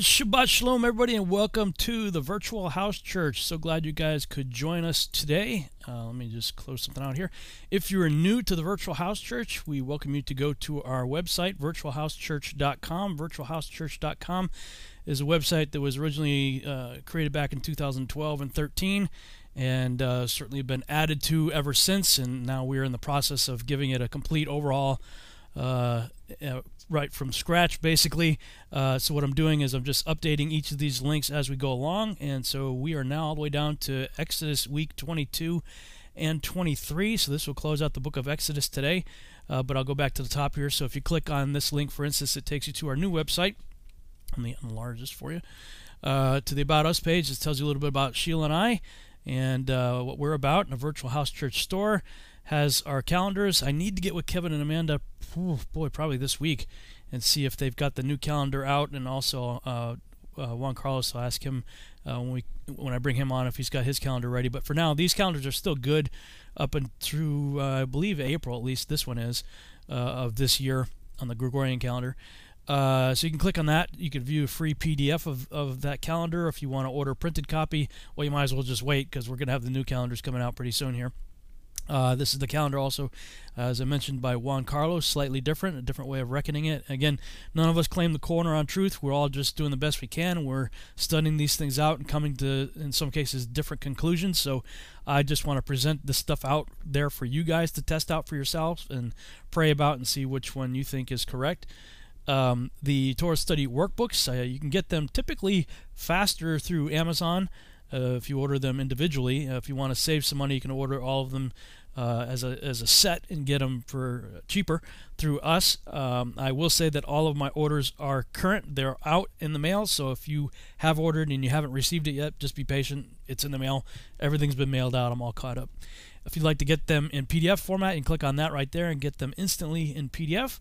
Shabbat Shalom, everybody, and welcome to the Virtual House Church. So glad you guys could join us today. Uh, let me just close something out here. If you are new to the Virtual House Church, we welcome you to go to our website, virtualhousechurch.com. Virtualhousechurch.com is a website that was originally uh, created back in 2012 and 13 and uh, certainly been added to ever since. And now we're in the process of giving it a complete overhaul uh, right from scratch, basically. Uh, so what I'm doing is I'm just updating each of these links as we go along, and so we are now all the way down to Exodus week 22 and 23. So this will close out the book of Exodus today. Uh, but I'll go back to the top here. So if you click on this link, for instance, it takes you to our new website. Let me enlarge this for you. Uh, to the About Us page, this tells you a little bit about Sheila and I and uh, what we're about in a virtual house church store has our calendars. I need to get with Kevin and Amanda, oh boy, probably this week, and see if they've got the new calendar out. And also, uh, uh, Juan Carlos, I'll ask him uh, when we when I bring him on if he's got his calendar ready. But for now, these calendars are still good up and through uh, I believe April, at least this one is uh, of this year on the Gregorian calendar. Uh, so you can click on that. You can view a free PDF of, of that calendar. If you want to order a printed copy, well, you might as well just wait because we're going to have the new calendars coming out pretty soon here. Uh, this is the calendar also, uh, as I mentioned by Juan Carlos, slightly different, a different way of reckoning it. Again, none of us claim the corner on truth. We're all just doing the best we can. We're studying these things out and coming to, in some cases, different conclusions. So I just want to present this stuff out there for you guys to test out for yourselves and pray about and see which one you think is correct. Um, the Torah study workbooks, uh, you can get them typically faster through Amazon. Uh, if you order them individually. Uh, if you want to save some money, you can order all of them uh, as a as a set and get them for cheaper through us. Um, I will say that all of my orders are current; they're out in the mail. So if you have ordered and you haven't received it yet, just be patient. It's in the mail. Everything's been mailed out. I'm all caught up. If you'd like to get them in PDF format, you can click on that right there and get them instantly in PDF.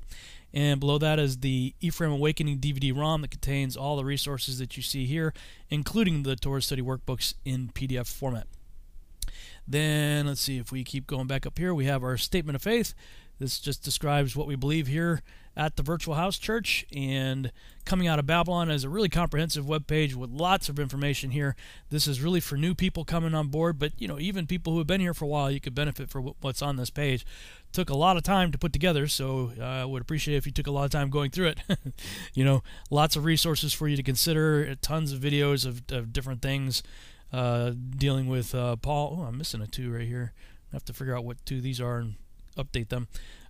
And below that is the Ephraim Awakening DVD-ROM that contains all the resources that you see here, including the Torah Study Workbooks in PDF format. Then let's see if we keep going back up here. We have our Statement of Faith. This just describes what we believe here at the Virtual House Church. And Coming Out of Babylon is a really comprehensive web page with lots of information here. This is really for new people coming on board, but you know, even people who have been here for a while, you could benefit from what's on this page. Took a lot of time to put together, so uh, I would appreciate if you took a lot of time going through it. you know, lots of resources for you to consider, tons of videos of, of different things uh, dealing with uh, Paul. Oh, I'm missing a two right here. I have to figure out what two these are and update them.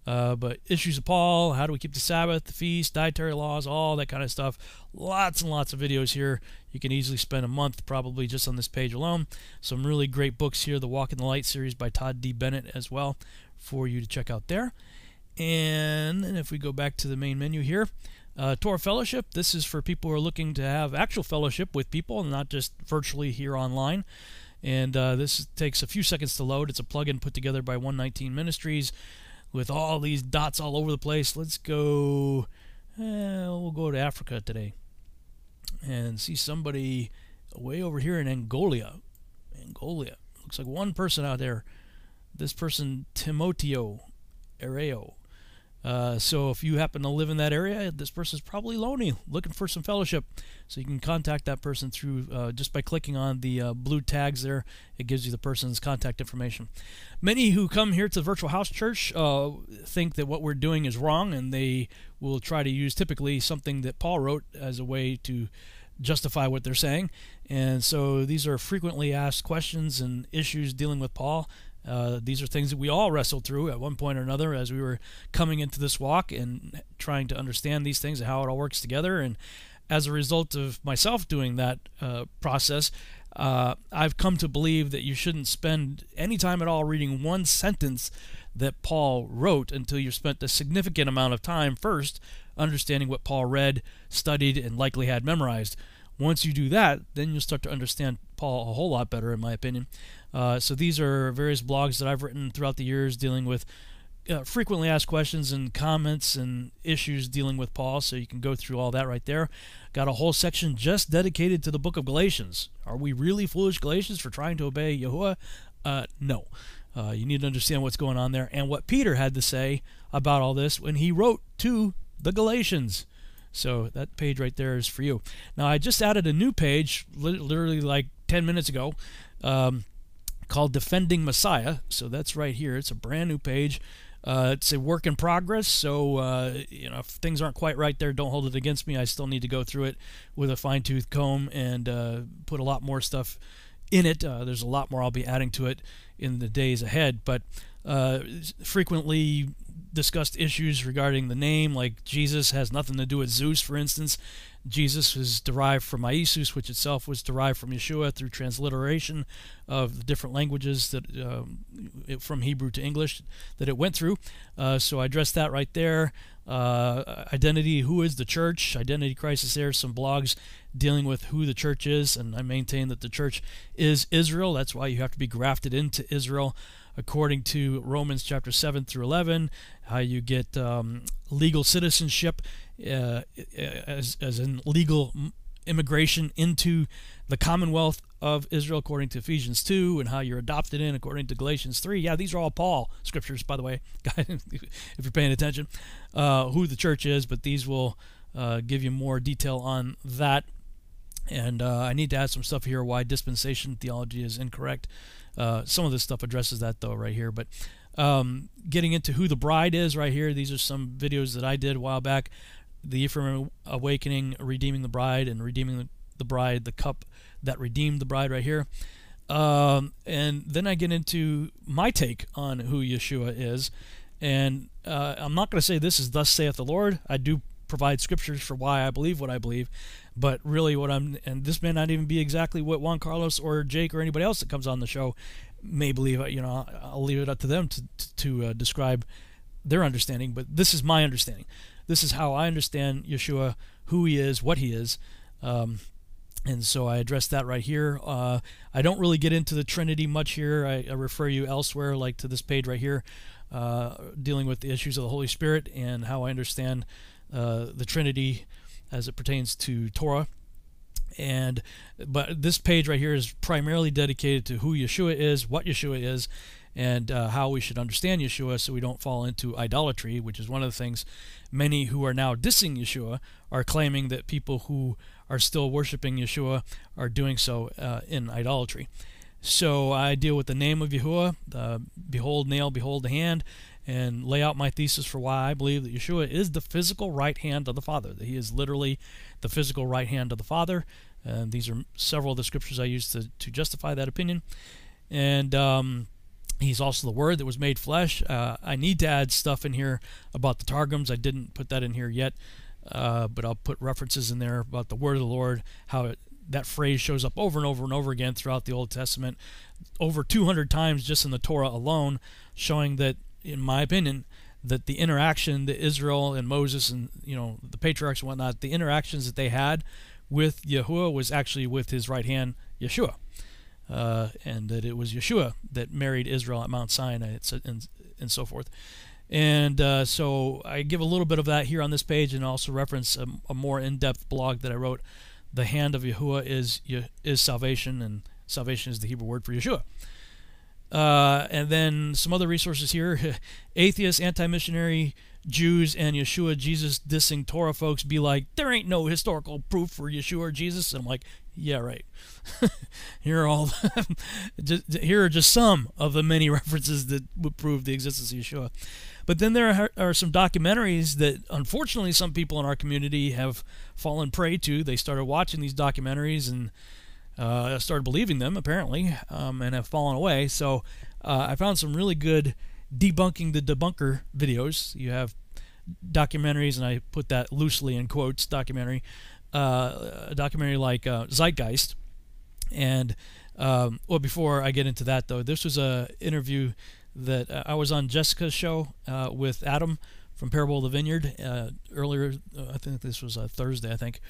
Uh, but issues of Paul, how do we keep the Sabbath, the feast, dietary laws, all that kind of stuff. Lots and lots of videos here. You can easily spend a month probably just on this page alone. Some really great books here. The Walk in the Light series by Todd D. Bennett as well for you to check out there. And then if we go back to the main menu here, uh, Fellowship, this is for people who are looking to have actual fellowship with people and not just virtually here online. And uh, this takes a few seconds to load. It's a plugin put together by 119 Ministries with all these dots all over the place. Let's go. Eh, we'll go to Africa today and see somebody way over here in Angola. Angola. Looks like one person out there. This person, Timoteo Areo. Uh, so if you happen to live in that area, this person's probably lonely, looking for some fellowship. So you can contact that person through uh, just by clicking on the uh, blue tags there. It gives you the person's contact information. Many who come here to the Virtual House Church uh, think that what we're doing is wrong, and they will try to use typically something that Paul wrote as a way to justify what they're saying. And so these are frequently asked questions and issues dealing with Paul. Uh, these are things that we all wrestled through at one point or another as we were coming into this walk and trying to understand these things and how it all works together. And as a result of myself doing that uh, process, uh, I've come to believe that you shouldn't spend any time at all reading one sentence that Paul wrote until you've spent a significant amount of time first understanding what Paul read, studied, and likely had memorized. Once you do that, then you'll start to understand Paul a whole lot better, in my opinion. Uh, so these are various blogs that I've written throughout the years dealing with uh, frequently asked questions and comments and issues dealing with Paul. So you can go through all that right there. Got a whole section just dedicated to the book of Galatians. Are we really foolish Galatians for trying to obey Yahuwah? Uh, no. Uh, you need to understand what's going on there and what Peter had to say about all this when he wrote to the Galatians. So that page right there is for you. Now I just added a new page, literally like 10 minutes ago, um, called Defending Messiah. So that's right here. It's a brand new page. Uh, it's a work in progress, so uh, you know if things aren't quite right there, don't hold it against me. I still need to go through it with a fine-tooth comb and uh, put a lot more stuff in it. Uh, there's a lot more I'll be adding to it in the days ahead, but uh, frequently discussed issues regarding the name, like Jesus has nothing to do with Zeus, for instance. Jesus is derived from Iesous, which itself was derived from Yeshua through transliteration of the different languages that um, it, from Hebrew to English that it went through. Uh, so I addressed that right there. Uh, identity, who is the church? Identity crisis. There, some blogs dealing with who the church is, and I maintain that the church is Israel. That's why you have to be grafted into Israel according to Romans chapter 7 through 11, how you get um, legal citizenship uh, as, as in legal immigration into the commonwealth of Israel according to Ephesians 2 and how you're adopted in according to Galatians 3. Yeah, these are all Paul scriptures, by the way, if you're paying attention, uh, who the church is, but these will uh, give you more detail on that. And uh, I need to add some stuff here why dispensation theology is incorrect. Uh, some of this stuff addresses that, though, right here. But um, getting into who the bride is right here, these are some videos that I did a while back the Ephraim Awakening, Redeeming the Bride, and Redeeming the, Bride, the cup that redeemed the bride right here. Um, and then I get into my take on who Yeshua is. And uh, I'm not going to say this is thus saith the Lord. I do provide scriptures for why I believe what I believe. But really, what I'm, and this may not even be exactly what Juan Carlos or Jake or anybody else that comes on the show may believe. You know, I'll leave it up to them to, to, to uh, describe their understanding. But this is my understanding. This is how I understand Yeshua, who he is, what he is. Um, and so I address that right here. Uh, I don't really get into the Trinity much here. I, I, refer you elsewhere, like to this page right here, uh, dealing with the issues of the Holy Spirit and how I understand uh, the Trinity as it pertains to Torah. And but this page right here is primarily dedicated to who Yeshua is, what Yeshua is, and uh, how we should understand Yeshua so we don't fall into idolatry, which is one of the things many who are now dissing Yeshua are claiming that people who are still worshiping Yeshua are doing so uh, in idolatry. So I deal with the name of Yahuwah, behold nail, behold the hand, and lay out my thesis for why I believe that Yeshua is the physical right hand of the Father, that he is literally the physical right hand of the Father. And these are several of the scriptures I use to, to justify that opinion. And um, He's also the Word that was made flesh. Uh, I need to add stuff in here about the Targums. I didn't put that in here yet, uh, but I'll put references in there about the Word of the Lord, how it, that phrase shows up over and over and over again throughout the Old Testament, over 200 times just in the Torah alone, showing that, in my opinion, that the interaction that Israel and Moses and you know the patriarchs and whatnot, the interactions that they had with Yahuwah was actually with his right hand, Yeshua uh, and that it was Yeshua that married Israel at Mount Sinai, and, and so forth. And uh, so I give a little bit of that here on this page, and also reference a, a more in-depth blog that I wrote. The hand of Yahuwah is is salvation, and salvation is the Hebrew word for Yeshua. Uh, and then some other resources here: atheist, anti-missionary Jews and Yeshua Jesus dissing Torah folks be like, there ain't no historical proof for Yeshua or Jesus. And I'm like, yeah, right. here are all just, here are just some of the many references that would prove the existence of Yeshua. But then there are, some documentaries that unfortunately some people in our community have fallen prey to. They started watching these documentaries and uh, started believing them apparently, um, and have fallen away. So uh, I found some really good debunking the debunker videos. You have documentaries, and I put that loosely in quotes, documentary, uh, a documentary like uh, Zeitgeist. And um, well, before I get into that though, this was a interview that uh, I was on Jessica's show uh, with Adam from Parable of the Vineyard uh, earlier. I think this was a Thursday, I think.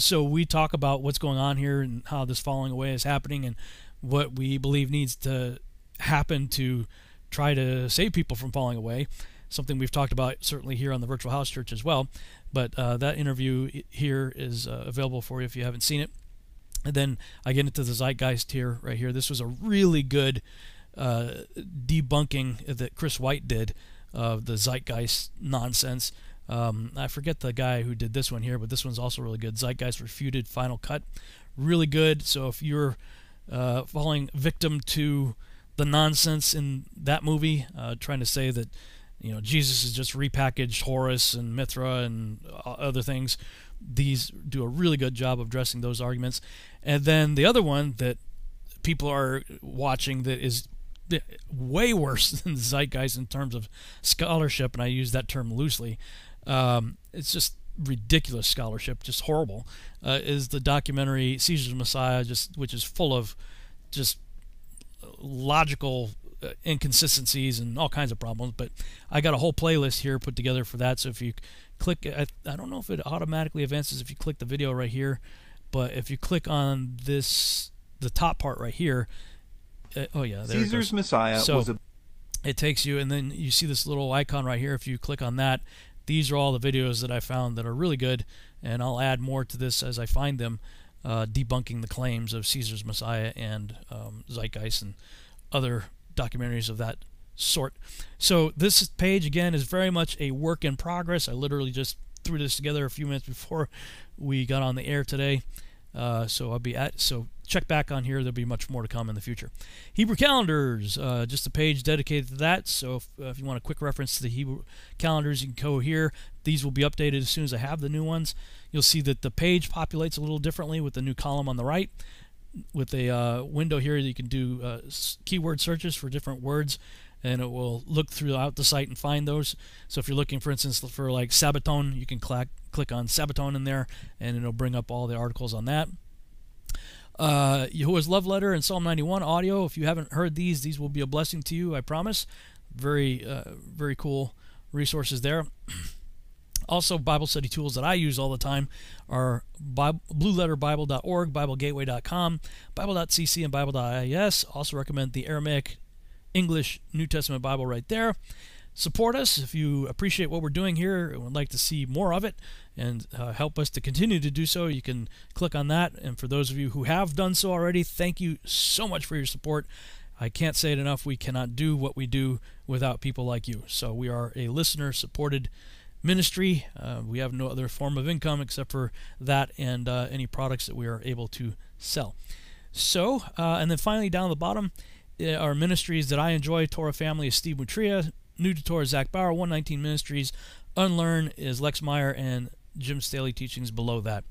so we talk about what's going on here and how this falling away is happening and what we believe needs to happen to try to save people from falling away. Something we've talked about certainly here on the Virtual House Church as well. But uh, that interview here is uh, available for you if you haven't seen it. And then I get into the zeitgeist here, right here. This was a really good uh, debunking that Chris White did of the zeitgeist nonsense. Um, I forget the guy who did this one here, but this one's also really good. Zeitgeist Refuted Final Cut, really good. So if you're uh, falling victim to the nonsense in that movie, uh, trying to say that you know Jesus is just repackaged Horus and Mithra and other things, these do a really good job of addressing those arguments. And then the other one that people are watching that is way worse than Zeitgeist in terms of scholarship, and I use that term loosely. Um, it's just ridiculous scholarship, just horrible. Uh, is the documentary Caesar's Messiah, just which is full of just logical uh, inconsistencies and all kinds of problems. But I got a whole playlist here put together for that. So if you click, I, I don't know if it automatically advances if you click the video right here, but if you click on this, the top part right here, uh, oh yeah, there Caesar's Messiah so was a. It takes you, and then you see this little icon right here. If you click on that, these are all the videos that I found that are really good, and I'll add more to this as I find them, uh, debunking the claims of Caesar's Messiah and um, Zeitgeist and other documentaries of that sort. So this page again is very much a work in progress. I literally just threw this together a few minutes before we got on the air today. Uh, so I'll be at so check back on here. There'll be much more to come in the future. Hebrew calendars, uh, just a page dedicated to that. So if, uh, if, you want a quick reference to the Hebrew calendars, you can go here. These will be updated as soon as I have the new ones. You'll see that the page populates a little differently with the new column on the right with a uh, window here that you can do uh, keyword searches for different words and it will look throughout the site and find those so if you're looking for instance for like Sabbaton, you can click click on Sabbaton in there and it'll bring up all the articles on that uh, Yahuwah's Love Letter and Psalm 91 audio if you haven't heard these these will be a blessing to you I promise very uh, very cool resources there Also, Bible study tools that I use all the time are Bible, blueletterbible.org, BibleGateway.com, Bible.cc, and Bible.is. Also recommend the Aramaic English New Testament Bible right there. Support us if you appreciate what we're doing here and would like to see more of it and uh, help us to continue to do so. You can click on that. And for those of you who have done so already, thank you so much for your support. I can't say it enough. We cannot do what we do without people like you. So we are a listener supported ministry. Uh, we have no other form of income except for that and uh, any products that we are able to sell. So, uh, and then finally down at the bottom uh, are ministries that I enjoy. Torah Family is Steve Moutria, New to Torah Zach Bauer, 119 Ministries, Unlearn is Lex Meyer, and Jim Staley teachings below that.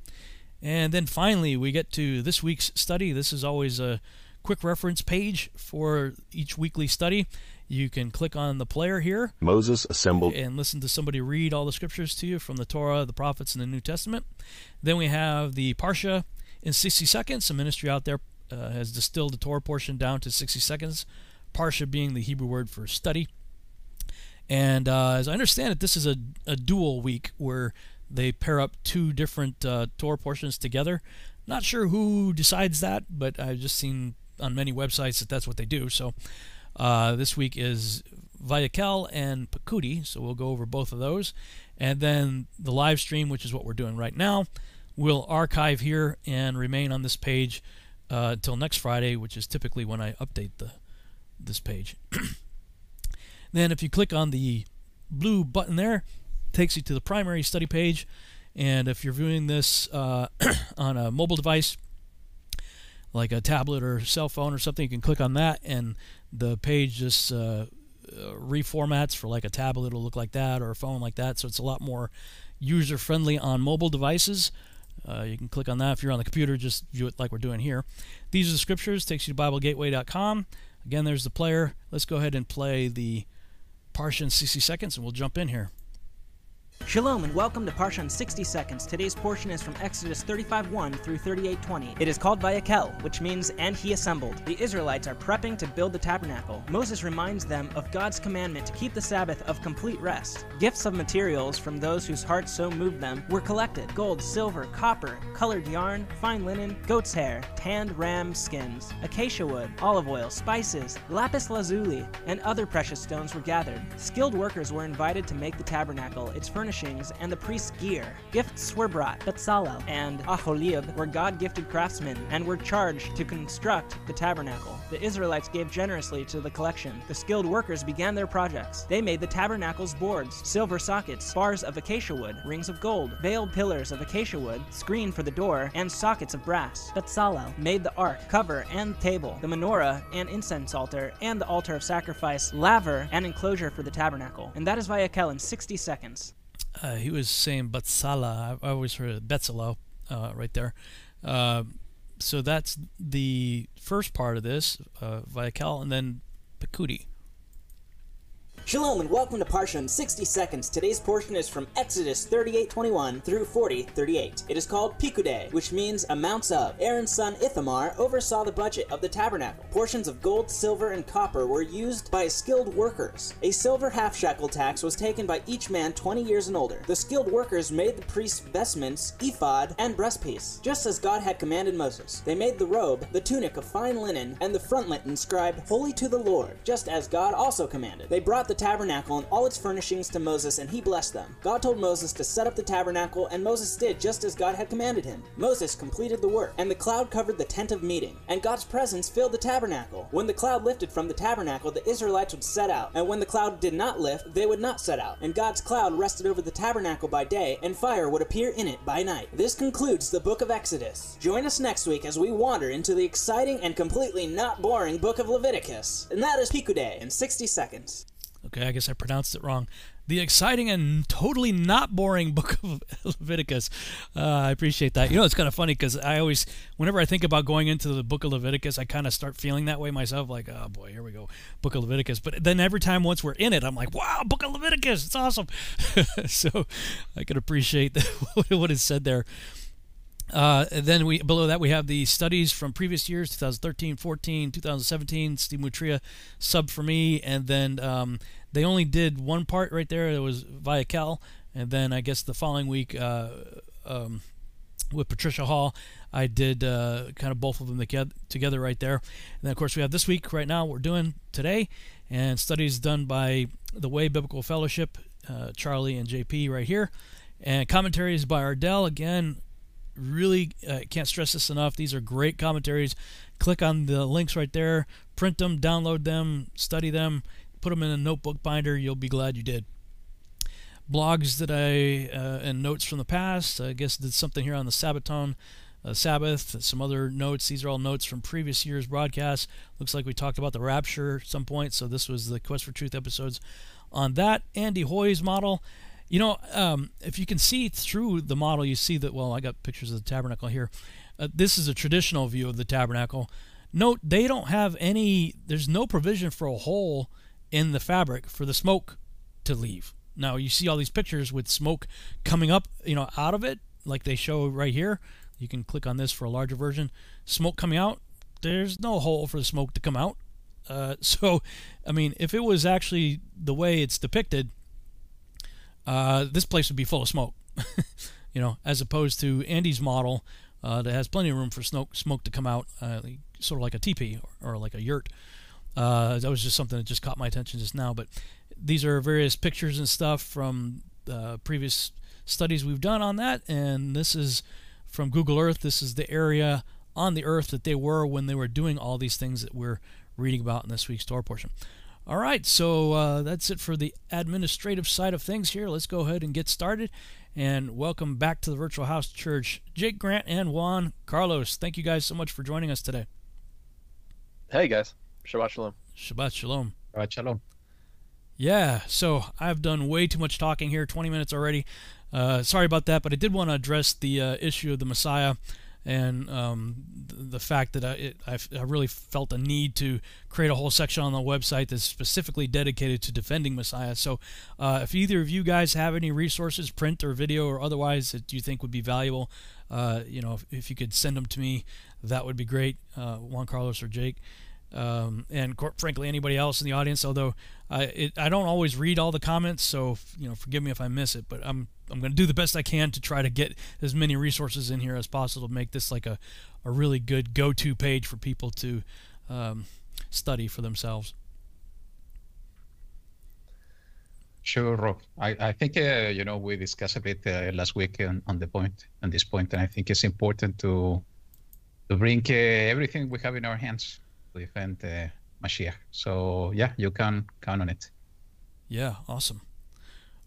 And then finally, we get to this week's study. This is always a quick reference page for each weekly study. You can click on the player here. Moses assembled and listen to somebody read all the scriptures to you from the Torah, the prophets, and the New Testament. Then we have the Parsha in 60 seconds. A ministry out there uh, has distilled the Torah portion down to 60 seconds. Parsha being the Hebrew word for study. And uh, as I understand it, this is a, a dual week where they pair up two different uh, Torah portions together. Not sure who decides that, but I've just seen on many websites that that's what they do. So uh, this week is Vayakel and Pekudi, so we'll go over both of those. And then the live stream, which is what we're doing right now, will archive here and remain on this page uh, until next Friday, which is typically when I update the this page. then if you click on the blue button there, takes you to the primary study page. And if you're viewing this uh, on a mobile device, like a tablet or cell phone or something, you can click on that and the page just uh, uh, reformats for like a tablet. It'll look like that or a phone like that. So it's a lot more user friendly on mobile devices. Uh, you can click on that. If you're on the computer just view it like we're doing here. These are the scriptures. Takes you to biblegateway.com again there's the player. Let's go ahead and play the Parsha in 60 seconds and we'll jump in here Shalom and welcome to Parsha in 60 Seconds. Today's portion is from Exodus 35:1 through 38:20. It is called Vayakel, which means and he assembled. The Israelites are prepping to build the tabernacle. Moses reminds them of God's commandment to keep the Sabbath of complete rest. Gifts of materials from those whose hearts so moved them were collected: gold, silver, copper, colored yarn, fine linen, goat's hair, tanned ram skins, acacia wood, olive oil, spices, lapis lazuli, and other precious stones were gathered. Skilled workers were invited to make the tabernacle. Its furniture furnishings and the priest's gear. Gifts were brought. Betzalel and Aholiab were God gifted craftsmen and were charged to construct the tabernacle. The Israelites gave generously to the collection. The skilled workers began their projects. They made the tabernacle's boards, silver sockets, bars of acacia wood, rings of gold, veiled pillars of acacia wood, screen for the door, and sockets of brass. Betzalel made the ark, cover, and table, the menorah and incense altar, and the altar of sacrifice, laver, and enclosure for the tabernacle. And that is Vayakel in 60 seconds. Uh, he was saying Batsala. I, I always heard Betzalel uh, right there. Uh, so that's the first part of this, uh, Vayakel, and then Pekudi. Shalom and welcome to Parsha in 60 seconds. Today's portion is from Exodus 38:21 through 40:38. It is called Pikude, which means amounts of. Aaron's son Ithamar oversaw the budget of the tabernacle. Portions of gold, silver, and copper were used by skilled workers. A silver half shekel tax was taken by each man 20 years and older. The skilled workers made the priest's vestments, ephod, and breastpiece, just as God had commanded Moses. They made the robe, the tunic of fine linen, and the frontlet inscribed "Holy to the Lord," just as God also commanded. They brought the tabernacle and all its furnishings to Moses, and he blessed them. God told Moses to set up the tabernacle, and Moses did just as God had commanded him. Moses completed the work, and the cloud covered the tent of meeting, and God's presence filled the tabernacle. When the cloud lifted from the tabernacle, the Israelites would set out, and when the cloud did not lift, they would not set out. And God's cloud rested over the tabernacle by day, and fire would appear in it by night. This concludes the book of Exodus. Join us next week as we wander into the exciting and completely not boring book of Leviticus. And that is Pikude in 60 seconds. Okay, I guess I pronounced it wrong. The exciting and totally not boring book of Leviticus. Uh, I appreciate that. You know, it's kind of funny because I always, whenever I think about going into the book of Leviticus, I kind of start feeling that way myself. Like, oh boy, here we go, book of Leviticus. But then every time once we're in it, I'm like, wow, book of Leviticus, it's awesome. so I can appreciate what is said there. Uh, then we below that we have the studies from previous years 2013 14 2017 steve moutria sub for me and then um, they only did one part right there that was Vayakel and then i guess the following week uh, um, with patricia hall i did uh, kind of both of them together, right there. And then of course we have this week right now we're doing today and studies done by the way biblical fellowship uh, charlie and jp right here and commentaries by ardell again really uh, can't stress this enough. These are great commentaries. Click on the links right there, print them, download them, study them, put them in a notebook binder. You'll be glad you did. Blogs that I uh, and notes from the past. I guess did something here on the Sabbaton. Uh, Sabbath, some other notes. These are all notes from previous year's broadcasts. Looks like we talked about the rapture at some point, so this was the Quest for Truth episodes on that. Andy Hoy's model. You know, um, if you can see through the model, you see that, well, I got pictures of the tabernacle here. Uh, this is a traditional view of the tabernacle. Note, they don't have any, there's no provision for a hole in the fabric for the smoke to leave. Now, you see all these pictures with smoke coming up, you know, out of it, like they show right here. You can click on this for a larger version. Smoke coming out, there's no hole for the smoke to come out. Uh, so, I mean, if it was actually the way it's depicted, uh, this place would be full of smoke. you know, as opposed to Andy's model uh, that has plenty of room for smoke smoke to come out, uh, sort of like a teepee or, or like a yurt. Uh, that was just something that just caught my attention just now. But these are various pictures and stuff from uh, previous studies we've done on that, and this is from Google Earth. This is the area on the Earth that they were when they were doing all these things that we're reading about in this week's Torah portion. All right, so uh, that's it for the administrative side of things here. Let's go ahead and get started. And welcome back to the Virtual House Church, Jake Grant and Juan Carlos. Thank you guys so much for joining us today. Hey guys, Shabbat Shalom. Shabbat Shalom. Shabbat Shalom. Yeah, so I've done way too much talking here, 20 minutes already. Uh, sorry about that, but I did want to address the uh, issue of the Messiah and um, the fact that I, it, I, really felt a need to create a whole section on the website that's specifically dedicated to defending Messiah. So, uh, if either of you guys have any resources, print or video or otherwise, that you think would be valuable, uh, you know, if, if, you could send them to me, that would be great. Uh, Juan Carlos or Jake. Um, and frankly, anybody else in the audience. Although I, it, I don't always read all the comments, so you know, forgive me if I miss it. But I'm I'm going to do the best I can to try to get as many resources in here as possible to make this like a, a really good go-to page for people to um, study for themselves. Sure, Rob. I, I think uh, you know we discussed a bit uh, last week on, on the point on this point, and I think it's important to to bring uh, everything we have in our hands to defend uh, Mashiach. So yeah, you can count on it. Yeah, awesome.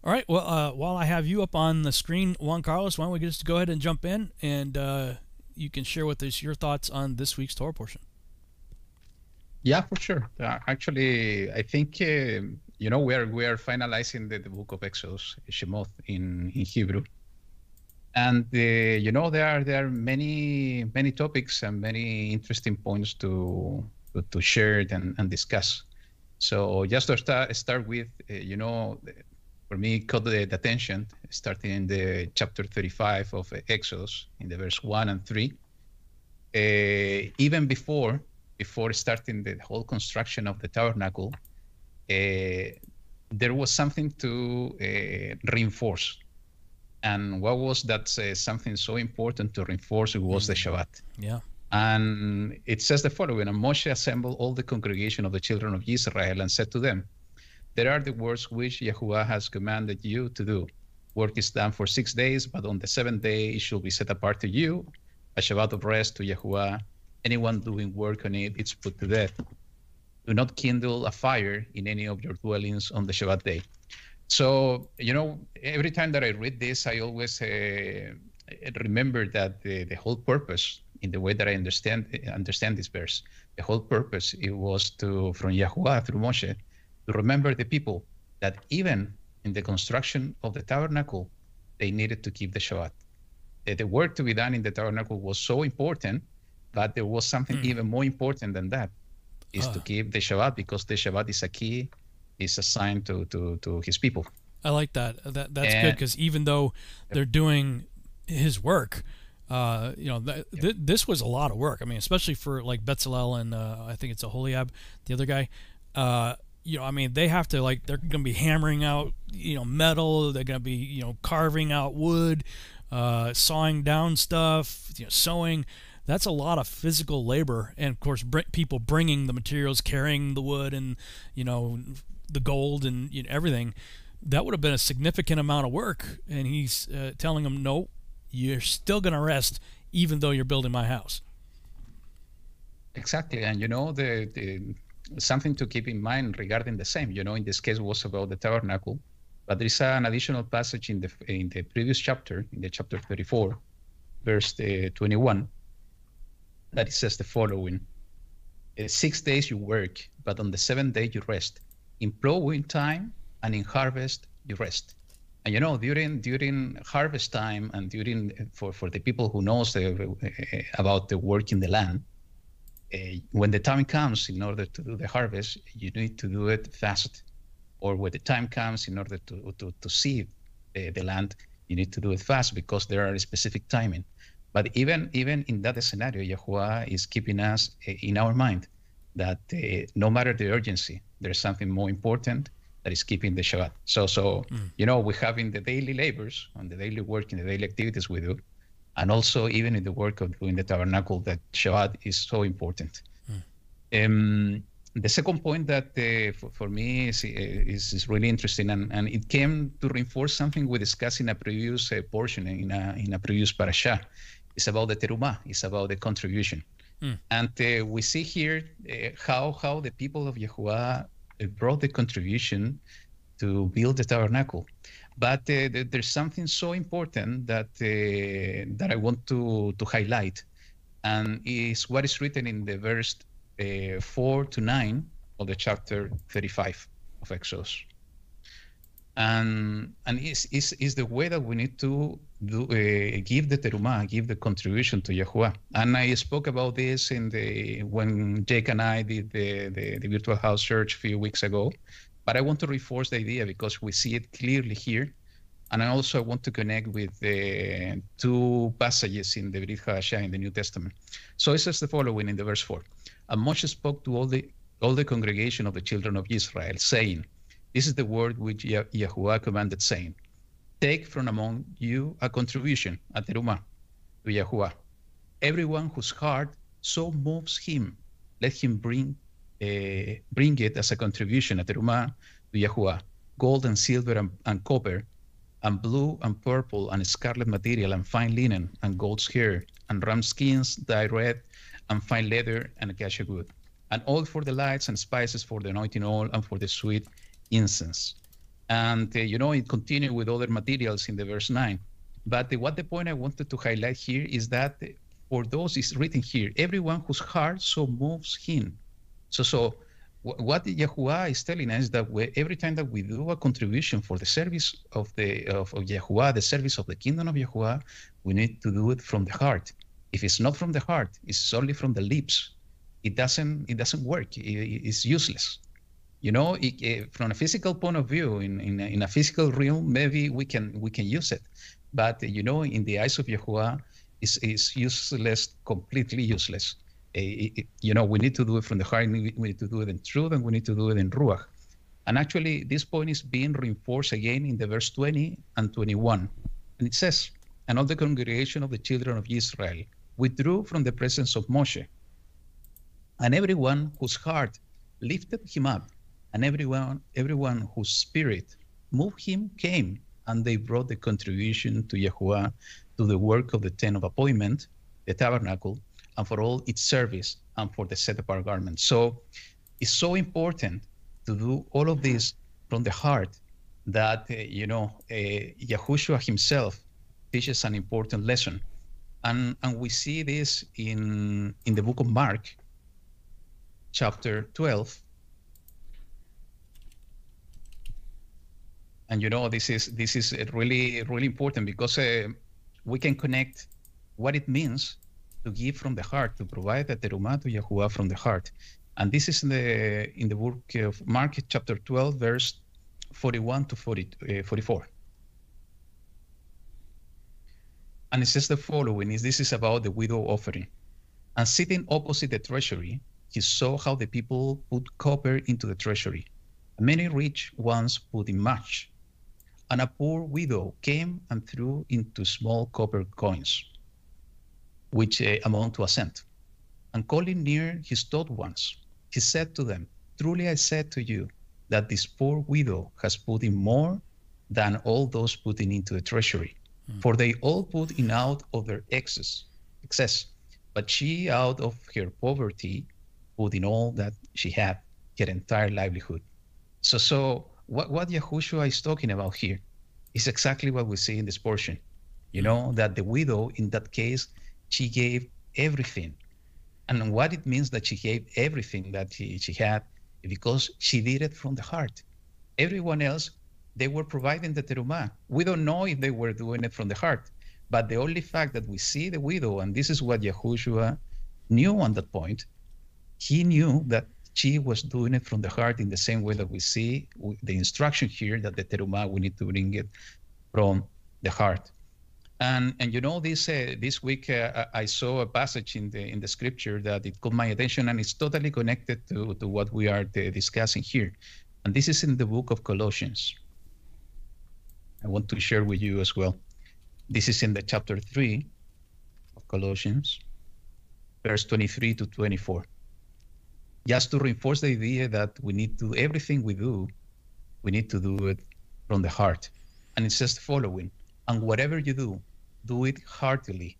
All right. Well, uh, while I have you up on the screen, Juan Carlos, why don't we just go ahead and jump in, and uh, you can share with us your thoughts on this week's Torah portion. Yeah, for sure. Uh, actually, I think uh, you know we are we are finalizing the, the book of Exodus, Shemot in in Hebrew, and uh, you know there are there are many many topics and many interesting points to to, share and, and discuss. So just to start start with, uh, you know, for me caught the, the attention starting in the chapter 35 of Exodus in the verse one and three. Uh, even before before starting the whole construction of the tabernacle, uh, there was something to uh, reinforce. And what was that something so important to reinforce? It was the Shabbat. Yeah. And it says the following And Moshe assembled all the congregation of the children of Israel and said to them, There are the words which Yahuwah has commanded you to do. Work is done for six days, but on the seventh day it shall be set apart to you, a Shabbat of rest to Yahuwah anyone doing work on it, it is put to death. Do not kindle a fire in any of your dwellings on the Shabbat day. So, you know, every time that I read this, I always uh, remember that the, the whole purpose, in the way that I understand understand this verse, the whole purpose it was to from Yahuwah through Moshe to remember the people that even in the construction of the tabernacle, they needed to keep the Shabbat. The, the work to be done in the tabernacle was so important but there was something mm. even more important than that, is to ah. keep the Shabbat because the Shabbat is a key, is assigned to to to his people. I like that. That that's and, good because even though they're doing his work, uh, you know, th- th- this was a lot of work. I mean, especially for like Betzalel and uh, I think it's a Aholiab, the other guy. Uh, you know, I mean, they have to like they're going to be hammering out, you know, metal. They're going to be, you know, carving out wood, uh, sawing down stuff, you know, sewing that's a lot of physical labor and of course br- people bringing the materials carrying the wood and you know the gold and you know, everything that would have been a significant amount of work and he's uh, telling them no you're still going to rest even though you're building my house exactly and you know the, the something to keep in mind regarding the same you know in this case was about the tabernacle but there is an additional passage in the in the previous chapter in the chapter 34 verse uh, 21 that it says the following Six days you work, but on the seventh day you rest. In plowing time and in harvest you rest. And you know, during during harvest time and during for, for the people who knows the, uh, about the work in the land, uh, when the time comes in order to do the harvest, you need to do it fast. Or when the time comes in order to to, to seed the, land, you need to do it fast because there are specific timing. But even even in that scenario, Yahuwah is keeping us eh, in our mind that no matter the urgency, there's something more important that is keeping the Shabbat. So so mm. you know we have in the daily labors, on the daily work, in the daily activities we do, and also even in the work of doing the tabernacle, that Shabbat is so important. Mm. Um, the second point that uh, for, for, me is, is, is, really interesting, and, and it came to reinforce something we discussed in a previous uh, portion, in a, in a previous parasha, it's about the terumah. It's about the contribution. Mm. And uh, we see here uh, how how the people of Yahuwah uh, brought the contribution to build the tabernacle. But uh, there's something so important that uh, that I want to to highlight, and is what is written in the verse uh, four to nine of the chapter 35 of Exodus and and is is is the way that we need to do uh, give the teruma, give the contribution to Yahuwah. And I spoke about this in the when Jake and I did the, the, the virtual house church a few weeks ago. But I want to reinforce the idea because we see it clearly here, and I also want to connect with the two passages in the Brit Hadashah in the New Testament. So it says the following in the verse four: And Moshe spoke to all the all the congregation of the children of Israel, saying this is the word which Yahuwah commanded, saying, Take from among you a contribution, a terumah, to Yahuwah. Everyone whose heart so moves him, let him bring uh, bring it as a contribution, a terumah, to Yahuwah. gold and silver and, and copper, and blue and purple and scarlet material and fine linen and goat's hair and ram skins dyed red and fine leather and acacia wood, and all for the lights and spices for the anointing oil and for the sweet incense. And uh, you know, it continued with other materials in the verse 9. But the, what the point I wanted to highlight here is that for those is written here, everyone whose heart so moves him. So, so what Yahuwah is telling us is that we, every time that we do a contribution for the service of the of, of Yahuwah, the service of the kingdom of Yahuwah, we need to do it from the heart. If it's not from the heart, it's only from the lips. It doesn't it doesn't work. It, it's useless. You know, it, it, from a physical point of view, in, in a, in a physical realm, maybe we can we can use it, but you know, in the eyes of Yahuwah, it's, it's useless, completely useless it, you know, we need to do it from the heart, we need to do it in truth, and we need to do it in ruach. And actually, this point is being reinforced again in the verse 20 and 21. And it says, And all the congregation of the children of Israel withdrew from the presence of Moshe. And everyone whose heart lifted him up, and everyone, everyone whose spirit moved him came, and they brought the contribution to Yahuwah to the work of the tent of appointment, the tabernacle, and for all its service and for the set apart garment. So it's so important to do all of this from the heart that, uh, you know, uh, Yahushua himself teaches an important lesson. And, and we see this in, in the book of Mark, chapter 12. And you know this is this is really really important because uh, we can connect what it means to give from the heart, to provide the terumah to Yahuwah from the heart. And this is in the in the book of Mark, chapter 12, verse 41 to 40, uh, 44. And it says the following: is this is about the widow offering. And sitting opposite the treasury, he saw how the people put copper into the treasury. Many rich ones put in much, and a poor widow came and threw into small copper coins which uh, amount to a cent. And calling near his taught ones, he said to them, Truly I said to you that this poor widow has put in more than all those putting into the treasury. Mm. For they all put in out of their excess, excess, but she out of her poverty put in all that she had, her entire livelihood. So, so what, what Yahushua is talking about here is exactly what we see in this portion. You know, that the widow in that case she gave everything. And what it means that she gave everything that she, she had because she did it from the heart. Everyone else, they were providing the terumah. We don't know if they were doing it from the heart, but the only fact that we see the widow, and this is what Yahushua knew on that point, he knew that she was doing it from the heart in the same way that we see the instruction here that the terumah, we need to bring it from the heart. And and you know this uh, this week uh, I saw a passage in the in the scripture that it caught my attention and it's totally connected to to what we are uh, discussing here, and this is in the book of Colossians. I want to share with you as well. This is in the chapter three of Colossians, verse 23 to 24. Just to reinforce the idea that we need to everything we do, we need to do it from the heart, and it says the following and whatever you do, do it heartily,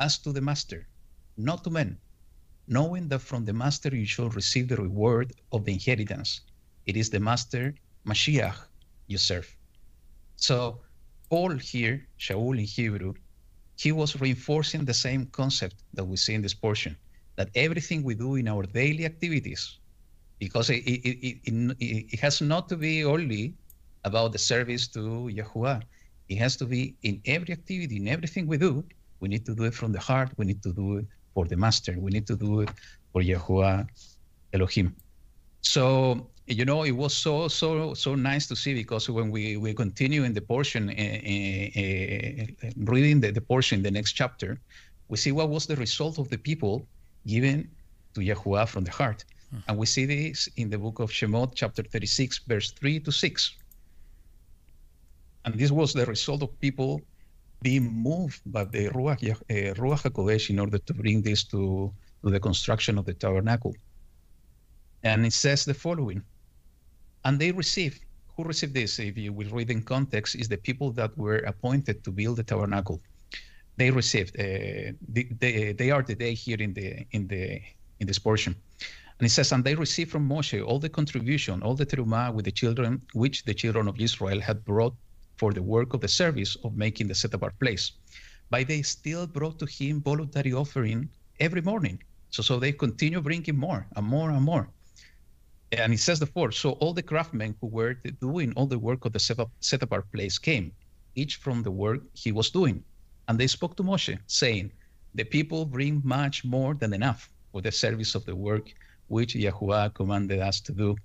as to the master, not to men, knowing that from the master you shall receive the reward of the inheritance. It is the master, Mashiach, you serve. So, Paul here, Shaul in Hebrew, he was reinforcing the same concept that we see in this portion that everything we do in our daily activities, because it, it, it, it, has not to be only about the service to Yahuwah, it has to be in every activity, in everything we do. We need to do it from the heart. We need to do it for the master. We need to do it for Yahuwah Elohim. So you know, it was so so so nice to see because when we we continue in the portion, uh, uh, reading the, the portion, the next chapter, we see what was the result of the people given to Yahuwah from the heart, hmm. and we see this in the book of Shemot, chapter 36, verse 3 to 6. And this was the result of people being moved by the Ruach, uh, Ruach HaKodesh in order to bring this to, to the construction of the tabernacle. And it says the following And they received who received this, if you will read in context, is the people that were appointed to build the tabernacle. They received. Uh, they, they, they are today here in the in the in this portion. And it says, and they received from Moshe all the contribution, all the terumah with the children, which the children of Israel had brought for the work of the service of making the set apart place. But they still brought to him voluntary offering every morning. So, so they continue bringing more and more and more. And it says the fourth, so all the craftsmen who were doing all the work of the set apart place came, each from the work he was doing. And they spoke to Moshe, saying, The people bring much more than enough for the service of the work which Yahuwah commanded us to do.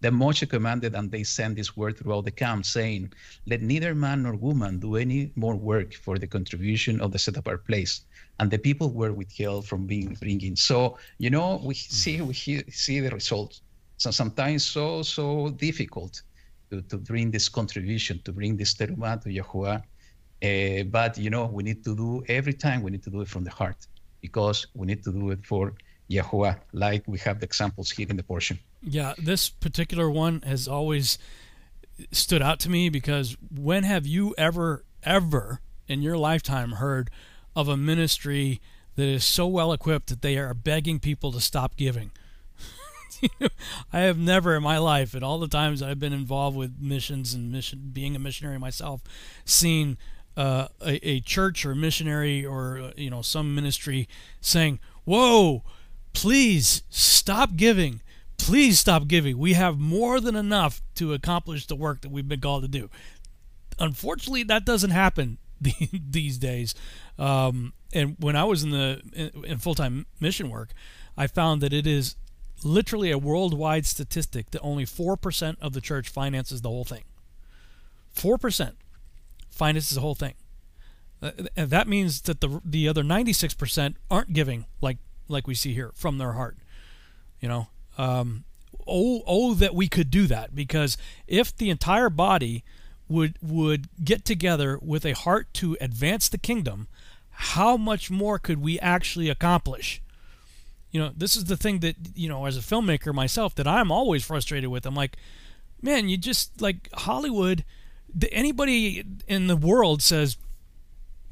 Then Moshe commanded, and they sent this word throughout the camp, saying, Let neither man nor woman do any more work for the contribution of the set apart place. And the people were withheld from being bringing. So, you know, we see we see the results. So sometimes so, so difficult to, to bring this contribution, to bring this terumah to Yahuwah. Uh, but, you know, we need to do every time, we need to do it from the heart because we need to do it for Yahuwah, like we have the examples here in the portion. Yeah, this particular one has always stood out to me because when have you ever, ever in your lifetime heard of a ministry that is so well equipped that they are begging people to stop giving? I have never in my life, and all the times I've been involved with missions and mission, being a missionary myself, seen uh, a, a, church or a missionary or uh, you know some ministry saying, "Whoa, please stop giving. Please stop giving. We have more than enough to accomplish the work that we've been called to do. Unfortunately, that doesn't happen these days. Um, and when I was in the in, full-time mission work, I found that it is literally a worldwide statistic that only 4% of the church finances the whole thing. 4% finances the whole thing. Uh, and that means that the the other 96% aren't giving like like we see here from their heart. You know, um, oh, oh, that we could do that because if the entire body would would get together with a heart to advance the kingdom, how much more could we actually accomplish? You know, this is the thing that you know, as a filmmaker myself, that I'm always frustrated with. I'm like, man, you just like Hollywood. Anybody in the world says,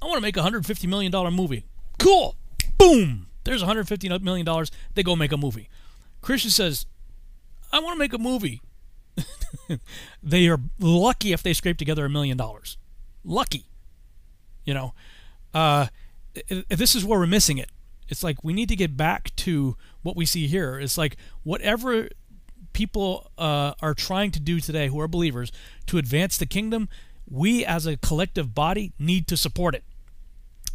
"I want to make a hundred fifty million dollar movie." Cool, boom, there's 150 million dollars. They go make a movie. Christian says, "I want to make a movie." they are lucky if they scrape together a million dollars. Lucky, you know. Uh, this is where we're missing it. It's like we need to get back to what we see here. It's like whatever people uh, are trying to do today, who are believers, to advance the kingdom, we as a collective body need to support it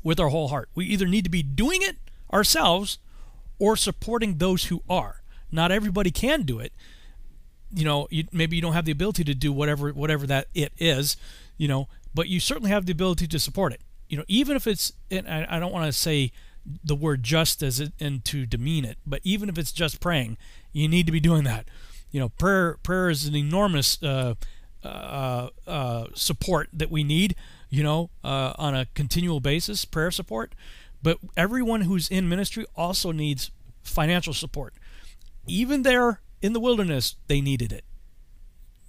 with our whole heart. We either need to be doing it ourselves or supporting those who are. Not everybody can do it. You know, you, maybe you don't have the ability to do whatever whatever that it is, you know, but you certainly have the ability to support it. You know, even if it's, and I, I don't want to say the word just as it and to demean it, but even if it's just praying, you need to be doing that. You know, prayer prayer is an enormous uh, uh, uh, support that we need. You know, uh, on a continual basis, prayer support. But everyone who's in ministry also needs financial support. Even there in the wilderness, they needed it.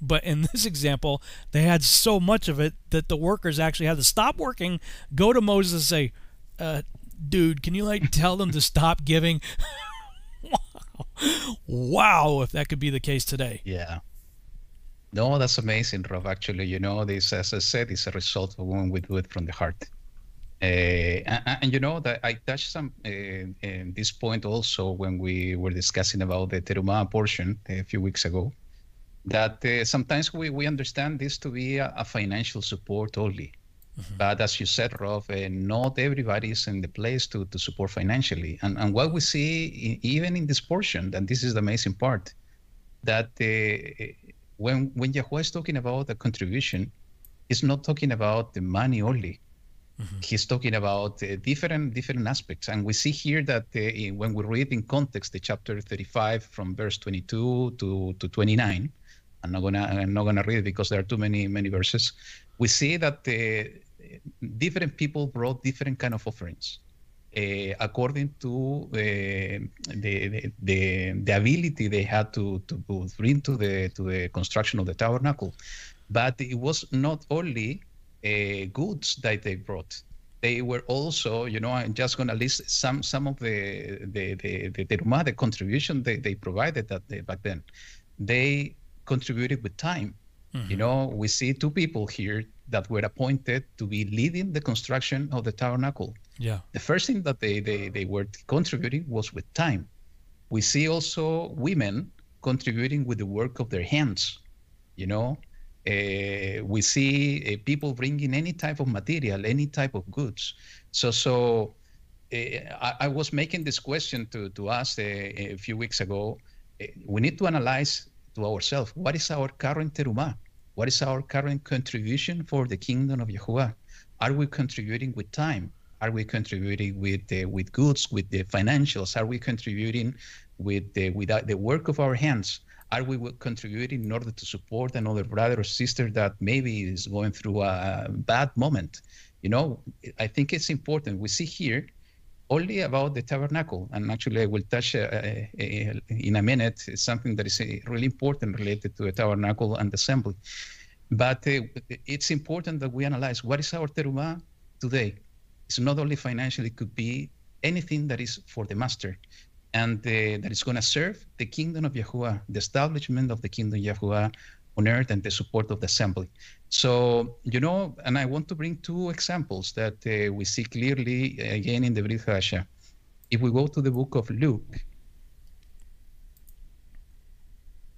But in this example, they had so much of it that the workers actually had to stop working, go to Moses and say, uh, dude, can you like tell them to stop giving? wow. If that could be the case today. Yeah. No, that's amazing, Rob. Actually, you know, this, as I said, is a result of when we do it from the heart. Uh, and, and, you know that I touched some uh, this point also when we were discussing about the teruma portion a few weeks ago. That uh, sometimes we, we understand this to be a, a financial support only. Mm-hmm. But as you said, Rob, uh, not everybody is in the place to, to support financially. And, and what we see, in, even in this portion, and this is the amazing part, that uh, when, when Yahweh is talking about the contribution, he's not talking about the money only Mm-hmm. He's talking about uh, different different aspects, and we see here that uh, in, when we read in context the chapter 35 from verse 22 to, to 29, I'm not gonna I'm not gonna read it because there are too many many verses. We see that uh, different people brought different kind of offerings. uh, according to uh, the, the, the ability they had to, to bring to the to the construction of the tabernacle. But it was not only uh, goods that they brought. They were also, you know, I'm just going to list some some of the the the the, the, the contribution they, they provided that back then. They contributed with time. Mm-hmm. You know, we see two people here that were appointed to be leading the construction of the tabernacle. Yeah. The first thing that they, they, they were contributing was with time. We see also women contributing with the work of their hands. You know, uh, we see uh, people bringing any type of material, any type of goods. So, so uh, I, I, was making this question to, to us a few weeks ago. we need to analyze to ourselves what is our current terumah? What is our current contribution for the kingdom of Yahuwah? Are we contributing with time? Are we contributing with uh, with goods, with the financials? Are we contributing with the with the work of our hands? Are we contributing in order to support another brother or sister that maybe is going through a bad moment? You know, I think it's important. We see here only about the tabernacle, and actually I will touch uh, uh, in a minute something that is uh, really important related to the tabernacle and the assembly. But uh, it's important that we analyze what is our terumah today. It's not only financial; it could be anything that is for the master and uh, that is going to serve the kingdom of Yahuwah, the establishment of the kingdom of Yahuwah on earth and the support of the assembly. So, you know, and I want to bring two examples that uh, we see clearly again in the Brit Hadashah. If we go to the book of Luke,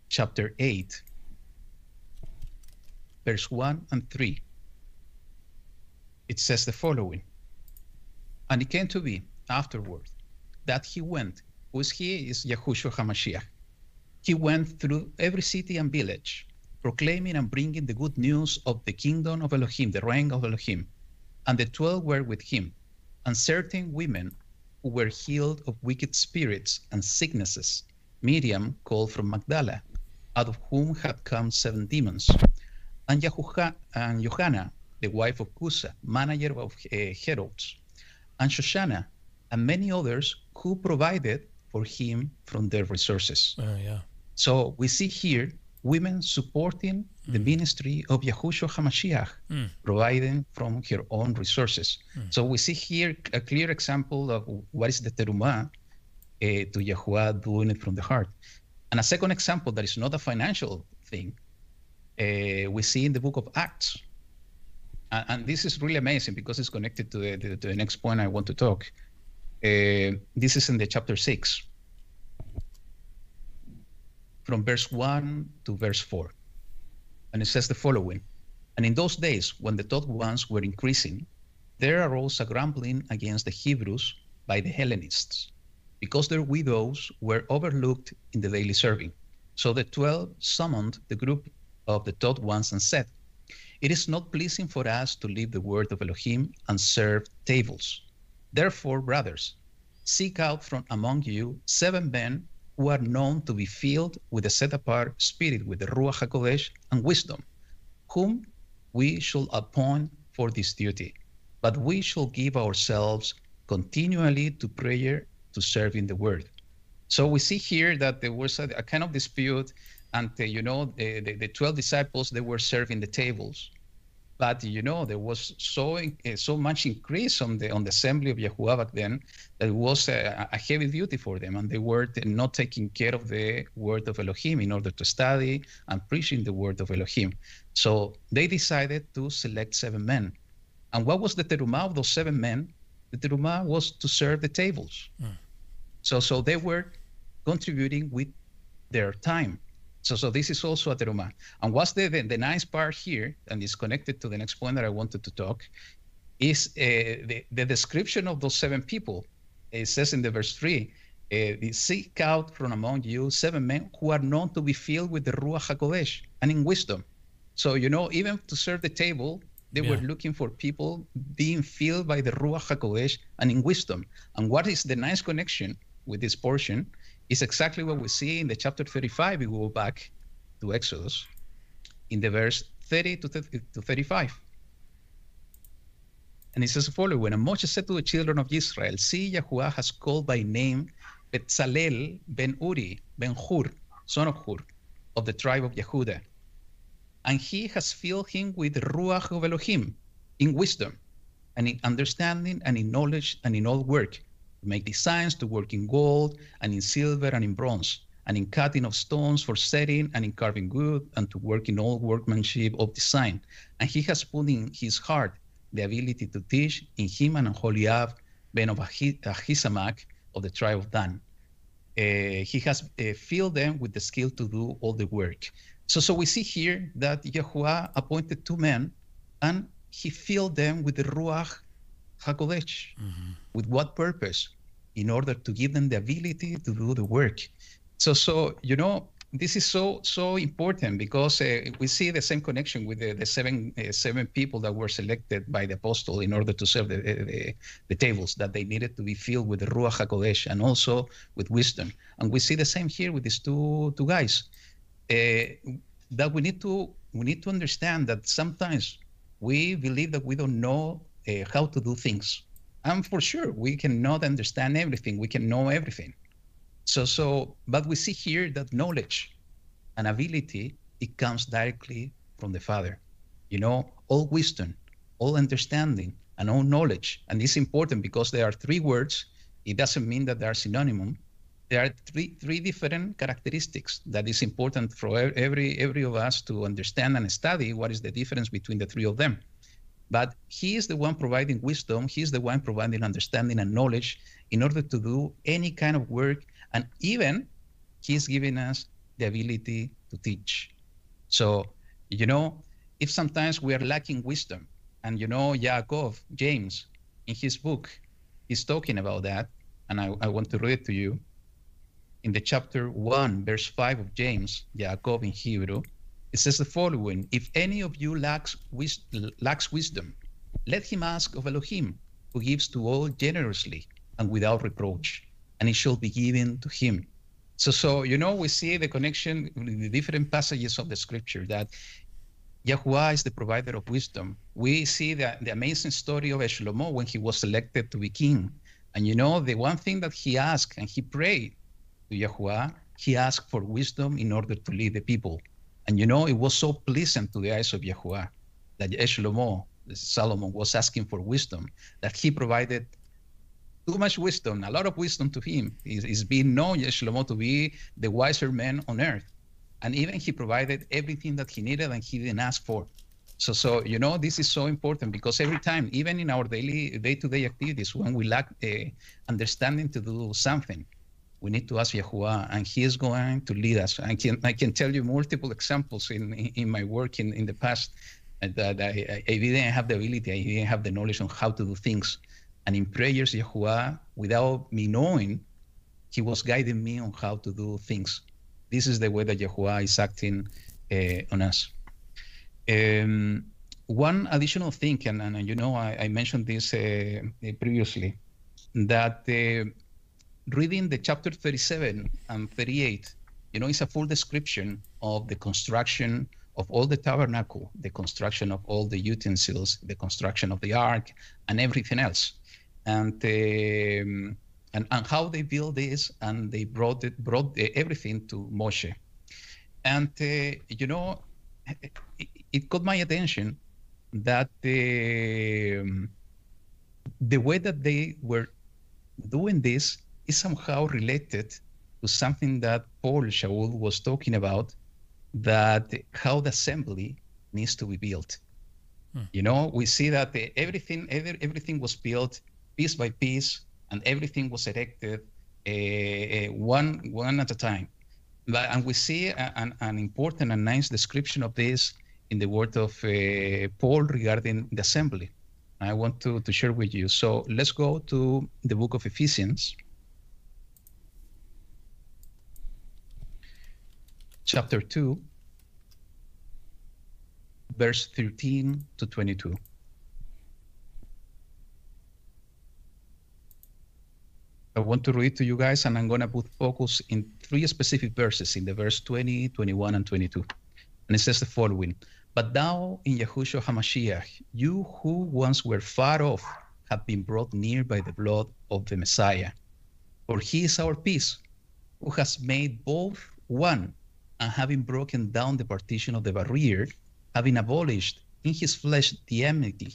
chapter 8, verse 1 and 3, it says the following And it came to be afterward that he went, who's he is Yahushua HaMashiach. He went through every city and village proclaiming and bringing the good news of the kingdom of Elohim, the reign of Elohim. And the twelve were with him, and certain women who were healed of wicked spirits and sicknesses, Miriam called from Magdala, out of whom had come seven demons, and, Yahuha, and Johanna, the wife of Cusa, manager of uh, and Shoshana, and many others who provided for him from their resources. Uh, yeah. So we see here women supporting mm. the ministry of Yahushua HaMashiach, mm. providing from her own resources. Mm. So we see here a clear example of what is the terumah uh, to Yahuwah doing it from the heart. And a second example that is not a financial thing, uh, we see in the book of Acts. And, and, this is really amazing because it's connected to the, the, to the next point I want to talk. Uh, this is in the chapter 6 from verse 1 to verse 4. And it says the following And in those days, when the taught ones were increasing, there arose a grumbling against the Hebrews by the Hellenists, because their widows were overlooked in the daily serving. So the twelve summoned the group of the taught ones and said, It is not pleasing for us to leave the word of Elohim and serve tables. Therefore, brothers, seek out from among you seven men who are known to be filled with a set apart spirit, with the Ruach HaKodesh and wisdom, whom we shall appoint for this duty. But we shall give ourselves continually to prayer to serve in the word. So we see here that there was a, a kind of dispute, and uh, you know, the, the, the 12 disciples, they were serving the tables but you know there was so uh, so much increase on the on the assembly of Yahuwah back then that it was a, a, heavy duty for them, and they were not taking care of the word of Elohim in order to study and preaching the word of Elohim. So they decided to select seven men. And what was the terumah of those seven men? The terumah was to serve the tables. Mm. So so they were contributing with their time so, so this is also a terumah. And what's the, the, the nice part here, and it's connected to the next point that I wanted to talk, is uh, the, the description of those seven people. It says in the verse 3, uh, seek out from among you seven men who are known to be filled with the Ruach HaKodesh and in wisdom. So, you know, even to serve the table, they yeah. were looking for people being filled by the Ruach HaKodesh and in wisdom. And what is the nice connection with this portion is exactly what we see in the chapter 35. We go back to Exodus in the verse 30 to, 30 to 35. And it says the following, And Moshe said to the children of Israel, See, Yahuwah has called by name Betzalel ben Uri ben Hur, son of Hur, of the tribe of Yehuda. And he has filled him with Ruach of Elohim, in wisdom, and in understanding, and in knowledge, and in all work, make designs, to work in gold, and in silver, and in bronze, and in cutting of stones for setting, and in carving wood, and to work in all workmanship of design. And he has put in his heart the ability to teach in him and Holiab, ben of Ahisamach, of the tribe of Dan. Uh, he has uh, filled them with the skill to do all the work. So, so we see here that Yahuwah appointed two men, and he filled them with the Ruach Hakodesh. Mm-hmm. With what purpose? In order to give them the ability to do the work. So, so you know, this is so so important because uh, we see the same connection with the, the seven uh, seven people that were selected by the apostle in order to serve the, the, the tables that they needed to be filled with the ruach hakodesh and also with wisdom and we see the same here with these two two guys uh, that we need to we need to understand that sometimes we believe that we don't know uh, how to do things and for sure we cannot understand everything we can know everything so, so, but we see here that knowledge and ability it comes directly from the Father. You know, all wisdom, all understanding, and all knowledge. And it's important because there are three words. It doesn't mean that they are synonym. There are three three different characteristics that is important for every every of us to understand and study. What is the difference between the three of them? But he is the one providing wisdom. He is the one providing understanding and knowledge in order to do any kind of work and even he's giving us the ability to teach. So, you know, if sometimes we are lacking wisdom, and you know, Yaakov, James, in his book, he's talking about that, and I, I want to read it to you. In the chapter 1, verse 5 of James, Yaakov in Hebrew, it says the following If any of you lacks, wis- lacks wisdom, let him ask of Elohim, who gives to all generously and without reproach, and it shall be given to him. So, so you know, we see the connection with the different passages of the scripture that Yahuwah is the provider of wisdom. We see the, the amazing story of Shlomo when he was selected to be king. And you know, the one thing that he asked and he prayed to Yahuwah, he asked for wisdom in order to lead the people. And you know, it was so pleasant to the eyes of Yahuwah that Shlomo, Solomon, was asking for wisdom, that he provided too much wisdom, a lot of wisdom to him. He's, he's being known, Shlomo, to be the wiser man on earth. And even he provided everything that he needed and he didn't ask for. So, so you know, this is so important because every time, even in our daily, day-to-day activities, when we lack uh, understanding to do something, we need to ask Yahuwah, and He is going to lead us. I can I can tell you multiple examples in in, my work in, in the past that I, I didn't have the ability, I didn't have the knowledge on how to do things, and in prayers, Yahuwah, without me knowing, he was guiding me on how to do things. This is the way that Yahuwah is acting uh, on us. Um, one additional thing, and, and you know, I, I mentioned this uh, previously, that uh, reading the chapter 37 and 38, you know, it's a full description of the construction of all the tabernacle, the construction of all the utensils, the construction of the ark, and everything else and um, and, and how they built this and they brought it brought everything to Moshe. And uh, you know, it, it, caught my attention that the um, the way that they were doing this is somehow related to something that Paul Shaul was talking about, that how the assembly needs to be built. Hmm. You know, we see that the, everything every, everything was built piece by piece, and everything was erected uh, one one at a time. But, and we see an, an, important and nice description of this in the word of uh, Paul regarding the assembly. I want to, to share with you. So let's go to the book of Ephesians, chapter 2, verse 13 to 22. I want to read to you guys, and I'm going to put focus in three specific verses in the verse 20, 21, and 22. And it says the following But now in Yahushua HaMashiach, you who once were far off have been brought near by the blood of the Messiah. For he is our peace, who has made both one, and having broken down the partition of the barrier, having abolished in his flesh the enmity,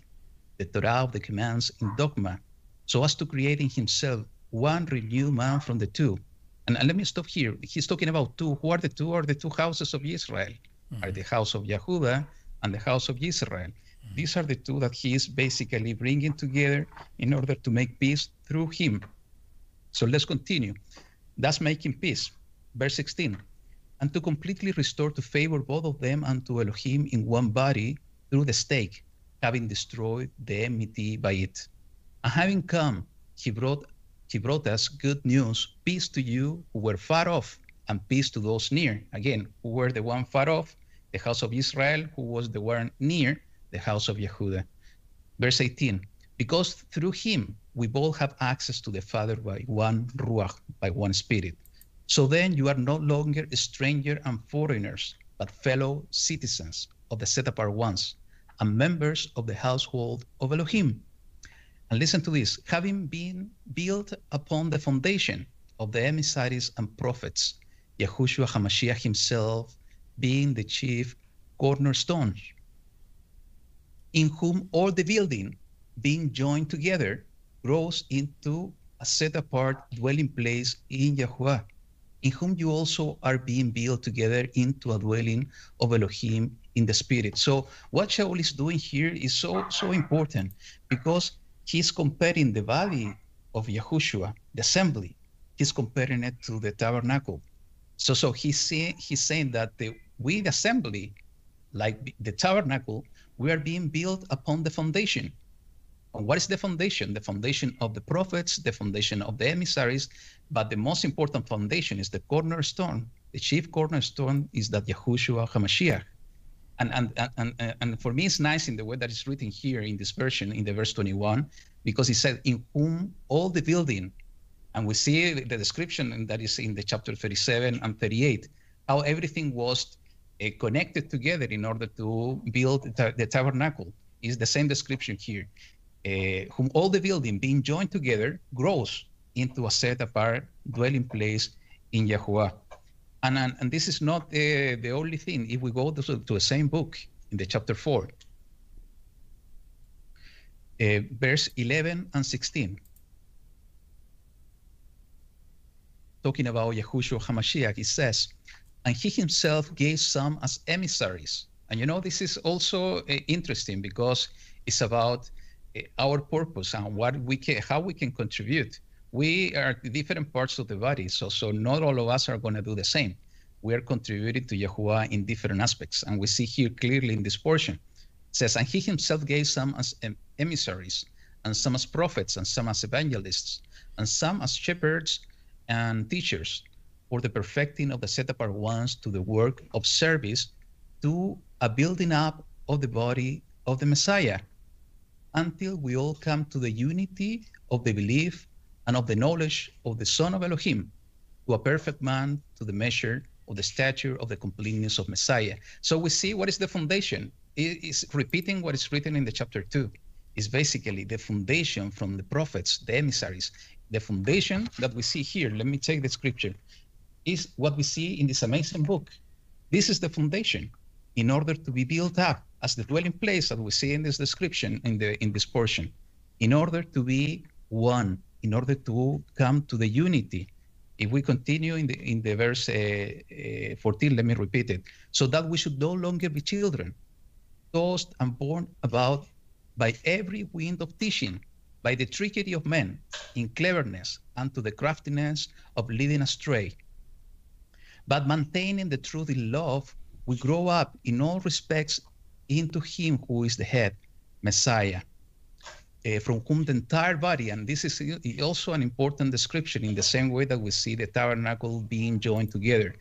the Torah of the commands in dogma, so as to create in himself one renewed man from the two. And, and let me stop here. He's talking about two. Who are the two? Are the two houses of Israel? Mm-hmm. Are the house of Yehuda and the house of Israel. Mm-hmm. These are the two that he is basically bringing together in order to make peace through him. So let's continue. That's making peace. Verse 16. And to completely restore to favor both of them and to Elohim in one body through the stake, having destroyed the enmity by it. And having come, he brought he brought us good news, peace to you who were far off, and peace to those near. Again, who were the one far off? The house of Israel, who was the one near the house of Yehuda. Verse 18, because through him we both have access to the Father by one Ruach, by one Spirit. So then you are no longer a stranger and foreigners, but fellow citizens of the set apart ones, and members of the household of Elohim. And listen to this. Having been built upon the foundation of the emissaries and prophets, Yahushua HaMashiach himself being the chief cornerstone, in whom all the building, being joined together, grows into a set apart dwelling place in Yahuwah, in whom you also are being built together into a dwelling of Elohim in the Spirit. So what Shaul is doing here is so so important because he's comparing the body of Yahushua, the assembly, he's comparing it to the tabernacle. So, so he's saying he's saying that the we the assembly, like the tabernacle, we are being built upon the foundation. And what is the foundation? The foundation of the prophets, the foundation of the emissaries, but the most important foundation is the cornerstone. The chief cornerstone is that Yahushua Hamashiach and, and, and, and for me, it's nice in the way that it's written here in this version, in the verse 21, because it said, in whom all the building, and we see the description that is in the chapter 37 and 38, how everything was uh, connected together in order to build the, the tabernacle. Is the same description here. Uh, whom all the building being joined together grows into a set apart dwelling place in Yahuwah. And, and, and this is not uh, the only thing. If we go to, to the same book in the chapter 4, uh, verse 11 and 16, talking about Yahushua HaMashiach, it says, And he himself gave some as emissaries. And you know, this is also uh, interesting because it's about uh, our purpose and what we can, how we can contribute we are different parts of the body, so so not all of us are going to do the same. We are contributing to Yahuwah in different aspects, and we see here clearly in this portion. It says, and he himself gave some as emissaries, and some as prophets, and some as evangelists, and some as shepherds and teachers, for the perfecting of the set apart ones to the work of service, to a building up of the body of the Messiah, until we all come to the unity of the belief and of the knowledge of the Son of Elohim, to a perfect man, to the measure of the stature of the completeness of Messiah. So we see what is the foundation. It is repeating what is written in the chapter two. Is basically the foundation from the prophets, the emissaries. The foundation that we see here, let me take the scripture, is what we see in this amazing book. This is the foundation in order to be built up as the dwelling place that we see in this description in the in this portion, in order to be one, in order to come to the unity. If we continue in the in the verse uh, uh, 14, let me repeat it. So that we should no longer be children, tossed and borne about by every wind of teaching, by the trickery of men, in cleverness, and to the craftiness of leading astray. But maintaining the truth in love, we grow up in all respects into Him who is the head, Messiah uh, from whom the entire body, and this is also an important description in the same way that we see the tabernacle being joined together,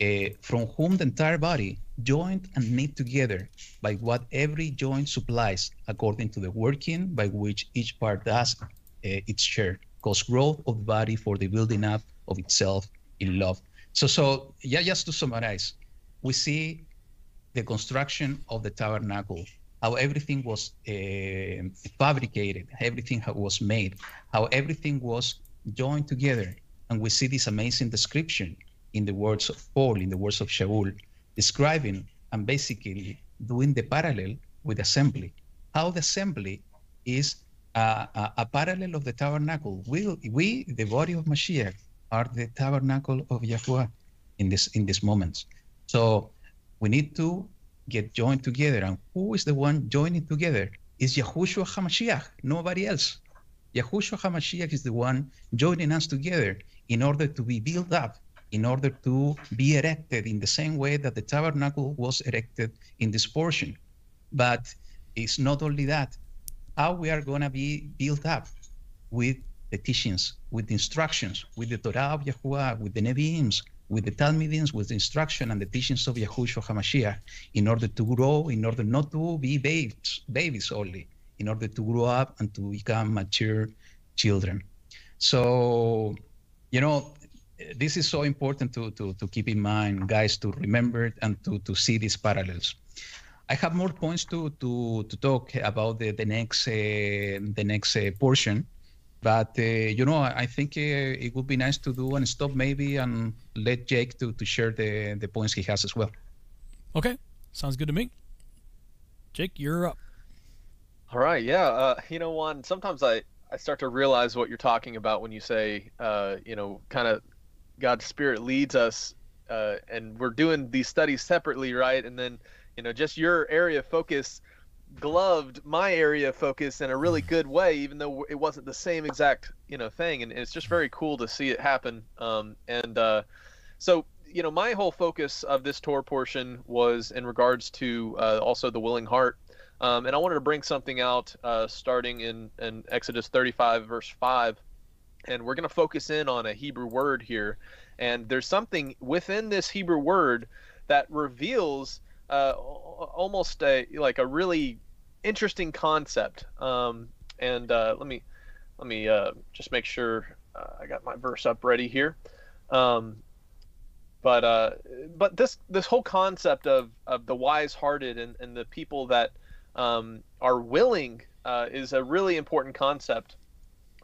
uh, from whom the entire body, joined and knit together by what every joint supplies, according to the working by which each part does uh, its share, cause growth of the body for the building up of itself in love. So, so yeah, just to summarize, we see the construction of the tabernacle, how everything was uh, fabricated, everything was made, how everything was joined together. And we see this amazing description in the words of Paul, in the words of Shaul, describing and basically doing the parallel with assembly. How the assembly is a, a, parallel of the tabernacle. We, we, the body of Mashiach, are the tabernacle of Yahuwah in this in these moments. So we need to get joined together. And who is the one joining together? Is Yahushua HaMashiach, nobody else. Yahushua HaMashiach is the one joining us together in order to be built up, in order to be erected in the same way that the tabernacle was erected in this portion. But it's not only that, how we are going to be built up with the teachings, with the instructions, with the Torah of Yahuwah, with the Nevi'im, with the Talmidims, with the instruction and the teachings of Yahushua HaMashiach, in order to grow, in order not to be babes, babies only, in order to grow up and to become mature children. So, you know, this is so important to, to, to keep in mind, guys, to remember and to, to see these parallels. I have more points to, to, to talk about the, the next uh, the next uh, portion, but uh, you know I think uh, it would be nice to do and stop maybe and let Jake to, to share the, the points he has as well. Okay, sounds good to me. Jake, you're up. All right, yeah. Uh, you know, Juan, sometimes I, I start to realize what you're talking about when you say, uh, you know, kind of God's Spirit leads us, uh, and we're doing these studies separately, right? And then you know just your area of focus gloved my area of focus in a really good way even though it wasn't the same exact you know thing. And it's just very cool to see it happen. Um, and uh, so you know my whole focus of this Torah portion was in regards to uh, also the willing heart. Um, and i wanted to bring something out uh, starting in, in exodus 35 verse 5 and we're going to focus in on a hebrew word here. And there's something within this hebrew word that reveals uh, almost a like a really interesting concept. Um, and uh, let me let me uh, just make sure uh, I got my verse up ready here. Um, but uh, but this this whole concept of of the wise-hearted and, and the people that um, are willing uh, is a really important concept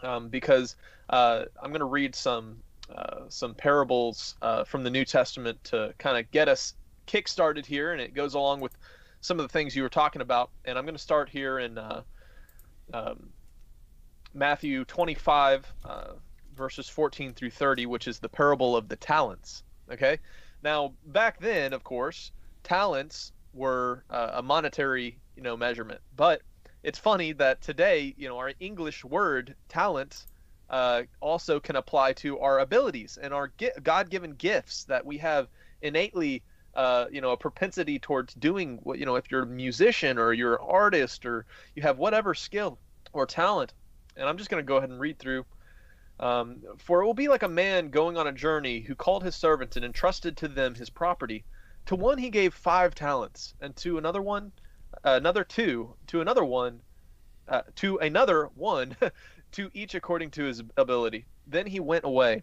um, because uh, I'm going to read some uh, some parables uh, from the New Testament to kind of get us kick-started here, and it goes along with some of the things you were talking about. And I'm going to start here in uh, um, Matthew 25, uh, verses 14 through 30, which is the parable of the talents. Okay, now back then, of course, talents were uh, a monetary, you know, measurement. But it's funny that today, you know, our English word talent uh, also can apply to our abilities and our God-given gifts that we have innately uh, you know a propensity towards doing what you know if you're a musician or you're an artist or you have whatever skill or talent and i'm just going to go ahead and read through um, for it will be like a man going on a journey who called his servants and entrusted to them his property. To one he gave five talents and to another one uh, another two to another one uh, to another one to each according to his ability. Then he went away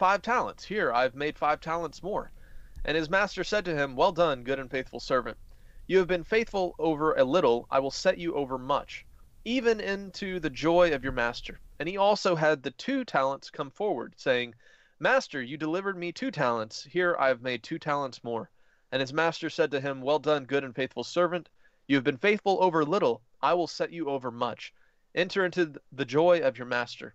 five talents. Here, I've made five talents more. And his master said to him, Well done, good and faithful servant. You have been faithful over a little, I will set you over much, even into the joy of your master. And he also had the two talents come forward, saying, Master, you delivered me two talents. Here I have made two talents more. And his master said to him, Well done, good and faithful servant. You have been faithful over little, I will set you over much. Enter into the joy of your master.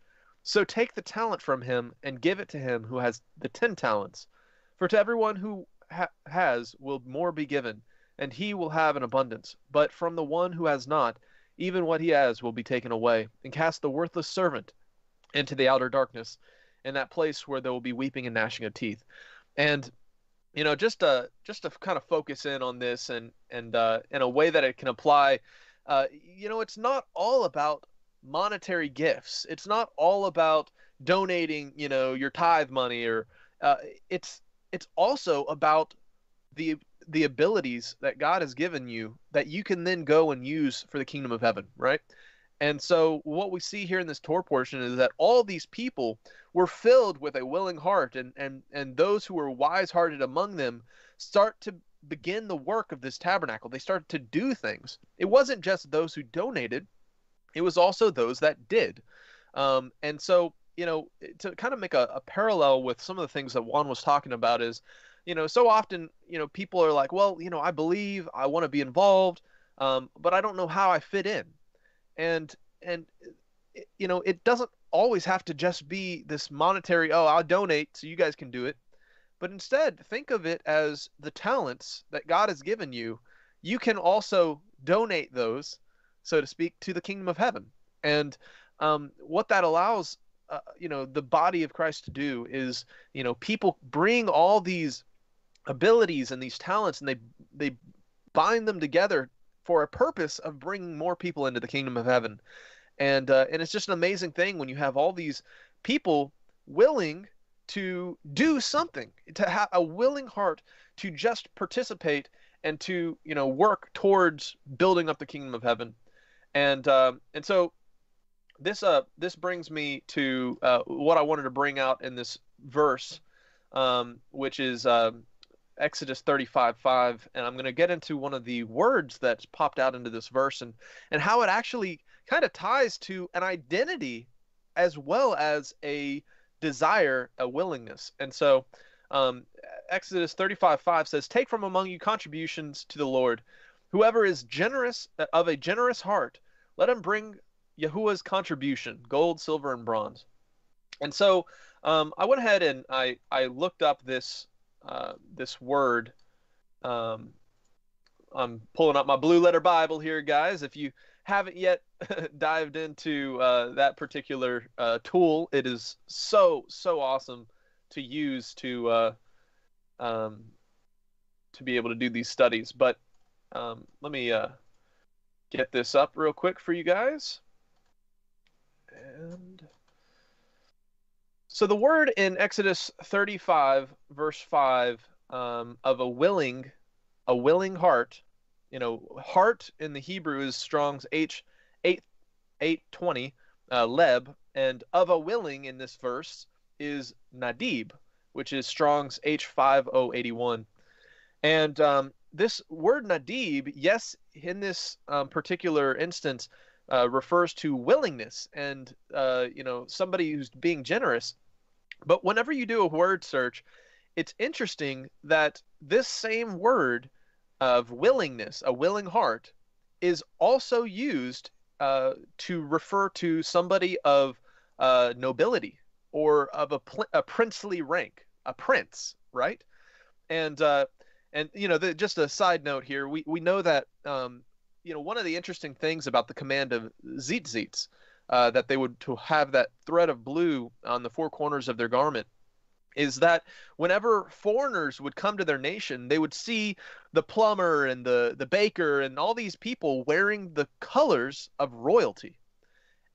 So take the talent from him and give it to him who has the ten talents. For to everyone who ha- has will more be given, and he will have an abundance. But from the one who has not, even what he has will be taken away. And cast the worthless servant into the outer darkness, in that place where there will be weeping and gnashing of teeth. And you know, just to just to kind of focus in on this and and uh, in a way that it can apply, uh, you know, it's not all about monetary gifts. It's not all about donating, you know, your tithe money or uh, it's it's also about the the abilities that God has given you that you can then go and use for the kingdom of heaven, right? And so what we see here in this Torah portion is that all these people were filled with a willing heart and and and those who were wise-hearted among them start to begin the work of this tabernacle. They started to do things. It wasn't just those who donated, it was also those that did. Um, and so, you know, to kind of make a, a parallel with some of the things that Juan was talking about is, you know, so often, you know, people are like, well, you know, I believe, I want to be involved, um, but I don't know how I fit in. And and you know, it doesn't always have to just be this monetary, oh, I'll donate so you guys can do it. But instead, think of it as the talents that God has given you. You can also donate those, so to speak, to the kingdom of heaven. And um, what that allows, uh, you know, the body of Christ to do is, you know, people bring all these abilities and these talents and they they bind them together for a purpose of bringing more people into the kingdom of heaven and uh, and it's just an amazing thing when you have all these people willing to do something to have a willing heart to just participate and to you know work towards building up the kingdom of heaven and um, and so this uh this brings me to uh, what I wanted to bring out in this verse um, which is um, Exodus 35 5. And I'm going to get into one of the words that's popped out into this verse and, and how it actually kind of ties to an identity as well as a desire, a willingness. And so um, Exodus 35 5 says, Take from among you contributions to the Lord. Whoever is generous, uh, of a generous heart, let him bring Yahuwah's contribution, gold, silver, and bronze. And so um, I went ahead and I, I looked up this uh, this word. Um, I'm pulling up my blue letter Bible here, guys. If you haven't yet dived into uh, that particular uh, tool, it is so so awesome to use to uh, um, to be able to do these studies. But um, let me uh, get this up real quick for you guys. And so the word in Exodus 35, verse 5, um, of a willing, a willing heart, you know, heart in the Hebrew is Strong's H 8 820, uh, leb, and of a willing in this verse is nadib, which is Strong's H5081. And um, this word nadib, yes, in this um, particular instance, uh, refers to willingness and uh, you know somebody who's being generous but whenever you do a word search, it's interesting that this same word of willingness, a willing heart, is also used uh, to refer to somebody of uh, nobility or of a, pl- a, princely rank, a prince, right? And uh, and you know, the, just a side note here, we we know that um, you know one of the interesting things about the command of tzitzits uh, that they would to have that thread of blue on the four corners of their garment is that whenever foreigners would come to their nation, they would see the plumber and the, the baker and all these people wearing the colors of royalty.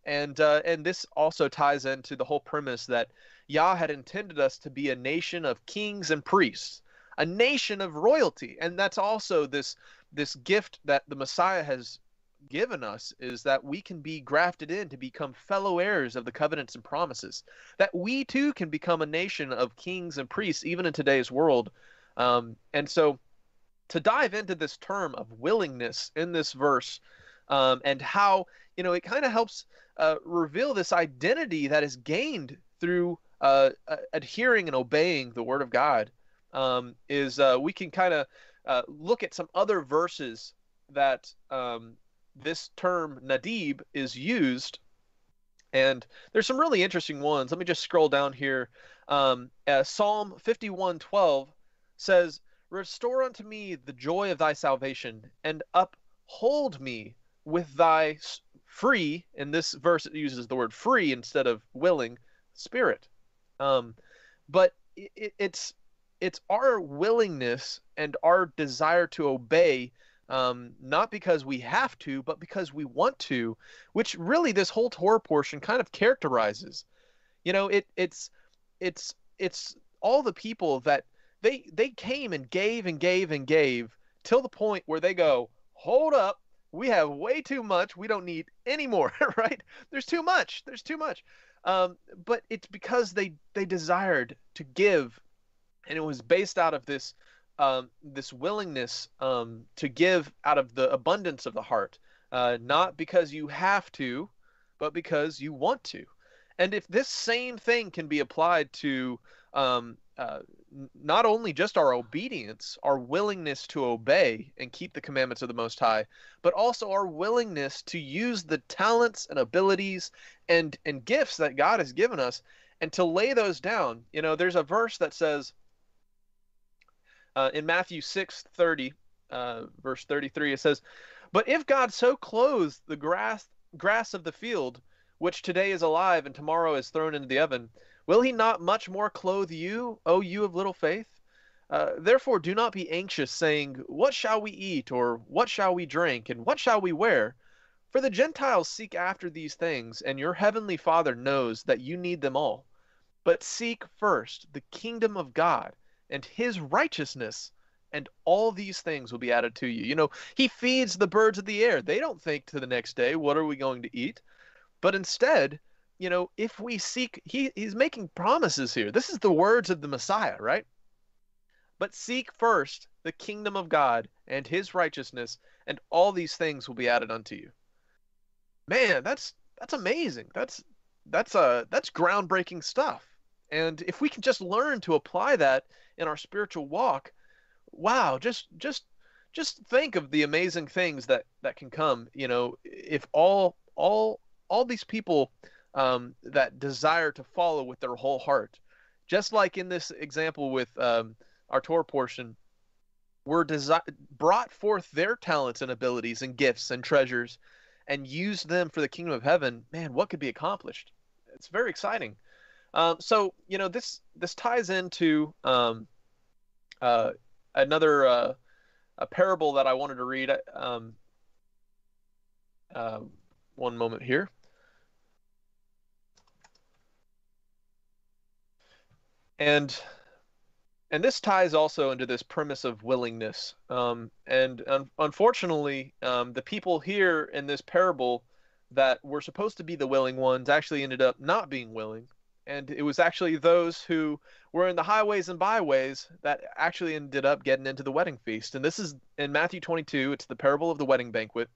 And, uh, and this also ties into the whole premise that Yah had intended us to be a nation of kings and priests, a nation of royalty. And that's also this, this gift that the Messiah has given us is that we can be grafted in to become fellow heirs of the covenants and promises. That we too can become a nation of kings and priests, even in today's world. Um, and so, to dive into this term of willingness in this verse, um, and how you know it kind of helps uh, reveal this identity that is gained through uh, adhering and obeying the Word of God, um, is uh, we can kind of uh, look at some other verses that um, this term nadib is used, and there's some really interesting ones. Let me just scroll down here. Um, uh, Psalm 51:12 says, "Restore unto me the joy of thy salvation, and uphold me with thy free." In this verse, it uses the word free instead of willing spirit. Um, but it, it's it's our willingness and our desire to obey um, not because we have to, but because we want to, which really this whole Torah portion kind of characterizes. You know, it it's it's it's all the people that they they came and gave and gave and gave till the point where they go, hold up, we have way too much, we don't need any more, right? There's too much, there's too much. Um, but it's because they they desired to give, and it was based out of this um, this willingness um, to give out of the abundance of the heart, uh, not because you have to, but because you want to. And if this same thing can be applied to um, uh, not only just our obedience, our willingness to obey and keep the commandments of the Most High, but also our willingness to use the talents and abilities and and gifts that God has given us and to lay those down. You know, there's a verse that says uh, in Matthew 6 30, uh, verse 33, it says, But if God so clothes the grass, grass of the field, which today is alive and tomorrow is thrown into the oven, will he not much more clothe you, O you of little faith? Uh, therefore, do not be anxious, saying, What shall we eat, or what shall we drink, and what shall we wear? For the Gentiles seek after these things, and your heavenly Father knows that you need them all. But seek first the kingdom of God and his righteousness, and all these things will be added to you. You know, he feeds the birds of the air. They don't think to the next day, what are we going to eat? But instead, you know, if we seek, he, he's making promises here. This is the words of the Messiah, right? But seek first the kingdom of God and his righteousness, and all these things will be added unto you. Man, that's that's amazing. That's that's uh that's groundbreaking stuff. And if we can just learn to apply that in our spiritual walk, wow, just just just think of the amazing things that that can come. You know, if all all all these people um, that desire to follow with their whole heart, just like in this example with um, our Torah portion, were desi- brought forth their talents and abilities and gifts and treasures, and used them for the kingdom of heaven. Man, what could be accomplished? It's very exciting. Um, so you know this this ties into um, uh, another uh, a parable that I wanted to read. Um, uh, one moment here. And and this ties also into this premise of willingness. Um, and un- unfortunately, um, the people here in this parable that were supposed to be the willing ones actually ended up not being willing and it was actually those who were in the highways and byways that actually ended up getting into the wedding feast. And this is in Matthew 22, it's the parable of the wedding banquet.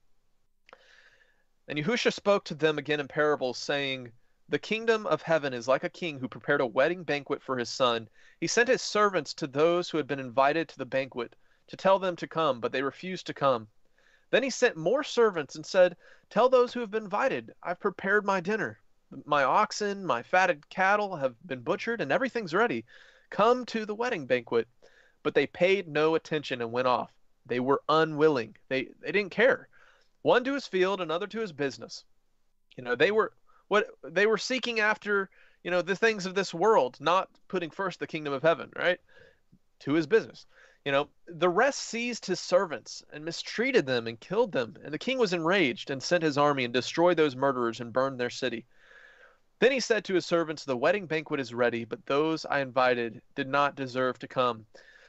And Yahusha spoke to them again in parables, saying, The kingdom of heaven is like a king who prepared a wedding banquet for his son. He sent his servants to those who had been invited to the banquet to tell them to come, but they refused to come. Then he sent more servants and said, Tell those who have been invited, I've prepared my dinner my oxen, my fatted cattle have been butchered, and everything's ready. Come to the wedding banquet. But they paid no attention and went off. They were unwilling. They they didn't care. One to his field, another to his business. You know, they were what they were seeking after, you know, the things of this world, not putting first the kingdom of heaven, right? To his business. You know, the rest seized his servants and mistreated them and killed them. And the king was enraged and sent his army and destroyed those murderers and burned their city. Then he said to his servants, The wedding banquet is ready, but those I invited did not deserve to come.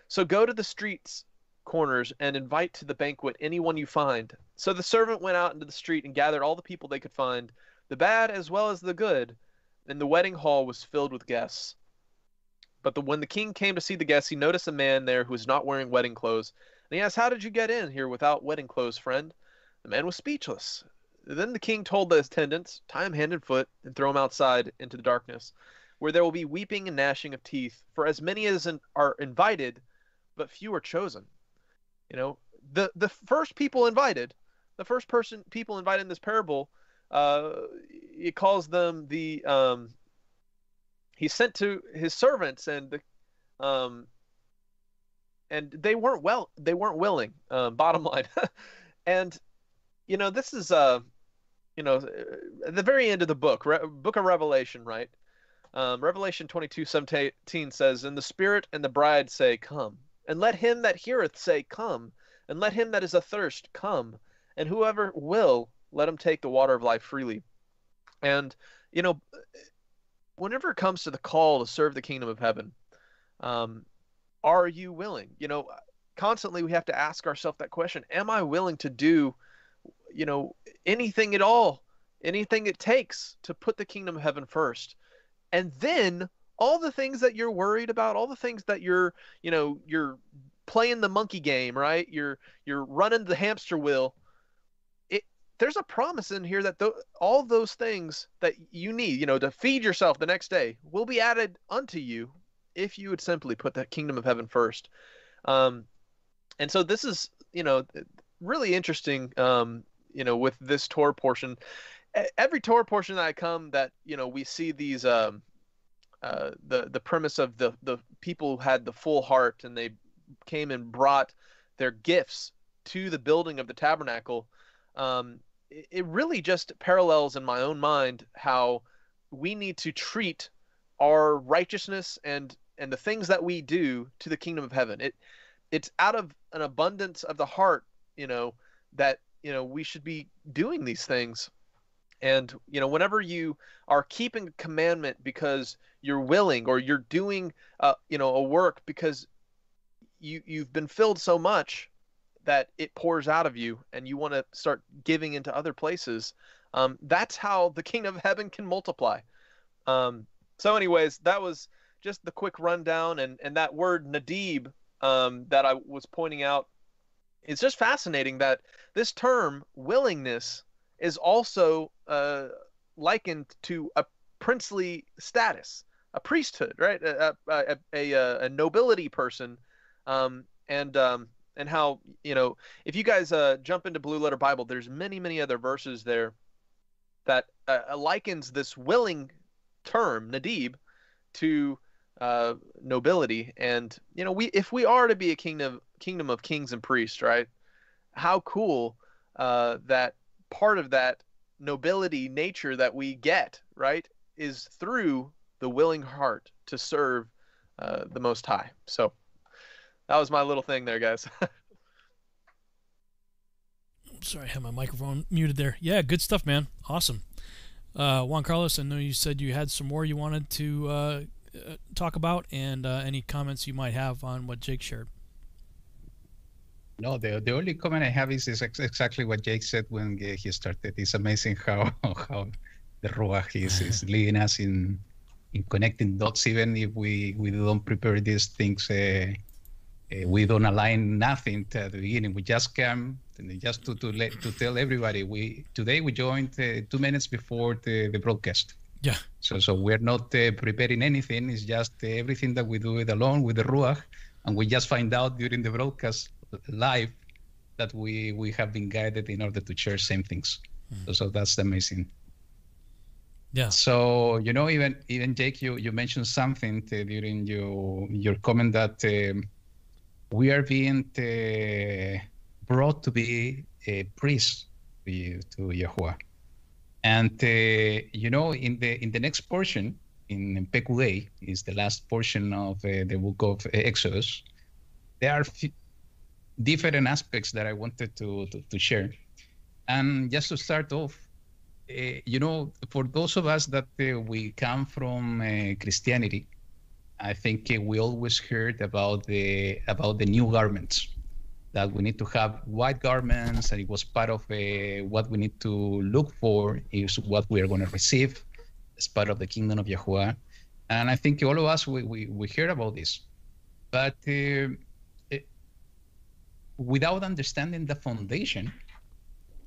So go to the streets, corners, and invite to the banquet anyone you find. So the servant went out into the street and gathered all the people they could find, the bad as well as the good, and the wedding hall was filled with guests. But the, when the king came to see the guests, he noticed a man there who was not wearing wedding clothes. And he asked, How did you get in here without wedding clothes, friend? The man was speechless. Then the king told the attendants, Tie him hand and foot, and throw him outside into the darkness, where there will be weeping and gnashing of teeth, for as many as are invited, but few are chosen. You know, the the first people invited, the first person people invited in this parable, uh, it calls them the um, he sent to his servants and the um, and they weren't well they weren't willing. Uh, bottom line, and you know this is uh you know at the very end of the book, Re- book of Revelation, right? Um, Revelation 22, 17 says, And the Spirit and the bride say, Come. And let him that heareth say, Come. And let him that is athirst come. And whoever will, let him take the water of life freely. And, you know, whenever it comes to the call to serve the kingdom of heaven, um, are you willing? You know, constantly we have to ask ourselves that question Am I willing to do, you know, anything at all, anything it takes to put the kingdom of heaven first? and then all the things that you're worried about all the things that you're you know you're playing the monkey game right? You're you're running the hamster wheel. It there's a promise in here that th- all those things that you need you know to feed yourself the next day will be added unto you if you would simply put the kingdom of heaven first. Um and so this is you know really interesting um you know with this Torah portion every Torah portion that I come that you know we see these um, uh, the the premise of the the people who had the full heart and they came and brought their gifts to the building of the tabernacle. Um, it, it really just parallels in my own mind how we need to treat our righteousness and and the things that we do to the kingdom of heaven. It it's out of an abundance of the heart, you know, that you know we should be doing these things and you know, whenever you are keeping a commandment because you're willing, or you're doing, uh, you know, a work because you you've been filled so much that it pours out of you, and you want to start giving into other places. Um, that's how the kingdom of heaven can multiply. Um, so, anyways, that was just the quick rundown, and and that word nadib um, that I was pointing out. It's just fascinating that this term willingness is also uh, likened to a princely status, a priesthood, right? A, a, a, a nobility person, um, and um, and how you know if you guys uh, jump into Blue Letter Bible, there's many many other verses there that uh, likens this willing term nadib to uh, nobility, and you know we if we are to be a kingdom kingdom of kings and priests, right? How cool uh, that part of that nobility nature that we get, right, is through the willing heart to serve uh, the Most High. So that was my little thing there, guys. Sorry, I had my microphone muted there. Yeah, good stuff, man. Awesome. Uh, Juan Carlos, I know you said you had some more you wanted to uh, uh talk about, and uh, any comments you might have on what Jake shared. No, the, the only comment I have is, is ex- exactly what Jake said when he started. It's amazing how how the Ruach is, is leading us in in connecting dots, even if we, we don't prepare these things. Uh, uh, we don't align nothing at the beginning. We just come just to to let to tell everybody. We today we joined uh, two minutes before the, the broadcast. Yeah. So so we're not uh, preparing anything. It's just uh, everything that we do it alone with the ruach, and we just find out during the broadcast live that we we have been guided in order to share same things. Mm. So, so that's amazing. Yeah. So you know, even even Jake, you you mentioned something to, during your your comment that um, we are being uh, brought to be a priest to, to Yahweh, and uh, you know, in the in the next portion in Pekudei is the last portion of uh, the book of Exodus. There are different aspects that I wanted to, to, to share. And just to start off, uh, you know, for those of us that uh, we come from uh, Christianity, I think we always heard about the about the new garments that we need to have white garments, and it was part of uh, what we need to look for is what we are going to receive as part of the kingdom of Yahweh. And I think all of us we we, we hear about this, but uh, uh, without understanding the foundation,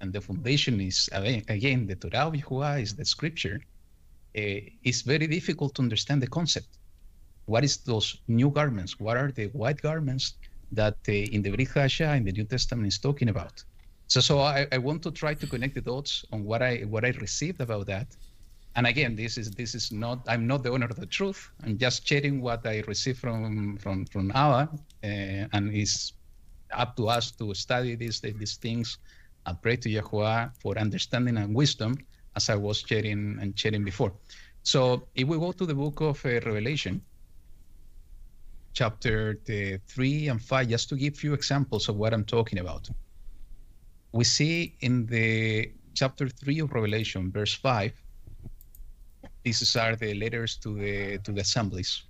and the foundation is again the Torah of Yahuwah is the scripture. Uh, it's very difficult to understand the concept. What is those new garments? What are the white garments that uh, in the Brit Hadashah in the New Testament is talking about. So, so I, I want to try to connect the dots on what I what I received about that. And again, this is this is not I'm not the owner of the truth. I'm just sharing what I received from from from Abba, uh, and it's up to us to study these these things and pray to Yahweh for understanding and wisdom, as I was sharing and sharing before. So if we go to the book of uh, Revelation, chapter uh, 3 and 5, just to give few examples of what I'm talking about we see in the chapter 3 of Revelation, verse 5, these are the letters to the to the assemblies.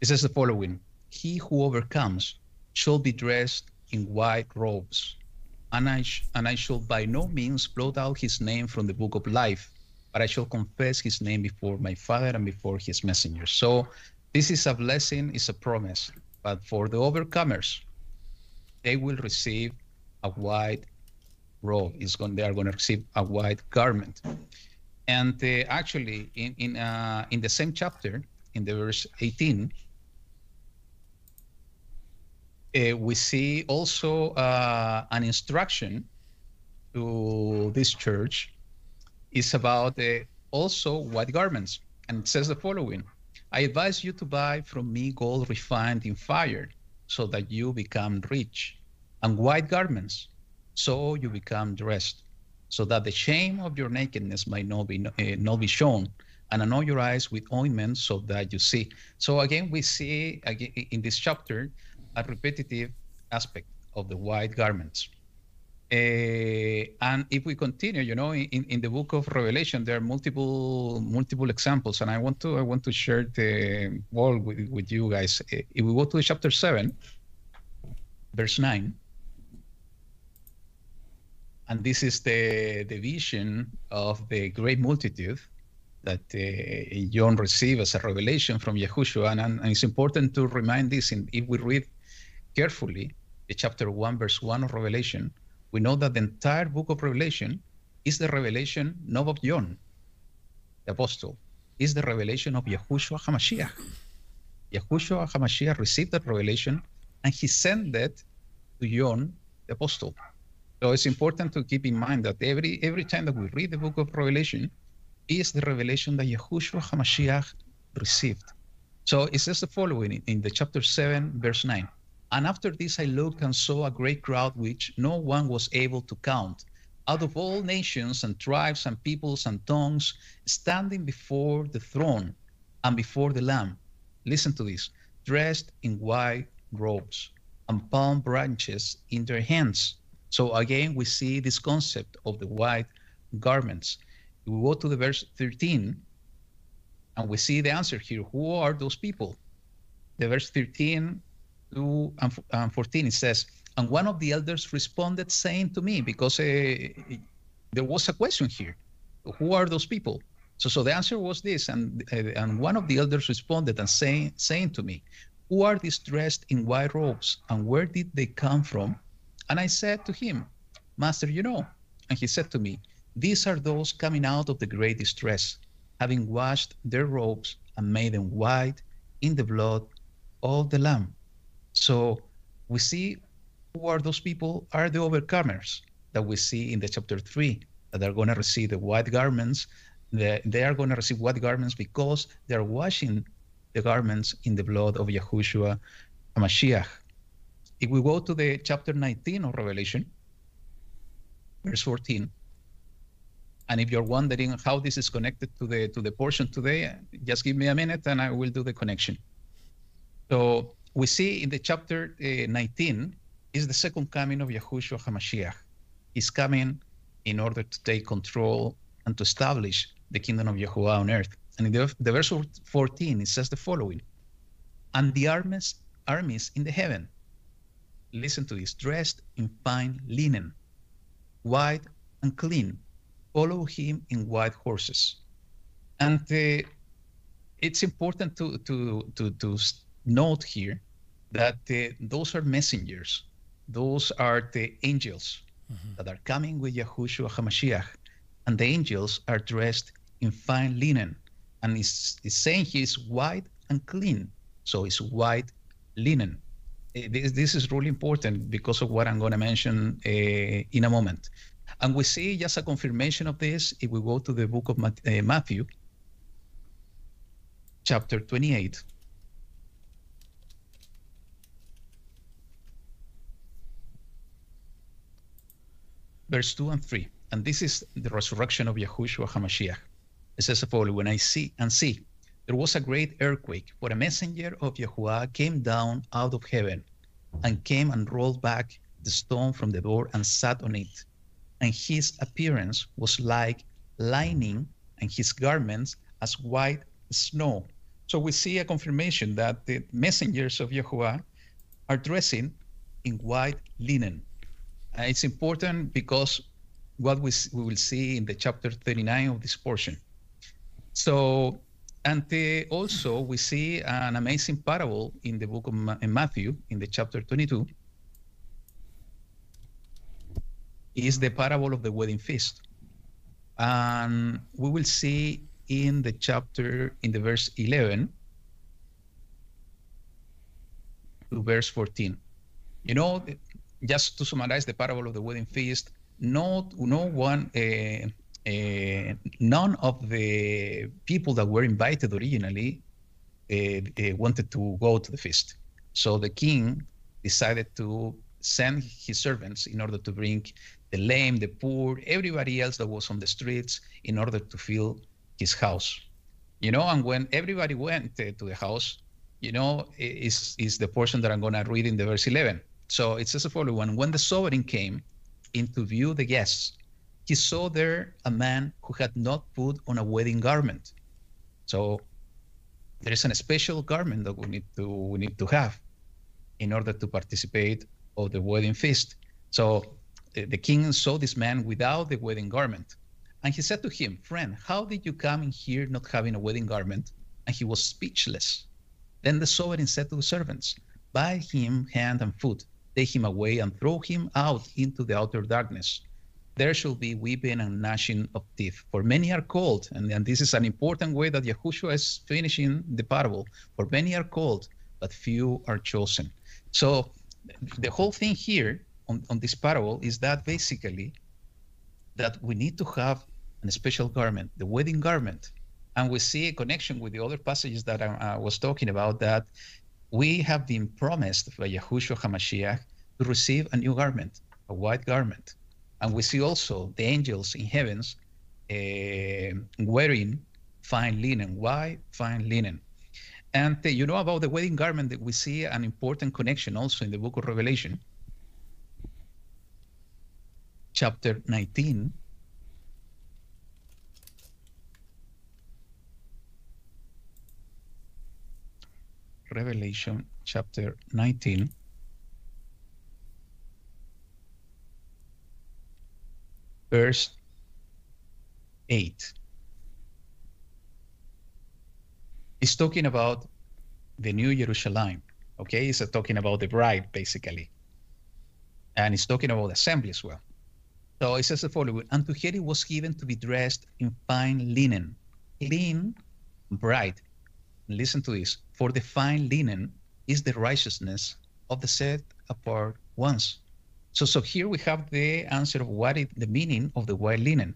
It says the following: He who overcomes shall be dressed in white robes, and I sh- and I shall by no means blot out his name from the book of life, but I shall confess his name before my Father and before his messengers. So this is a blessing, it's a promise. But for the overcomers, they will receive a white robe. Is going, they are going to receive a white garment. And uh, actually, in in uh, in the same chapter, in the verse 18, uh, we see also uh, an instruction to this church. Is about uh, also white garments, and it says the following: I advise you to buy from me gold refined in fire, so that you become rich, and white garments so you become dressed, so that the shame of your nakedness might not be uh, not be shown, and anoint your eyes with ointment, so that you see. So again, we see again, in this chapter a repetitive aspect of the white garments. Uh, and if we continue, you know, in, in the book of Revelation, there are multiple multiple examples, and I want to I want to share the wall with, with you guys. If we go to chapter seven, verse nine, and this is the, the vision of the great multitude that uh, John received as a revelation from Yahushua. And, and, it's important to remind this in, if we read carefully the chapter 1, verse 1 of Revelation, we know that the entire book of Revelation is the revelation not of John, the apostle, is the revelation of Yahushua HaMashiach. Yahushua HaMashiach received that revelation and he sent it to John, the apostle. So it's important to keep in mind that every every time that we read the book of Revelation is the revelation that Yahushua HaMashiach received. So it says the following in the chapter 7, verse 9. And after this I looked and saw a great crowd which no one was able to count, out of all nations and tribes and peoples and tongues, standing before the throne and before the Lamb. Listen to this dressed in white robes and palm branches in their hands so again, we see this concept of the white garments. We go to the verse 13, and we see the answer here. Who are those people? The verse 13 to and 14 it says, and one of the elders responded, saying to me, because uh, there was a question here, who are those people? So, so the answer was this, and uh, and one of the elders responded and saying saying to me, who are these dressed in white robes, and where did they come from? And I said to him, Master, you know. And he said to me, These are those coming out of the great distress, having washed their robes and made them white in the blood of the Lamb. So we see who are those people are the overcomers that we see in the chapter 3 that are going to receive the white garments. They are going to receive white garments because they are washing the garments in the blood of Yahushua HaMashiach. If we go to the chapter 19 of Revelation, verse 14, and if you're wondering how this is connected to the to the portion today, just give me a minute and I will do the connection. So we see in the chapter uh, 19 is the second coming of Yahushua HaMashiach. He's coming in order to take control and to establish the kingdom of Yahuwah on earth. And in the, the verse 14, it says the following, and the armies, armies in the heaven listen to this, dressed in fine linen, white and clean, follow him in white horses. And uh, it's important to, to, to, to note here that uh, those are messengers. Those are the angels mm-hmm. that are coming with Yahushua HaMashiach. And the angels are dressed in fine linen. And it's, it's saying he is white and clean. So it's white linen. this, this is really important because of what I'm going to mention uh, in a moment. And we see just a confirmation of this if we go to the book of Matthew, chapter 28. Verse 2 and 3. And this is the resurrection of Yahushua HaMashiach. It says the following When I see and see, there was a great earthquake, for a messenger of Yahuwah came down out of heaven and came and rolled back the stone from the door and sat on it. And his appearance was like lightning, and his garments as white snow. So we see a confirmation that the messengers of Yahuwah are dressing in white linen. Uh, it's important because what we, we will see in the chapter 39 of this portion. So and also, we see an amazing parable in the book of Ma- in Matthew, in the chapter 22, is the parable of the wedding feast. And we will see in the chapter, in the verse 11 to verse 14. You know, just to summarize the parable of the wedding feast, no, no one uh, uh, none of the people that were invited originally uh, wanted to go to the feast. So the king decided to send his servants in order to bring the lame, the poor, everybody else that was on the streets in order to fill his house. You know, and when everybody went to the house, you know, is is the portion that I'm going to read in the verse 11. So it says the following: When the sovereign came into view the guests, he saw there a man who had not put on a wedding garment. So there is a special garment that we need to we need to have in order to participate of the wedding feast. So eh, the king saw this man without the wedding garment. And he said to him, Friend, how did you come in here not having a wedding garment? And he was speechless. Then the sovereign said to the servants, Bind him hand and foot, take him away, and throw him out into the outer darkness there shall be weeping and gnashing of teeth. For many are called, and, and this is an important way that Yahushua is finishing the parable. For many are called, but few are chosen. So the whole thing here on, on this parable is that basically that we need to have a special garment, the wedding garment. And we see a connection with the other passages that I, I was talking about that we have been promised by Yahushua HaMashiach to receive a new garment, a white garment. And we see also the angels in heavens uh, wearing fine linen. Why fine linen? And uh, you know about the wedding garment that we see an important connection also in the book of Revelation, chapter 19. Revelation chapter 19. verse 8. It's talking about the New Jerusalem. Okay, it's talking about the bride, basically. And it's talking about assembly as well. So it says the following And to her it was given to be dressed in fine linen, clean, bright. Listen to this for the fine linen is the righteousness of the set apart ones. So, so here we have the answer of what is the meaning of the white linen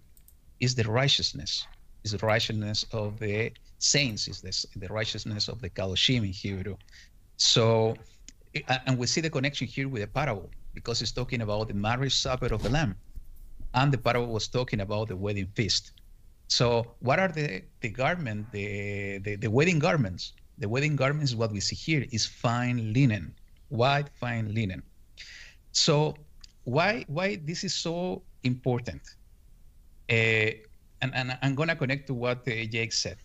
is the righteousness, is the righteousness of the saints, is this the righteousness of the Kadoshim in Hebrew. So, eh, and we see the connection here with the parable because it's talking about the marriage supper of the Lamb, and the parable was talking about the wedding feast. So, what are the the garment, the, the the wedding garments? The wedding garments, what we see here, is fine linen, white fine linen. So why why this is so important? Uh, and, and I'm gonna connect to what uh, Jake said.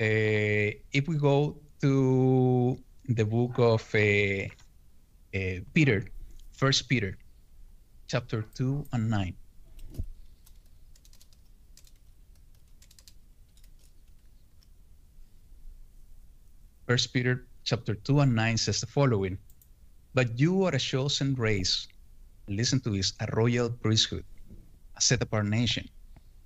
Uh, if we go to the book of uh, uh, Peter, First Peter, chapter two and nine. First Peter chapter 2 and 9 says the following But you are a chosen race, listen to this, a royal priesthood, a set apart nation,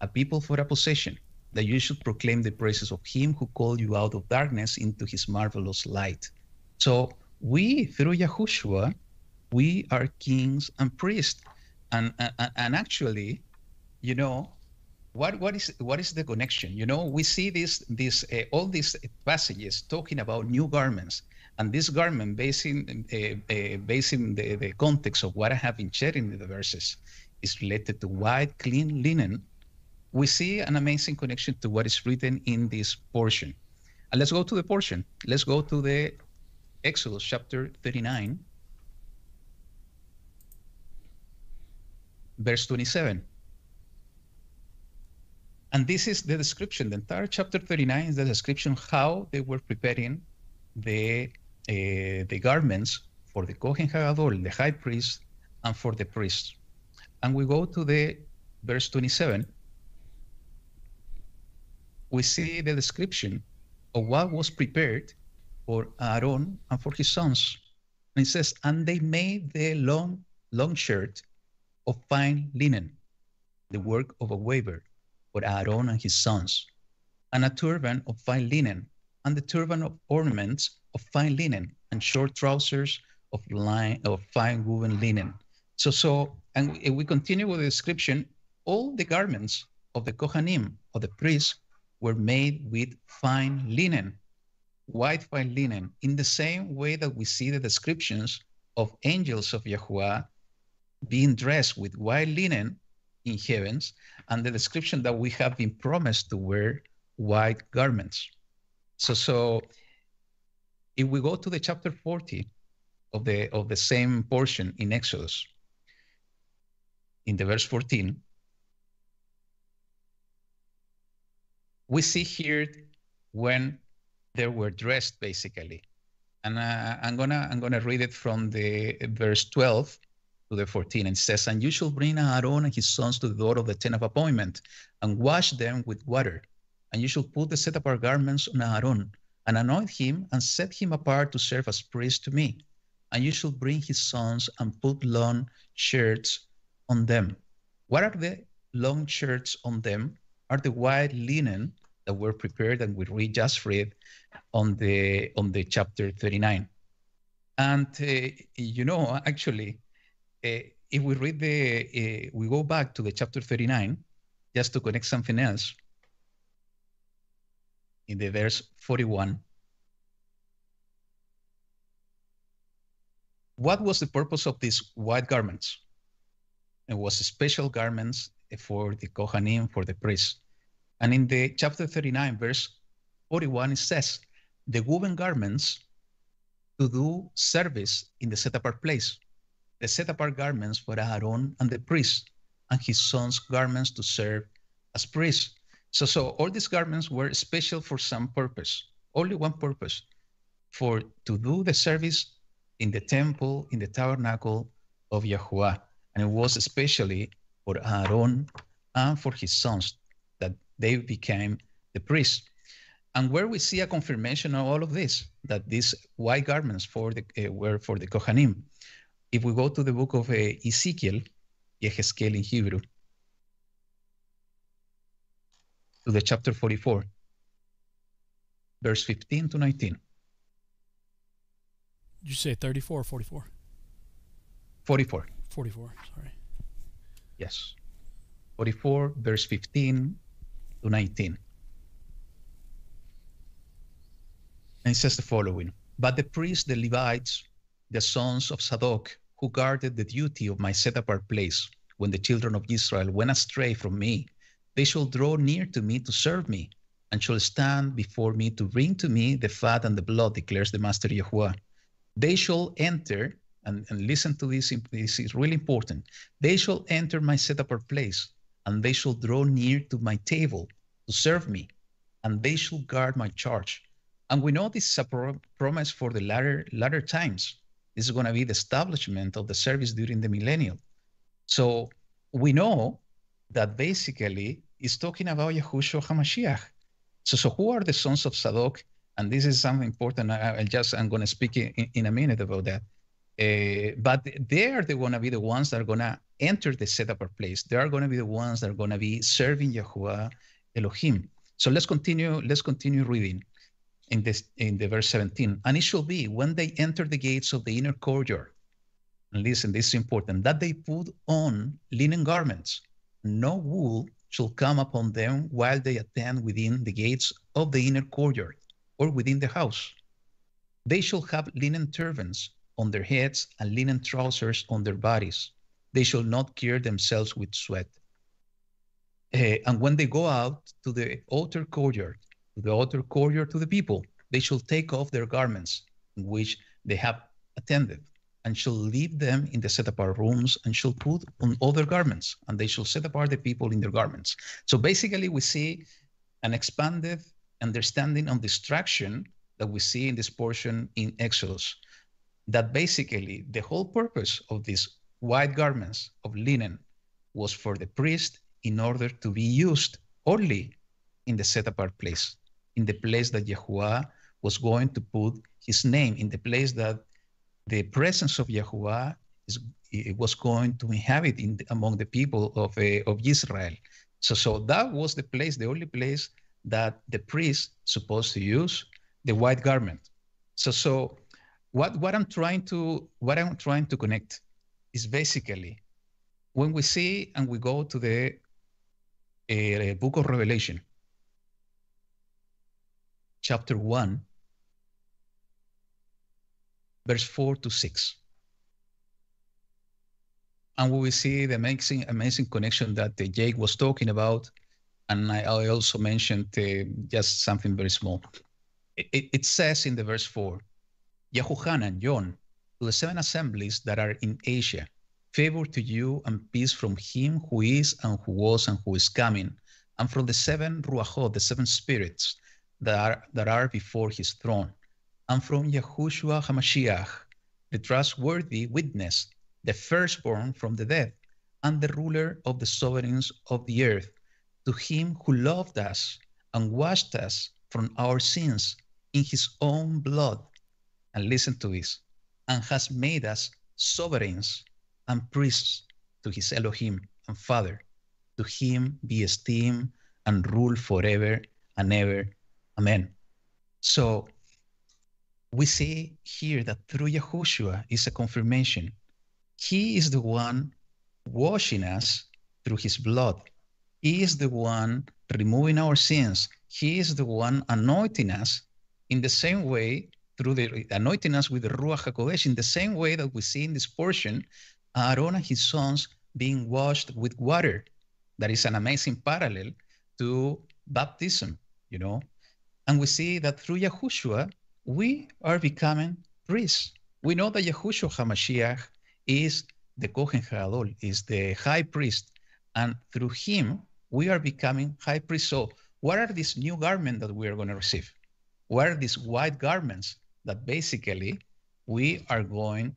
a people for a possession, that you should proclaim the praises of him who called you out of darkness into his marvelous light. So we through Yahushua, we are kings and priests. And, and, and actually, you know, what what is what is the connection? You know, we see this this uh, all these passages talking about new garments, and this garment, based in uh, uh, based the, the context of what I have been sharing in the verses, is related to white, clean linen. We see an amazing connection to what is written in this portion. And let's go to the portion. Let's go to the Exodus chapter 39, verse 27. And this is the description. The entire chapter 39 is the description how they were preparing the uh, the garments for the Kohen Hagadol, the high priest, and for the priests. And we go to the verse 27. We see the description of what was prepared for Aaron and for his sons. And it says, and they made the long, long shirt of fine linen, the work of a weaver for Aaron and his sons, and a turban of fine linen, and the turban of ornaments of fine linen, and short trousers of line of fine woven linen. So, so, and we continue with the description. All the garments of the Kohanim, of the priests, were made with fine linen, white fine linen, in the same way that we see the descriptions of angels of Yahuwah being dressed with white linen in heavens, and the description that we have been promised to wear white garments. So, so if we go to the chapter 40 of the of the same portion in Exodus, in the verse 14, we see here when they were dressed basically. And uh, I'm gonna I'm gonna read it from the verse 12 to the 14 and says, And you shall bring Aaron and his sons to the door of the tent of appointment and wash them with water. And you shall put the set apart garments on Aaron and anoint him and set him apart to serve as priest to me. And you shall bring his sons and put long shirts on them. What are the long shirts on them? Are the white linen that were prepared and we read just read on the on the chapter 39. And uh, you know, actually, if we read the, uh, we go back to the chapter 39, just to connect something else, in the verse 41. What was the purpose of these white garments? It was special garments for the Kohanim, for the priests. And in the chapter 39, verse 41, it says, the woven garments to do service in the set apart place the set apart garments for Aaron and the priest, and his son's garments to serve as priests. So, so all these garments were special for some purpose, only one purpose, for to do the service in the temple, in the tabernacle of Yahuwah. And it was especially for Aaron and for his sons that they became the priests. And where we see a confirmation of all of this, that these white garments for the, uh, were for the Kohanim, if we go to the book of uh, Ezekiel, Yehezkel in Hebrew, to the chapter 44, verse 15 to 19. Did you say 34 or 44? 44. 44, sorry. Yes. 44, verse 15 to 19. And it says the following But the priests, the Levites, the sons of Zadok, who guarded the duty of my set apart place when the children of Israel went astray from me. They shall draw near to me to serve me, and shall stand before me to bring to me the fat and the blood, declares the Master Yahuwah. They shall enter, and, and listen to this, this is really important. They shall enter my set apart place, and they shall draw near to my table to serve me, and they shall guard my charge. And we know this is a pro- promise for the latter, latter times this is going to be the establishment of the service during the millennial. So we know that basically it's talking about Yahushua HaMashiach. So, so who are the sons of Sadok? And this is something important. I, I just I'm going to speak in, in a minute about that. Uh, but they are the, going to be the ones that are going to enter the set apart place. They are going to be the ones that are going to be serving Yahuwah Elohim. So let's continue. Let's continue reading in this in the verse 17. And it shall be when they enter the gates of the inner courtyard. And listen, this is important, that they put on linen garments. No wool shall come upon them while they attend within the gates of the inner courtyard or within the house. They shall have linen turbans on their heads and linen trousers on their bodies. They shall not cure themselves with sweat. Uh, and when they go out to the outer courtyard, the outer courtyard to the people, they shall take off their garments which they have attended, and shall leave them in the set apart rooms, and shall put on other garments, and they shall set apart the people in their garments. So basically, we see an expanded understanding of distraction that we see in this portion in Exodus. That basically the whole purpose of these white garments of linen was for the priest in order to be used only in the set apart place, in the place that Yahuwah was going to put his name, in the place that the presence of Yahuwah is, was going to inhabit in, among the people of, uh, of Israel. So, so that was the place, the only place that the priest supposed to use the white garment. So, so what, what I'm trying to what I'm trying to connect is basically when we see and we go to the uh, book of Revelation, chapter 1, verse 4 to 6. And we will see the amazing, amazing connection that uh, Jake was talking about. And I, I also mentioned uh, just something very small. It, it, says in the verse 4 Yahuhanan, John, to the seven assemblies that are in Asia, favor to you and peace from him who is and who was and who is coming, and from the seven Ruachot, the seven spirits that are, that are before his throne, and from Yahushua HaMashiach, the trustworthy witness, the firstborn from the dead, and the ruler of the sovereigns of the earth, to him who loved us and washed us from our sins in his own blood. And listen to this, and has made us sovereigns and priests to his Elohim and Father. To him be esteem and rule forever and ever. Amen. So we see here that through Yahushua is a confirmation. He is the one washing us through his blood. He is the one removing our sins. He is the one anointing us in the same way through the anointing us with the Ruach HaKodesh, in the same way that we see in this portion, Aaron and his sons being washed with water. That is an amazing parallel to baptism, you know. And we see that through Yahushua, we are becoming priests. We know that Yahushua HaMashiach is the Kohen Gadol, is the high priest. And through him, we are becoming high priests. So what are these new garments that we are going to receive? What are these white garments that basically we are going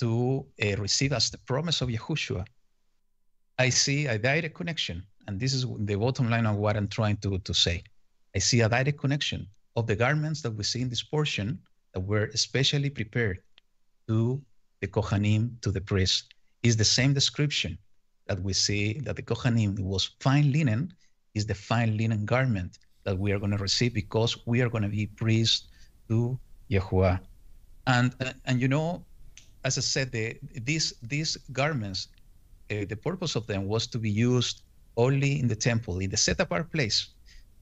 to uh, receive as the promise of Yahushua? I see a direct connection, and this is the bottom line of what I'm trying to, to say. I see a direct connection of the garments that we see in this portion that were especially prepared to the Kohanim, to the priest, is the same description that we see that the Kohanim was fine linen, is the fine linen garment that we are going to receive because we are going to be priests to Yahuwah. And, and you know, as I said, the, these, these garments, uh, the purpose of them was to be used only in the temple, in the set apart place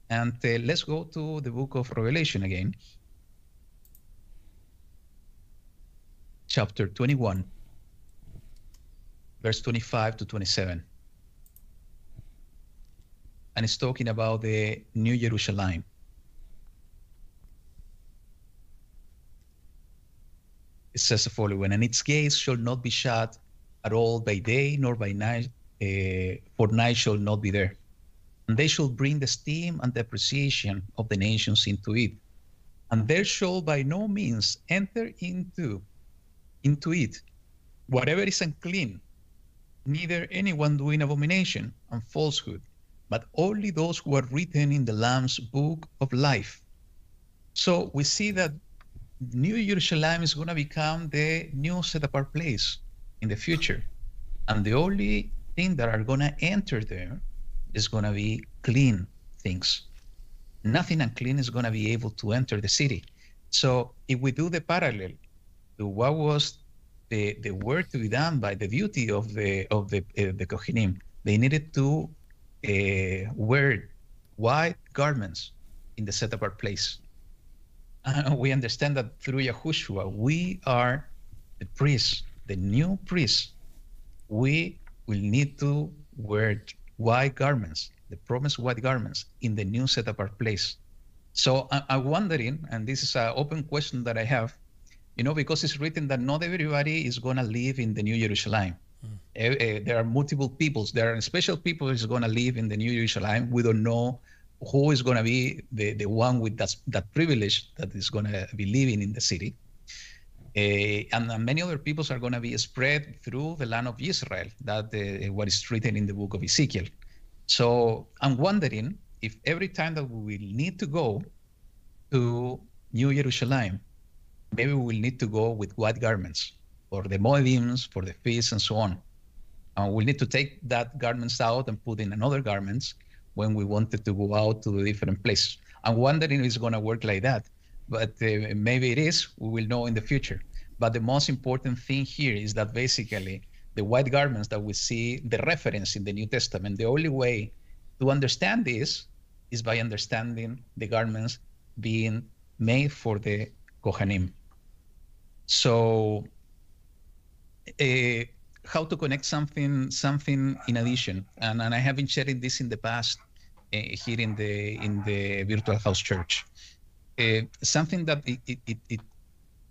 and uh, let's go to the book of Revelation again, chapter 21, verse 25 to 27. And it's talking about the New Jerusalem. It says the following, and its gates shall not be shut at all by day nor by night, uh, for night shall not be there and they shall bring the steam and depreciation of the nations into it. And there shall by no means enter into, into it whatever is unclean, neither anyone doing abomination and falsehood, but only those who are written in the Lamb's book of life. So we see that New Jerusalem is going to become the new set apart place in the future. And the only thing that are going to enter there is going to be clean things. nothing unclean is going to be able to enter the city. So if we do the parallel to what was the, the work to be done by the duty of the of the uh, the Kohanim, they needed to uh, wear white garments in the set apart place. And we understand that through Yahushua, we are the priests, the new priests. We will need to wear white garments, the promised white garments, in the new set apart place. So I, I'm wondering, and this is an open question that I have, you know, because it's written that not everybody is going to live in the New Jerusalem. Mm. Uh, there are multiple peoples. There are special people who is going to live in the New Jerusalem. We don't know who is going to be the, the one with that, that privilege that is going to be living in the city. Uh, and many other peoples are going to be spread through the land of Israel, that uh, what is written in the book of Ezekiel. So I'm wondering if every time that we will need to go to New Jerusalem, maybe we will need to go with white garments for the Moedims, for the feasts, and so on. And we'll need to take that garments out and put in another garments when we wanted to go out to the different places. I'm wondering if it's going to work like that, but uh, maybe it is. We will know in the future. But the most important thing here is that basically the white garments that we see the reference in the New Testament, the only way to understand this is by understanding the garments being made for the Kohanim. So, uh, how to connect something something in addition, and, and I have been sharing this in the past uh, here in the in the virtual house church. Uh, something that it, it, it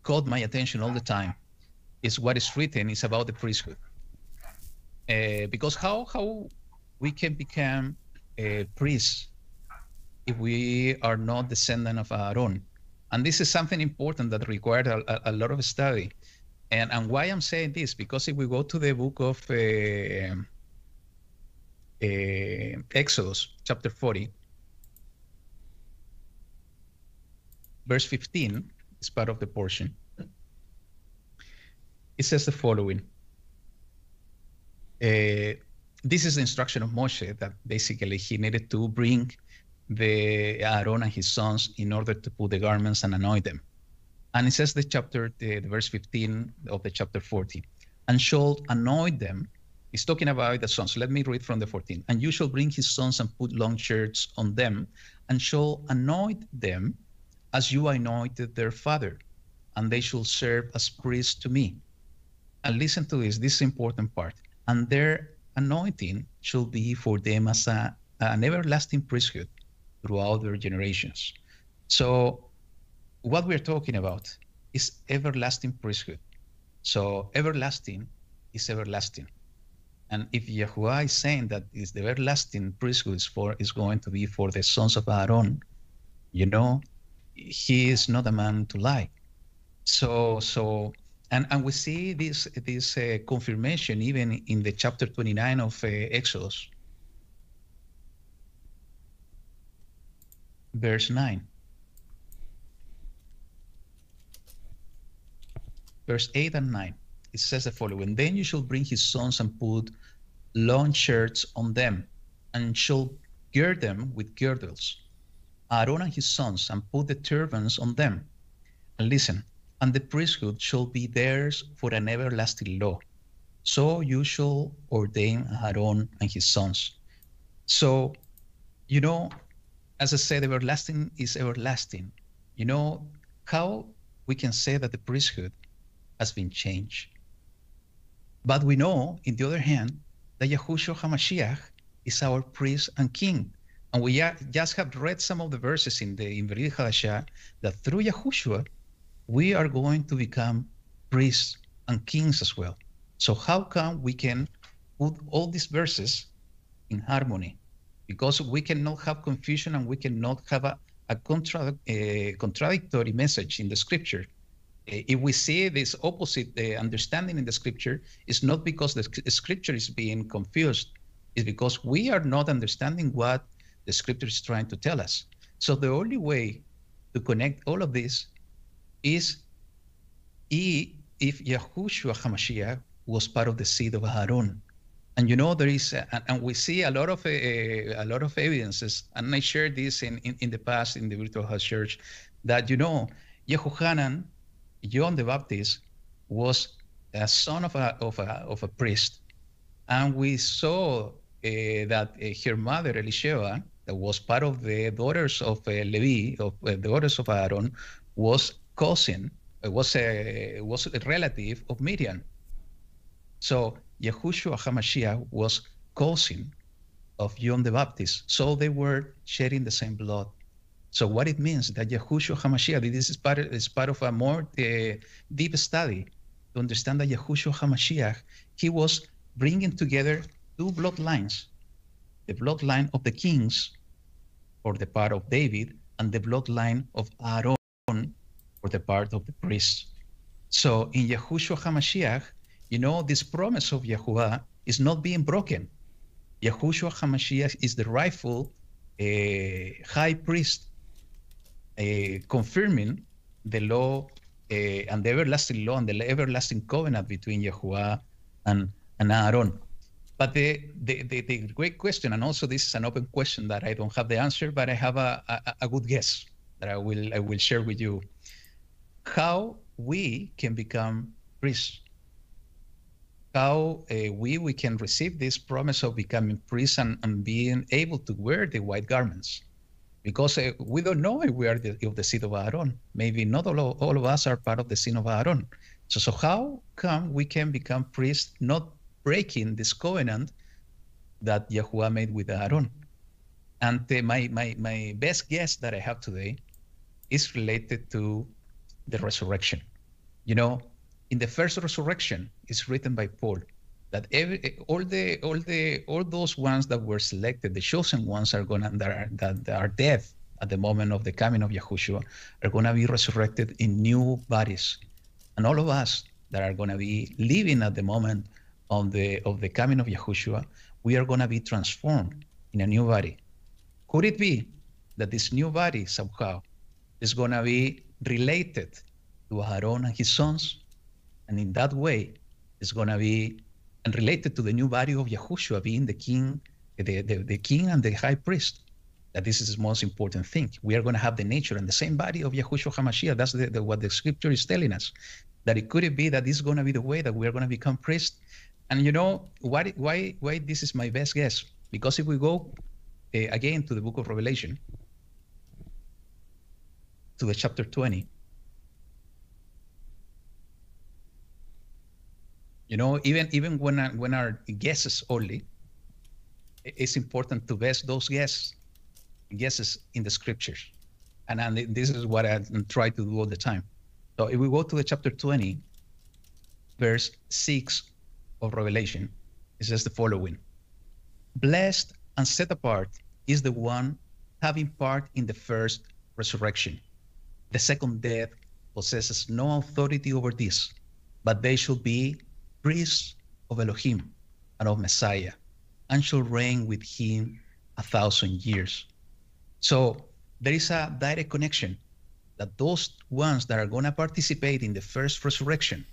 caught my attention all the time is what is written is about the priesthood. Uh, because how how we can become a priest if we are not descendant of Aaron. And this is something important that required a, a, lot of study. And, and why I'm saying this, because if we go to the book of uh, uh, Exodus, chapter 40, verse 15 is part of the portion. It says the following. Uh, this is the instruction of Moshe that basically he needed to bring the Aaron and his sons in order to put the garments and anoint them. And it says the chapter, the, the verse 15 of the chapter 40, and shall anoint them. He's talking about the sons. Let me read from the 14. And you shall bring his sons and put long shirts on them, and shall anoint them as you anointed their father, and they shall serve as priests to me. And listen to this, this important part. And their anointing shall be for them as a, an everlasting priesthood throughout their generations. So, what we're talking about is everlasting priesthood. So, everlasting is everlasting. And if Yahuwah is saying that is the everlasting priesthood is for is going to be for the sons of Aaron, you know, he is not a man to lie. So so and and we see this this uh, confirmation even in the chapter 29 of uh, Exodus verse 9. Verse 8 and 9, it says the following Then you shall bring his sons and put long shirts on them, and shall gird them with girdles. Aaron and his sons, and put the turbans on them. And listen, and the priesthood shall be theirs for an everlasting law. So you shall ordain Aaron and his sons. So, you know, as I said, everlasting is everlasting. You know how we can say that the priesthood has been changed. But we know, in the other hand, that Yahushua HaMashiach is our priest and king. And we just have read some of the verses in the in Brit Hadashah that through Yahushua, we are going to become priests and kings as well. So how come we can put all these verses in harmony? because we cannot have confusion and we cannot have a, a, contra, a contradictory message in the scripture. Uh, if we see this opposite understanding in the scripture, it's not because the scripture is being confused, it's because we are not understanding what the scripture is trying to tell us. So the only way to connect all of this is if Yahushua HaMashiach was part of the seed of Aaron, And you know there is, uh, and we see a lot of uh, a lot of evidences, and I shared this in, in, in the past in the Virtual House Church, that you know Yehohanan, John the Baptist, was a son of a of a of a priest, and we saw uh, that uh, her mother Elisheva, that was part of the daughters of uh, Levi, of uh, the daughters of Aaron, was cousin, was a was a relative of Miriam. So Yahushua HaMashiach was cousin of John the Baptist. So they were sharing the same blood. So what it means that Yahushua HaMashiach, this is part, is part of a more uh, deep study to understand that Yahushua HaMashiach, he was bringing together two bloodlines, the bloodline of the kings for the part of David and the bloodline of Aaron for the part of the priests. So in Yahushua HaMashiach, you know, this promise of Yahuwah is not being broken. Yahushua HaMashiach is the rightful uh, high priest uh, confirming the law uh, and the everlasting law and the everlasting covenant between Yahuwah and, and Aaron. But the, the, the, the, great question, and also this is an open question that I don't have the answer, but I have a, a, a good guess that I will I will share with you. How we can become priests how uh, we we can receive this promise of becoming priests and, and being able to wear the white garments because uh, we don't know if we are the, of the seed of Aaron. Maybe not all of, all of us are part of the seed of Aaron. So, so how come we can become priests not breaking this covenant that Yahuwah made with Aaron? And my, my, my best guess that I have today is related to the resurrection. You know, in the first resurrection it's written by Paul that every all the all the all those ones that were selected, the chosen ones are gonna that are that are dead at the moment of the coming of Yahushua are gonna be resurrected in new bodies. And all of us that are gonna be living at the moment of the of the coming of Yahushua, we are gonna be transformed in a new body. Could it be that this new body somehow is gonna be related to Aaron and his sons? And in that way, it's going to be and related to the new body of Yahushua being the king, the, the, the king and the high priest. That this is the most important thing. We are going to have the nature and the same body of Yahushua HaMashiach. That's the, the, what the scripture is telling us. That it could be that this is going to be the way that we are going to become priests. And you know why? Why? Why this is my best guess? Because if we go uh, again to the book of Revelation, to the chapter 20, You know, even even when when our guesses only, it's important to base those guesses guesses in the scriptures, and, and this is what I try to do all the time. So if we go to the chapter 20, verse 6 of Revelation, it says the following: Blessed and set apart is the one having part in the first resurrection. The second death possesses no authority over this, but they shall be priests of Elohim and of Messiah, and shall reign with him a thousand years. So there is a direct connection that those ones that are going to participate in the first resurrection,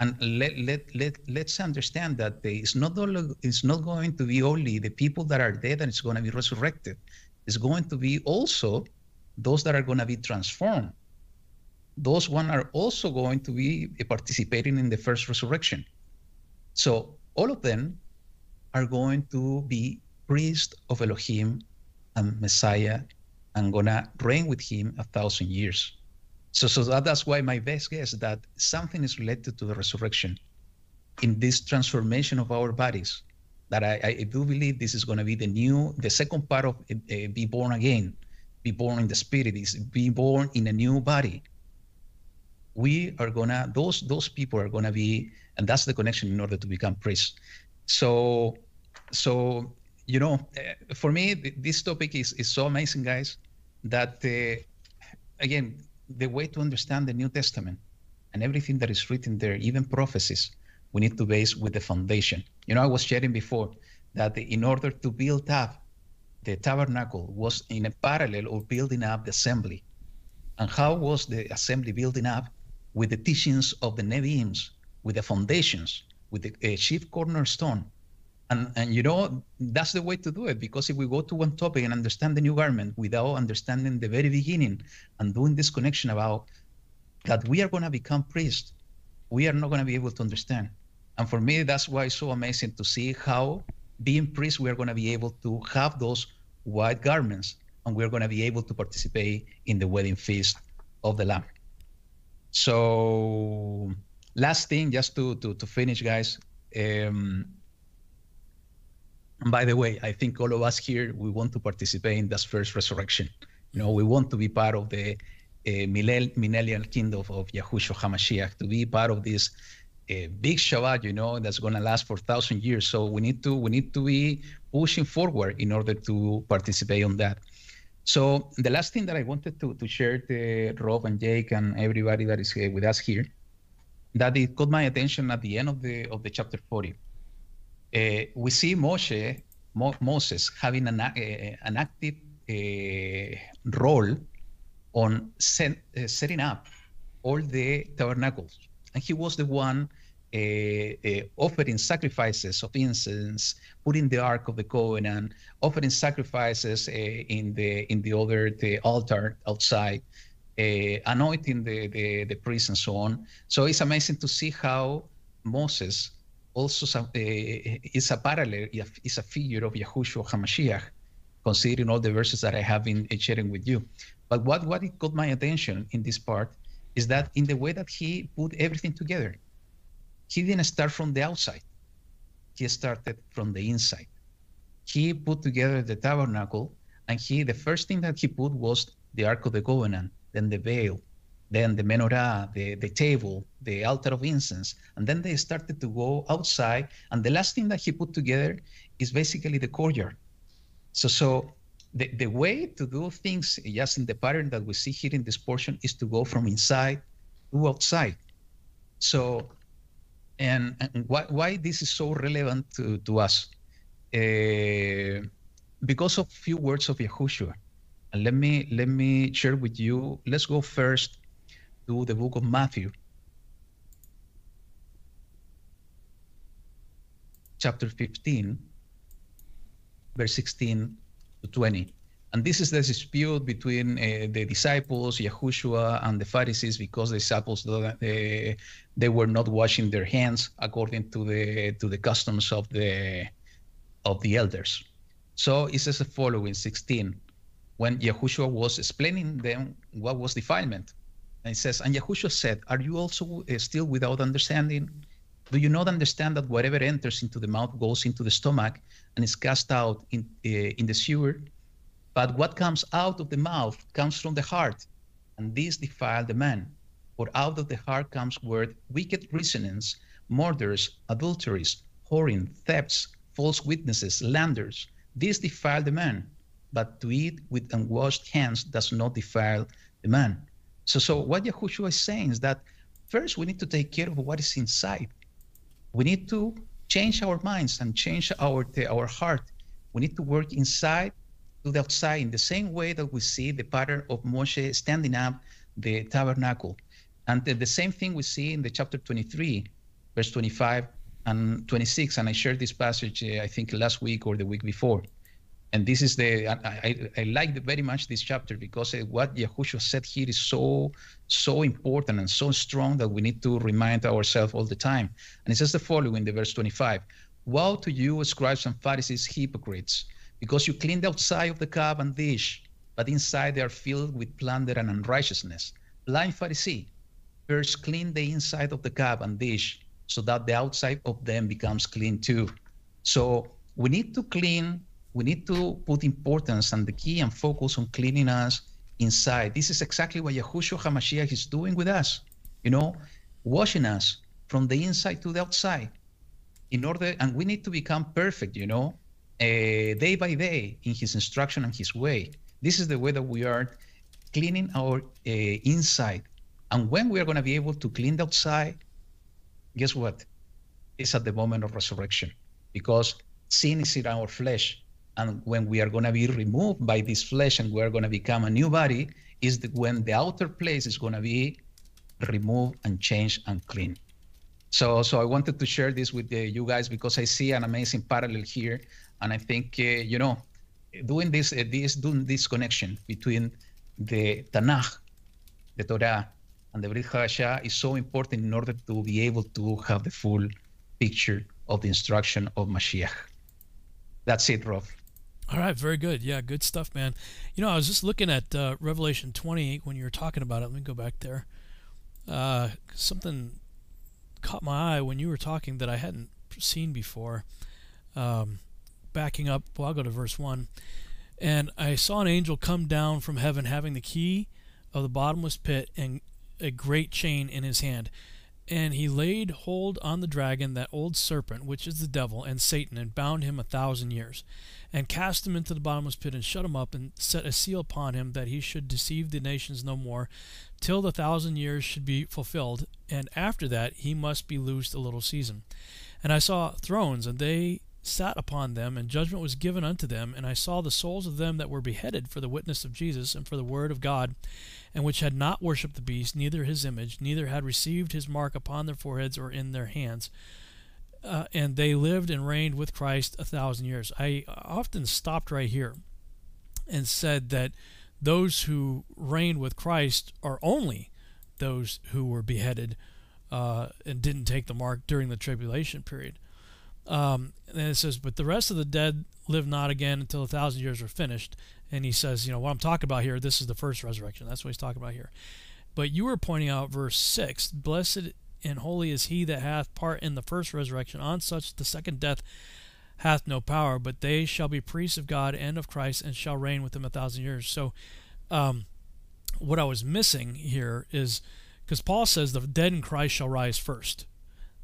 and let, let, let, let's understand that it's not, only, it's not going to be only the people that are dead and it's going to be resurrected. It's going to be also those that are going to be transformed those one are also going to be participating in the first resurrection. So all of them are going to be priests of Elohim and Messiah and gonna reign with him a thousand years. So, so that, that's why my best guess that something is related to the resurrection in this transformation of our bodies. That I, I do believe this is going to be the new, the second part of uh, be born again, be born in the spirit, is be born in a new body we are gonna those those people are gonna be and that's the connection in order to become priests so so you know eh, for me this topic is is so amazing guys that uh, again the way to understand the new testament and everything that is written there even prophecies we need to base with the foundation. You know i was sharing before that in order to build up the tabernacle was in a parallel of building up the assembly. And how was the assembly building up? With the teachings of the Nevi'im, with the foundations, with the uh, chief cornerstone And, and you know, that's the way to do it because if we go to one topic and understand the new garment without understanding the very beginning and doing this connection about that we are going to become priests, we are not going to be able to understand. And for me, that's why it's so amazing to see how being priests, we are going to be able to have those white garments and we're going to be able to participate in the wedding feast of the Lamb. So, last thing, just to, to, to finish, guys. Um, and by the way, I think all of us here, we want to participate in that first resurrection. You know, we want to be part of the uh, millennial kingdom of Yahushua HaMashiach, to be part of this uh, big Shabbat, you know, that's going to last for thousand years. So we need to we need to be pushing forward in order to participate on that. So the last thing that I wanted to, to share to Rob and Jake and everybody that is with us here, that it caught my attention at the end of the of the chapter 40 uh, Eh, we see Moshe, Mo- Moses having an, uh, an active uh, role on set, setting up all the tabernacles. And he was the one offering sacrifices of incense, putting the Ark of the Covenant, offering sacrifices in the in the other the altar outside, anointing the, the, the priests and so on. So it's amazing to see how Moses also uh, is a parallel, is a figure of Yahushua HaMashiach, considering all the verses that I have been sharing with you. But what, what it got my attention in this part is that in the way that he put everything together, he didn't start from the outside. He started from the inside. He put together the tabernacle, and he the first thing that he put was the Ark of the Covenant, then the veil, then the menorah, the, the table, the altar of incense. And then they started to go outside. And the last thing that he put together is basically the courtyard. So, so the, the way to do things, just in the pattern that we see here in this portion, is to go from inside to outside. So, and, and why, why this is so relevant to, to us? Uh, because of few words of Yahushua. And let me let me share with you. Let's go first to the book of Matthew, chapter 15, verse 16 to 20. And this is the dispute between uh, the disciples, Yahushua, and the Pharisees, because the disciples uh, they were not washing their hands according to the to the customs of the of the elders. So it says the following 16, when Yahushua was explaining them what was defilement. And it says, And Yahushua said, Are you also uh, still without understanding? Do you not understand that whatever enters into the mouth goes into the stomach and is cast out in, uh, in the sewer? But what comes out of the mouth comes from the heart, and this defile the man. For out of the heart comes word wicked reasonings, murders, adulteries, whoring, thefts, false witnesses, slanders. This defile the man. But to eat with unwashed hands does not defile the man. So, so what Yahushua is saying is that first we need to take care of what is inside. We need to change our minds and change our our heart. We need to work inside to the outside in the same way that we see the pattern of Moshe standing up the tabernacle. And the, the same thing we see in the chapter 23, verse 25 and 26. And I shared this passage, uh, I think, last week or the week before and this is the I, I, I like very much this chapter because uh, what Yahushua said here is so so important and so strong that we need to remind ourselves all the time. And it says the following, the verse 25: "Woe to you, scribes and Pharisees, hypocrites, because you clean the outside of the cup and dish, but inside they are filled with plunder and unrighteousness. Blind Pharisee, first clean the inside of the cup and dish, so that the outside of them becomes clean too." So we need to clean we need to put importance and the key and focus on cleaning us inside. This is exactly what Yahushua HaMashiach is doing with us, you know, washing us from the inside to the outside in order, and we need to become perfect, you know, uh, day by day in his instruction and his way. This is the way that we are cleaning our uh, inside. And when we are going to be able to clean the outside, guess what? It's at the moment of resurrection because sin is in our flesh and when we are going to be removed by this flesh and we're going to become a new body is the, when the outer place is going to be removed and changed and clean So, so I wanted to share this with uh, you guys because I see an amazing parallel here, and I think uh, you know, doing this, uh, this, doing this connection between the Tanakh, the Torah, and the Brit Hadashah is so important in order to be able to have the full picture of the instruction of Mashiach. That's it, Rob. All right, very good. Yeah, good stuff, man. You know, I was just looking at uh, Revelation 20 when you were talking about it. Let me go back there. Uh, something caught my eye when you were talking that I hadn't seen before. Um, backing up, well, I'll go to verse 1. And I saw an angel come down from heaven having the key of the bottomless pit and a great chain in his hand. And he laid hold on the dragon, that old serpent, which is the devil and Satan, and bound him a thousand years and cast him into the bottomless pit and shut him up and set a seal upon him that he should deceive the nations no more till the thousand years should be fulfilled and after that he must be loosed a little season. And i saw thrones and they sat upon them and judgment was given unto them and i saw the souls of them that were beheaded for the witness of jesus and for the word of god and which had not worshipped the beast neither his image neither had received his mark upon their foreheads or in their hands uh, and they lived and reigned with Christ a thousand years. I often stopped right here and said that those who reigned with Christ are only those who were beheaded uh, and didn't take the mark during the tribulation period. Um, and it says, but the rest of the dead live not again until a thousand years are finished. And he says, you know, what I'm talking about here, this is the first resurrection. That's what he's talking about here. But you were pointing out verse 6 Blessed and holy is he that hath part in the first resurrection. On such the second death hath no power, but they shall be priests of God and of Christ, and shall reign with him a thousand years. So, um, what I was missing here is because Paul says the dead in Christ shall rise first.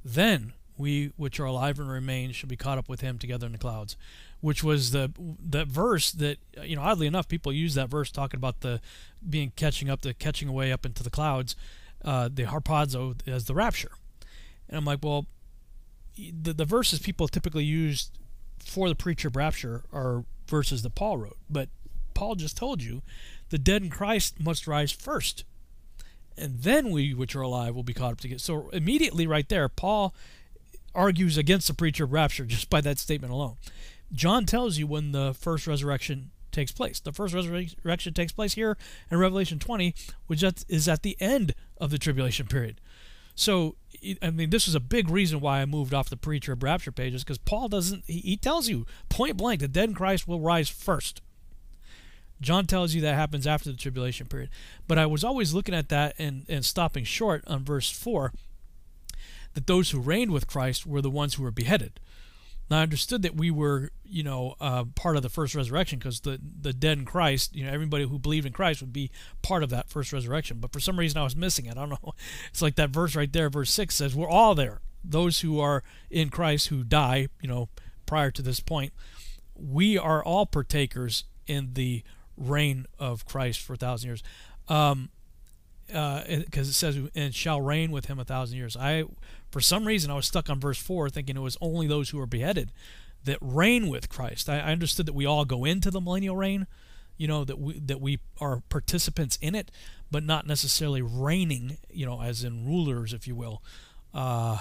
Then we which are alive and remain shall be caught up with him together in the clouds which was the that verse that you know oddly enough people use that verse talking about the being catching up the catching away up into the clouds uh, the harpazo as the rapture. And I'm like, well, the, the verses people typically use for the pre-trib rapture are verses that Paul wrote. But Paul just told you the dead in Christ must rise first. And then we which are alive will be caught up together. So immediately right there, Paul argues against the pre-trib rapture just by that statement alone. John tells you when the first resurrection takes place. The first resurrection takes place here in Revelation 20, which is at the end of the tribulation period. So, I mean, this is a big reason why I moved off the pre-trib rapture pages because Paul doesn't, he, tells you point blank the dead in Christ will rise first. John tells you that happens after the tribulation period. But I was always looking at that and, and stopping short on verse 4 that those who reigned with Christ were the ones who were beheaded. Now I understood that we were, you know, uh, part of the first resurrection because the the dead in Christ, you know, everybody who believed in Christ would be part of that first resurrection. But for some reason, I was missing it. I don't know. It's like that verse right there, verse six says, "We're all there. Those who are in Christ who die, you know, prior to this point, we are all partakers in the reign of Christ for a thousand years." Um, because uh, it says and shall reign with him a thousand years. I for some reason, I was stuck on verse 4 thinking it was only those who are beheaded that reign with Christ. I, I understood that we all go into the millennial reign, you know, that we, that we are participants in it, but not necessarily reigning, you know, as in rulers, if you will, uh,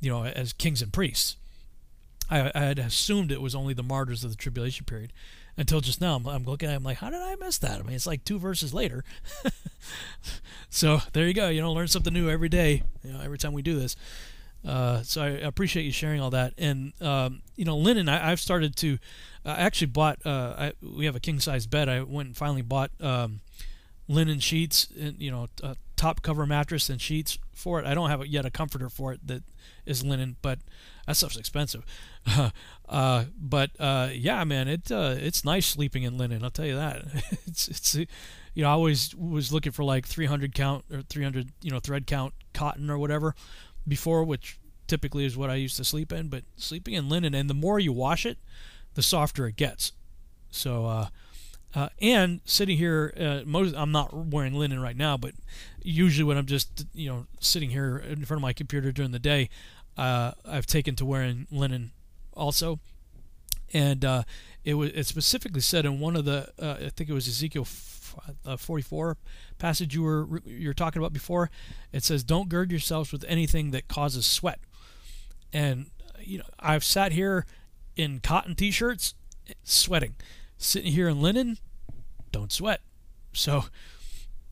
you know, as kings and priests. I, I had assumed it was only the martyrs of the tribulation period until just now. I'm, I'm, looking at it, I'm like, how did I miss that? I mean, it's like two verses later. so there you go. You know, learn something new every day, you know, every time we do this. Uh, so I appreciate you sharing all that. And, um, you know, linen, I, have started to, I actually bought, uh, I, we have a king size bed. I went and finally bought um, linen sheets, and, you know, a top cover mattress and sheets for it. I don't have yet a comforter for it that is linen, but that stuff's expensive. uh, but uh, yeah, man, it uh, it's nice sleeping in linen. I'll tell you that. it's it's you know I always was looking for like 300 count or 300 you know thread count cotton or whatever before, which typically is what I used to sleep in. But sleeping in linen, and the more you wash it, the softer it gets. So. Uh, uh, and sitting here, uh, most I'm not wearing linen right now, but usually when I'm just you know sitting here in front of my computer during the day, uh, I've taken to wearing linen also. and uh, it was it specifically said in one of the uh, I think it was Ezekiel f- uh, 44 passage you were you were talking about before. It says, "Don't gird yourselves with anything that causes sweat." And you know, I've sat here in cotton t-shirts, sweating. Sitting here in linen, don't sweat. So,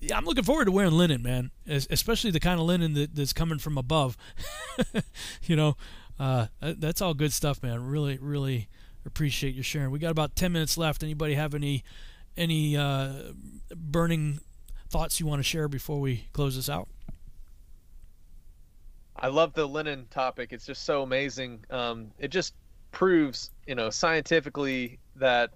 yeah, I'm looking forward to wearing linen, man. Especially the kind of linen that, that's coming from above. you know, uh, that's all good stuff, man. Really, really appreciate your sharing. We got about 10 minutes left. Anybody have any any uh, burning thoughts you want to share before we close this out? I love the linen topic. It's just so amazing. Um, it just proves, you know, scientifically that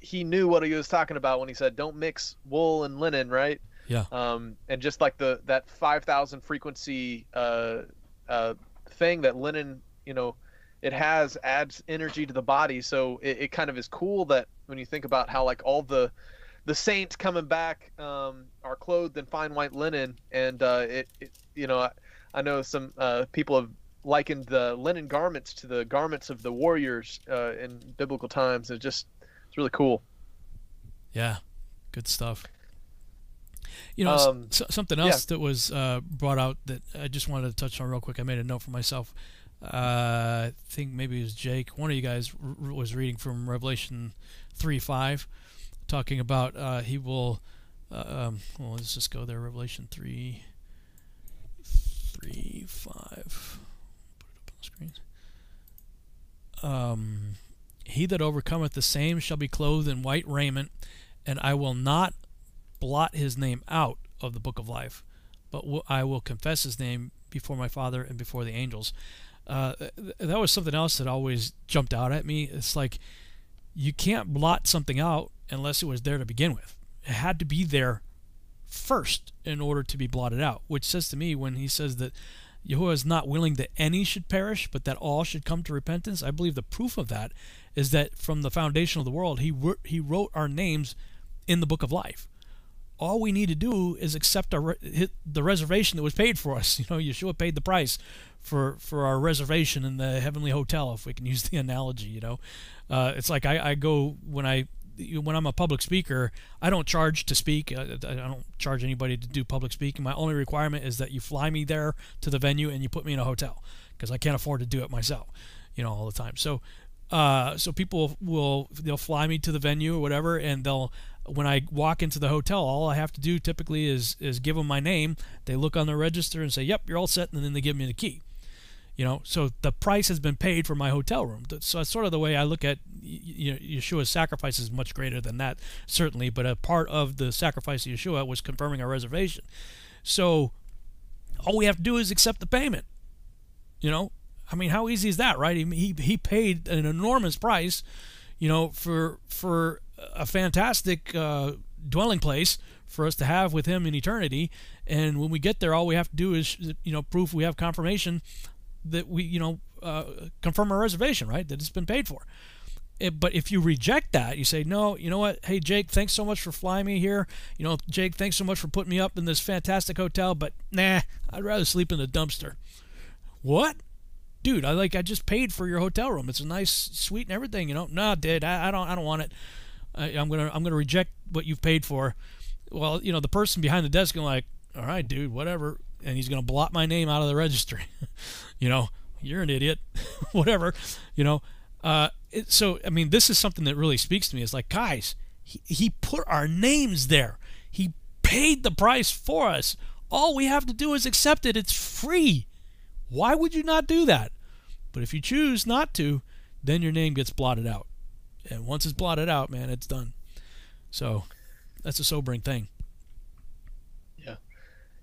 he knew what he was talking about when he said, "Don't mix wool and linen," right? Yeah. Um, and just like the that 5,000 frequency uh, uh, thing that linen, you know, it has adds energy to the body. So it, it kind of is cool that when you think about how like all the the saints coming back um, are clothed in fine white linen, and uh, it, it, you know, I, I know some uh, people have likened the linen garments to the garments of the warriors uh, in biblical times. It's just it's really cool. Yeah, good stuff. You know, um, s- something else yeah. that was uh, brought out that I just wanted to touch on real quick. I made a note for myself. Uh, I think maybe it was Jake. One of you guys r- was reading from Revelation three five, talking about uh, he will. Uh, um, well, let's just go there. Revelation three, three five. Put it up on the screen. Um, he that overcometh the same shall be clothed in white raiment, and I will not blot his name out of the book of life, but I will confess his name before my Father and before the angels. Uh, that was something else that always jumped out at me. It's like you can't blot something out unless it was there to begin with. It had to be there first in order to be blotted out, which says to me when he says that Yahuwah is not willing that any should perish, but that all should come to repentance. I believe the proof of that is that from the foundation of the world, he he wrote our names in the book of life. All we need to do is accept our, the reservation that was paid for us. You know, Yeshua paid the price for for our reservation in the heavenly hotel, if we can use the analogy. You know, uh, it's like I, I go when I when I'm a public speaker, I don't charge to speak. I, I, don't charge anybody to do public speaking. My only requirement is that you fly me there to the venue and you put me in a hotel because I can't afford to do it myself, you know, all the time. So, uh, so people will they'll fly me to the venue or whatever, and they'll when I walk into the hotel, all I have to do typically is is give them my name. They look on the register and say, "Yep, you're all set," and then they give me the key. You know, so the price has been paid for my hotel room. So that's sort of the way I look at you know, Yeshua's sacrifice is much greater than that, certainly. But a part of the sacrifice of Yeshua was confirming our reservation. So all we have to do is accept the payment. You know, I mean, how easy is that, right? He he paid an enormous price, you know, for for a fantastic uh, dwelling place for us to have with him in eternity. And when we get there, all we have to do is, you know, proof we have confirmation that we, you know, uh, confirm our reservation, right? That it's been paid for. It, but if you reject that, you say, no, you know what? Hey, Jake, thanks so much for flying me here. You know, Jake, thanks so much for putting me up in this fantastic hotel, but nah, I'd rather sleep in the dumpster. What? Dude, I like I just paid for your hotel room. It's a nice suite and everything, you know. No, dude, I, I don't I don't want it. I, am gonna I'm gonna reject what you've paid for. Well, you know, the person behind the desk is like, all right, dude, whatever and he's going to blot my name out of the registry. you know, you're an idiot, whatever, you know. Uh, it, so, I mean, this is something that really speaks to me. It's like, guys, he, he put our names there. He paid the price for us. All we have to do is accept it. It's free. Why would you not do that? But if you choose not to, then your name gets blotted out. And once it's blotted out, man, it's done. So that's a sobering thing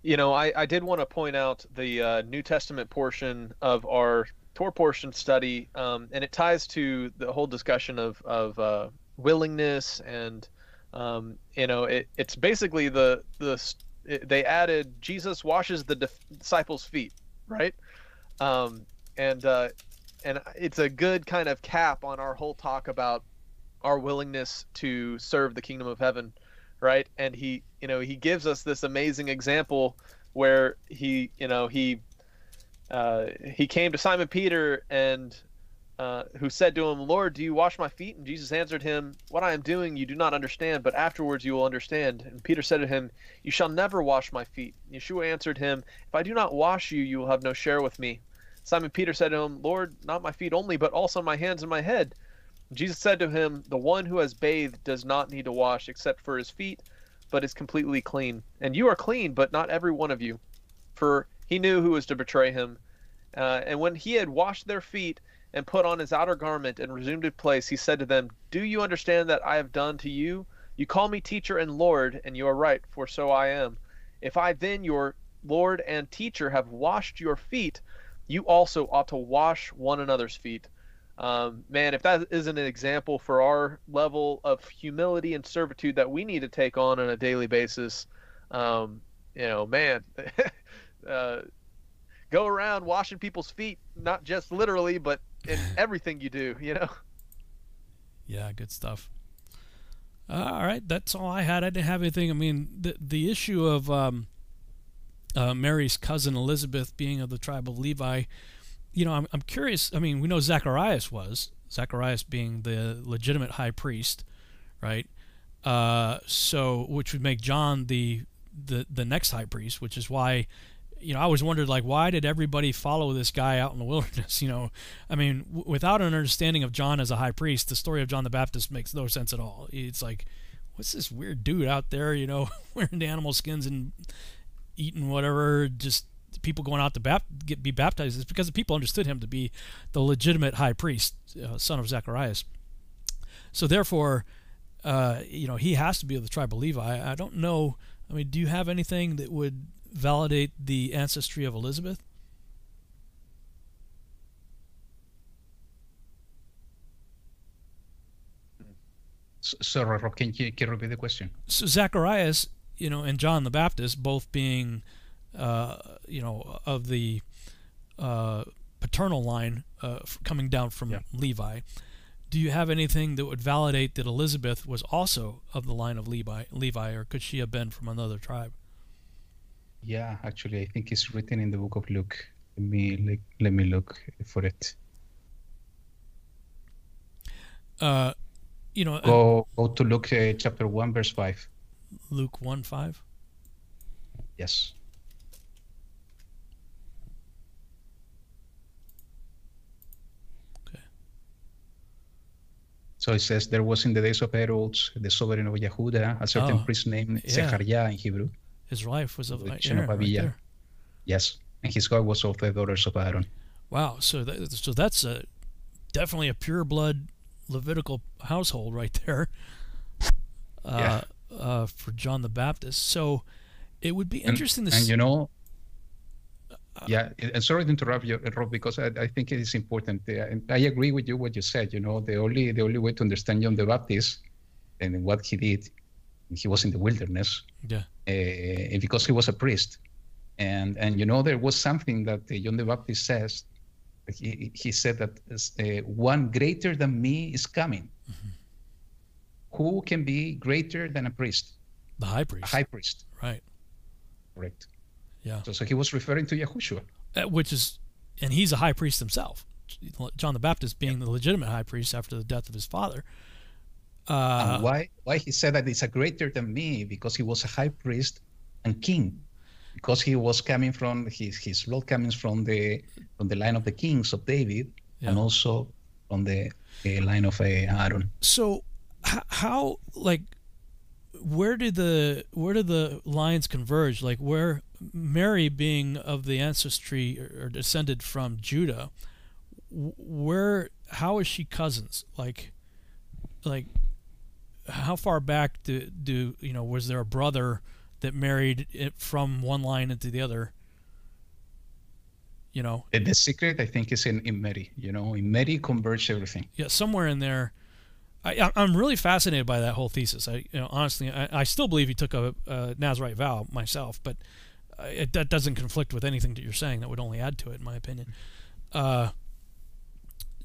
you know, I, I did want to point out the uh, New Testament portion of our Torah portion study, um, and it ties to the whole discussion of of uh, willingness, and um, you know, it, it's basically the the it, they added Jesus washes the disciples' feet, right? Um, and uh, and it's a good kind of cap on our whole talk about our willingness to serve the kingdom of heaven right? And he, you know, he gives us this amazing example where he, you know, he uh, he came to Simon Peter and uh, who said to him, Lord, do you wash my feet? And Jesus answered him, What I am doing you do not understand, but afterwards you will understand. And Peter said to him, You shall never wash my feet. Yeshua answered him, If I do not wash you, you will have no share with me. Simon Peter said to him, Lord, not my feet only, but also my hands and my head. Jesus said to him, The one who has bathed does not need to wash except for his feet, but is completely clean. And you are clean, but not every one of you. For he knew who was to betray him. Uh, and when he had washed their feet, and put on his outer garment and resumed his place, he said to them, Do you understand that I have done to you? You call me teacher and Lord, and you are right, for so I am. If I then, your Lord and teacher, have washed your feet, you also ought to wash one another's feet. Um, man, if that isn't an example for our level of humility and servitude that we need to take on on a daily basis, um, you know, man, uh, go around washing people's feet, not just literally, but in everything you do, you know? Yeah, good stuff. Uh, all right, that's all I had. I didn't have anything. I mean, the the issue of um, uh, Mary's cousin Elizabeth being of the tribe of Levi, you know, I'm I'm curious. I mean, we know Zacharias was Zacharias being the legitimate high priest, right? Uh, so which would make John the the the next high priest, which is why you know, I always wondered like, why did everybody follow this guy out in the wilderness? You know, I mean, w- without an understanding of John as a high priest, the story of John the Baptist makes no sense at all. It's like, what's this weird dude out there? You know, wearing animal skins and eating whatever. Just people going out to bap- get be baptized. is because the people understood him to be the legitimate high priest, uh, son of Zacharias. So therefore, uh, you know, he has to be of the tribe of Levi. I don't know. I mean, do you have anything that would validate the ancestry of Elizabeth? Sorry, Rob, can you, can you repeat the question? So Zacharias, you know, and John the Baptist, both being, you know, of the uh, paternal line uh, coming down from yeah. Levi. Do you have anything that would validate that Elizabeth was also of the line of Levi, Levi, or could she have been from another tribe? Yeah, actually, I think it's written in the book of Luke. Let me like, let me look for it. Uh, you know, go uh, go to Luke uh, chapter one, verse five. Luke one five. Yes. So it says there was in the days of Herod, the sovereign of Yehuda, a certain Oh, priest named yeah. Zechariah in Hebrew. His wife was of The Aaron, right there. Yes, and his God was of the daughters of Aaron. Wow. So that, so that's a definitely a pure blood Levitical household right there. Uh, uh, for John the Baptist. So it would be And- interesting to and see. you know, yeah, and sorry to interrupt you, Rob, because I, I think it is important. Uh, and I agree with you what you said. You know, the only the only way to understand John the Baptist and what he did, he was in the wilderness yeah. uh, because he was a priest, and and you know there was something that uh, John the Baptist says. He, he said that uh, one greater than me is coming. Who can be greater than a priest? The high A priest. high priest, right. correct? Yeah. So, so he was referring to Yahushua. Uh, which is, and he's a high priest himself. John the Baptist being the legitimate high priest after the death of his father. Uh, and why why he said that it's a greater than me because he was a high priest and king because he was coming from his his blood coming from the from the line of the kings of David and also from the, the line of uh, Aaron. so how like where did the where did the lines converge like where mary being of the ancestry or, descended from judah where how is she cousins like like how far back do do you know was there a brother that married it from one line into the other you know The, secret I think is in, in Mary. You know, in Mary converge everything. yeah, somewhere in there. I, I'm really fascinated by that whole thesis. I, you know, honestly, I, I still believe he took a, a Nazarite vow myself, but it, that doesn't conflict with anything that you're saying. That would only add to it, in my opinion. Uh,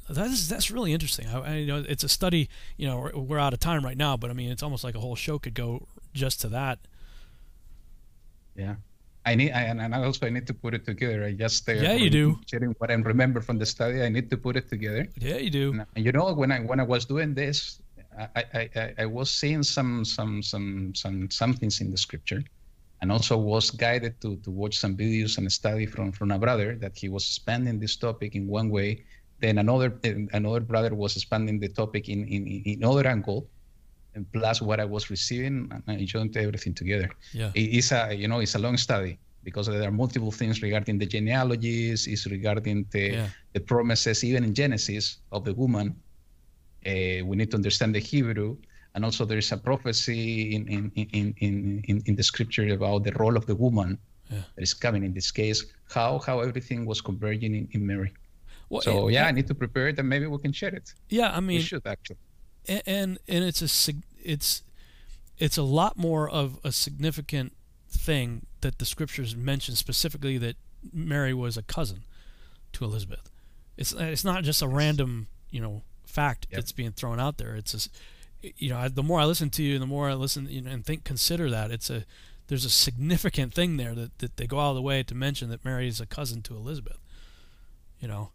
that is that's really interesting. I, I you know it's a study. You know, we're, we're out of time right now, but I mean, it's almost like a whole show could go just to that. Yeah. I need, I, and I also I need to put it together. I just uh, Yeah, you do. Sharing what I remember from the study, I need to put it together. Yeah, you do. And, you know, when I when I was doing this, I, I, I, I was seeing some some some some some things in the scripture, and also was guided to to watch some videos and study from from a brother that he was expanding this topic in one way. Then another another brother was expanding the topic in in in other angle, and plus what I was receiving, and I joined everything together. Yeah. It's a you know it's a long study because there are multiple things regarding the genealogies, is regarding the Yeah. the promises even in Genesis of the woman. Uh, we need to understand the Hebrew, and also there is a prophecy in in in in in, in the scripture about the role of the woman Yeah. that is coming in this case. How how everything was converging in, in Mary. Well, So and- yeah, I need to prepare it, and maybe we can share it. yeah. I mean, we should actually. and and, and it's a it's it's a lot more of a significant thing that the scriptures mention specifically that Mary was a cousin to Elizabeth. It's it's not just a random you know fact Yep. that's being thrown out there. It's a, you know I, the more I listen to you, the more I listen you know, and think consider that it's a there's a significant thing there that, that they go out of the way to mention that Mary is a cousin to Elizabeth. You know,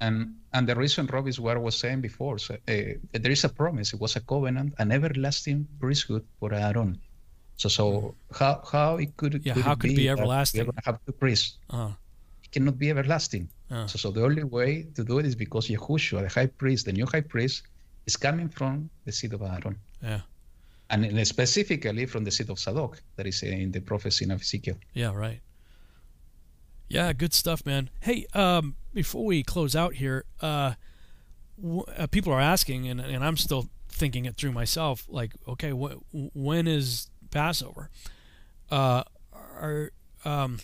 And and the reason Rob is what I was saying before. So, uh, there is a promise. It was a covenant, an everlasting priesthood for Aaron. So so how how it could Yeah, could how could it be everlasting? Gonna have two priests. uh, It cannot be everlasting. uh, So so the only way to do it is because Yahushua, the high priest, the new high priest, is coming from the seed of Aaron, yeah, and specifically from the seed of Sadok that is in the prophecy of Ezekiel. Yeah, right. Yeah, good stuff, man. Hey, um, before we close out here, uh, w- uh, people are asking, and, and I'm still thinking it through myself. Like, okay, wh- when is Passover? Uh, are um,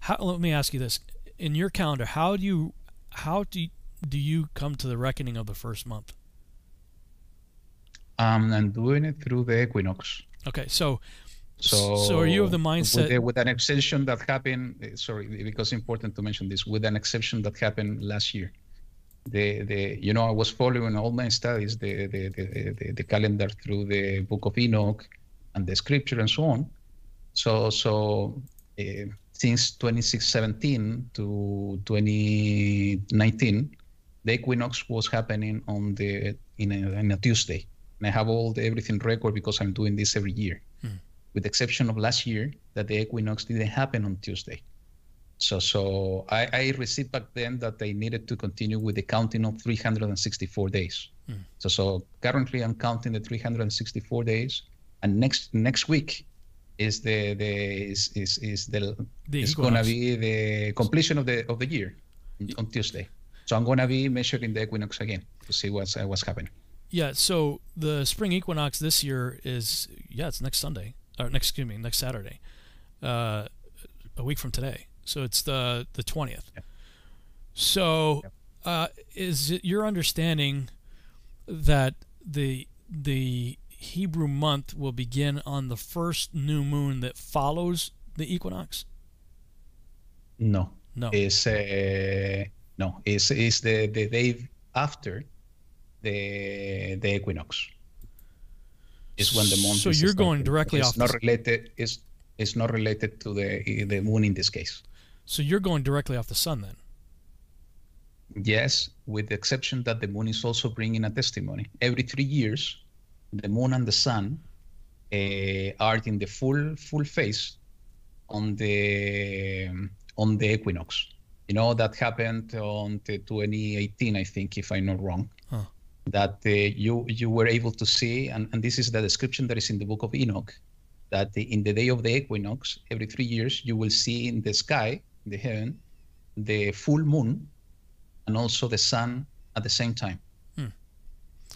how? Let me ask you this: in your calendar, how do you how do you, do you come to the reckoning of the first month? Um, and doing it through the equinox. Okay, so So, So are you of the mindset- with, with an exception that happened? eh, Sorry, because it's important to mention this. With an exception that happened last year, the the you know I was following all my studies the the the, the, the calendar through the Book of Enoch and the Scripture and so on. So so uh, since 2617 to 2019, the equinox was happening on the in a, in a Tuesday. And I have all the everything record because I'm doing this every year with the exception of last year that the equinox didn't happen on Tuesday. So, so I, I received back then that they needed to continue with the counting of 364 days. So, so currently I'm counting the 364 days, and next next week is the the is is, is the The it's gonna be the completion of the of the year on Tuesday. So I'm gonna be measuring the equinox again to see what's uh, what's happening. Yeah, so the spring equinox this year is yeah, it's next Sunday or next excuse me, next Saturday, uh, a week from today. So it's the the twentieth. So uh, is it your understanding that the the Hebrew month will begin on the first new moon that follows the equinox? No, No. is uh, no is is the the day after the the equinox is when the moon. So you're going directly it's off not the- related is it's not related to the the moon in this case So you're going directly off the sun then. yes with the exception that the moon is also bringing a testimony every three years the moon and the sun uh, are in the full full phase on the on the equinox you know that happened on the 2018 i think if i'm not wrong. That uh, you you were able to see and, and this is the description that is in the book of enoch that the, in the day of the equinox every three years you will see in the sky in the heaven the full moon and also the sun at the same time Hmm.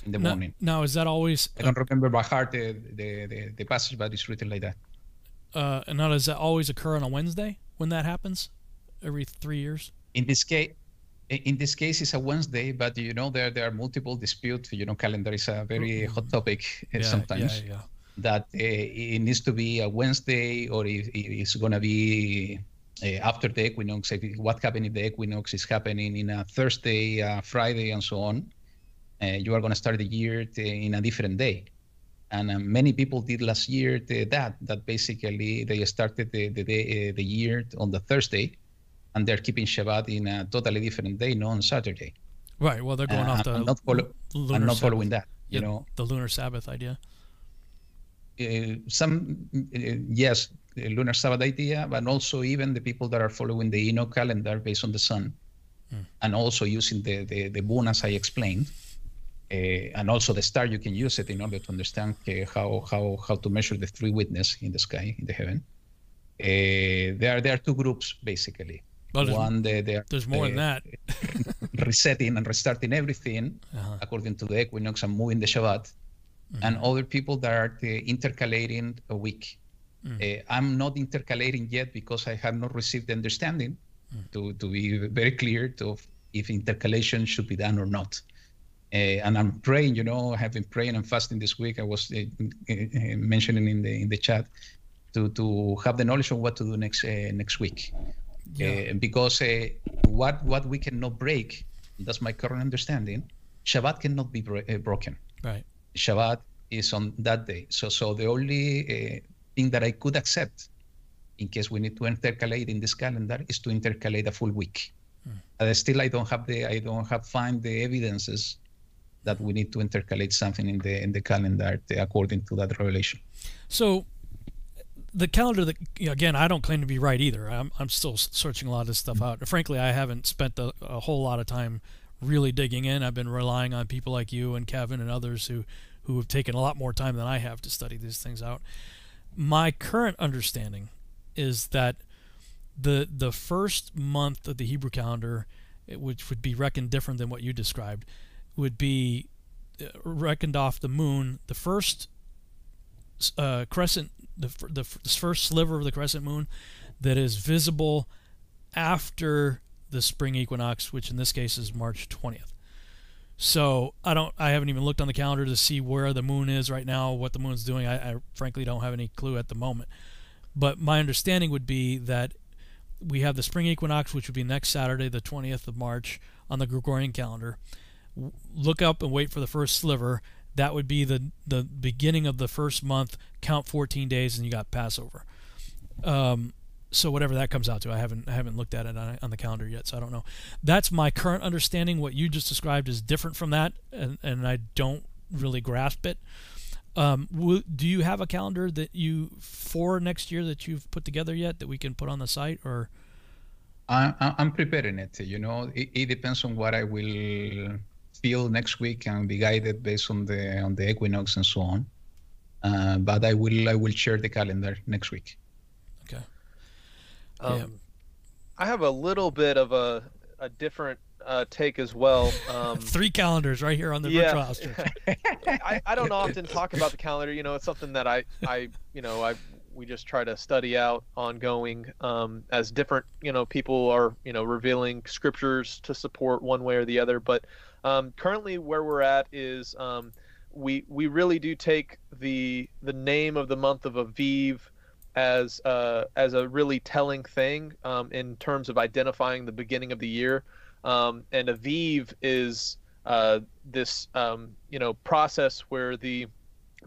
in the Now, morning now is that always i don't remember by heart the, the, the, the passage but it's written like that uh, and now does that always occur on a Wednesday when that happens? Every three years? in this case in this case it's a wednesday but you know there there are multiple disputes. You know calendar is a very hot topic uh, Yeah, sometimes. Yeah, yeah. that uh, it needs to be a wednesday or if if it's going to be uh, after the equinox. If what happened if the equinox is happening in a thursday uh, friday and so on uh, you are going to start the year in a different day. And uh, many people did last year that that basically they started the the, day, uh, the year on the Thursday, and they're keeping Shabbat in a totally different day, not on Saturday. Right. Well, they're going Uh, off the and not follow, lunar not Sabbath. following that. You Yeah, know, the lunar Sabbath idea. uh, some uh, yes, the lunar Sabbath idea, but also even the people that are following the Enoch calendar based on the sun, Hmm. and also using the the, the moon as I explained, uh, and also the star. You can use it in order to understand uh, how how how to measure the three witness in the sky in the heaven. Uh, there are there are two groups basically. Well, there's, One they, they are there's more than that. resetting and restarting everything Uh-huh. according to the equinox and moving the Shabbat, and other people that are uh, intercalating a week. Uh, I'm not intercalating yet because I have not received the understanding to, to be very clear to if intercalation should be done or not. Uh, and I'm praying, you know, I have been praying and fasting this week. I was uh, uh, uh, mentioning in the in the chat to to have the knowledge of what to do next uh, next week. Yeah. Uh, because uh, what what we cannot break, that's my current understanding. Shabbat cannot be uh, broken. Right. Shabbat is on that day. So so the only uh, thing that I could accept, in case we need to intercalate in this calendar, is to intercalate a full week. Uh, still, I don't have the I don't have find the evidences that we need to intercalate something in the in the calendar according to that revelation. So the calendar that again, I don't claim to be right either. I'm I'm still searching a lot of this stuff out. Frankly, I haven't spent a, a whole lot of time really digging in. I've been relying on people like you and Kevin and others who who have taken a lot more time than I have to study these things out. My current understanding is that the the first month of the Hebrew calendar, which would be reckoned different than what you described, would be uh, reckoned off the moon. The first uh, crescent, the, the the first sliver of the crescent moon that is visible after the spring equinox, which in this case is March 20th. So I don't, I haven't even looked on the calendar to see where the moon is right now, what the moon's doing. I, I frankly don't have any clue at the moment. But my understanding would be that we have the spring equinox, which would be next Saturday, the 20th of March, on the Gregorian calendar. Look up and wait for the first sliver. That would be the the beginning of the first month. Count 14 days, and you got Passover. Um, so whatever that comes out to, I haven't I haven't looked at it on, on the calendar yet, so I don't know. That's my current understanding. What you just described is different from that, and, and I don't really grasp it. Um, w- do you have a calendar that you for next year that you've put together yet that we can put on the site or? I, I- I'm preparing it. You know, it, it depends on what I will feel next week and be guided based on the on the equinox and so on. Uh, but I will I will share the calendar next week. Okay. Um, Yeah. I have a little bit of a a different uh, take as well. Um, Three calendars right here on the virtual house church. I, I don't often talk about the calendar. You know, it's something that I, I you know, I we just try to study out ongoing um, as different, you know, people are, you know, revealing scriptures to support one way or the other. But um, currently, where we're at is um, we we really do take the the name of the month of Aviv as uh, as a really telling thing um, in terms of identifying the beginning of the year. Um, and Aviv is uh, this um, you know process where the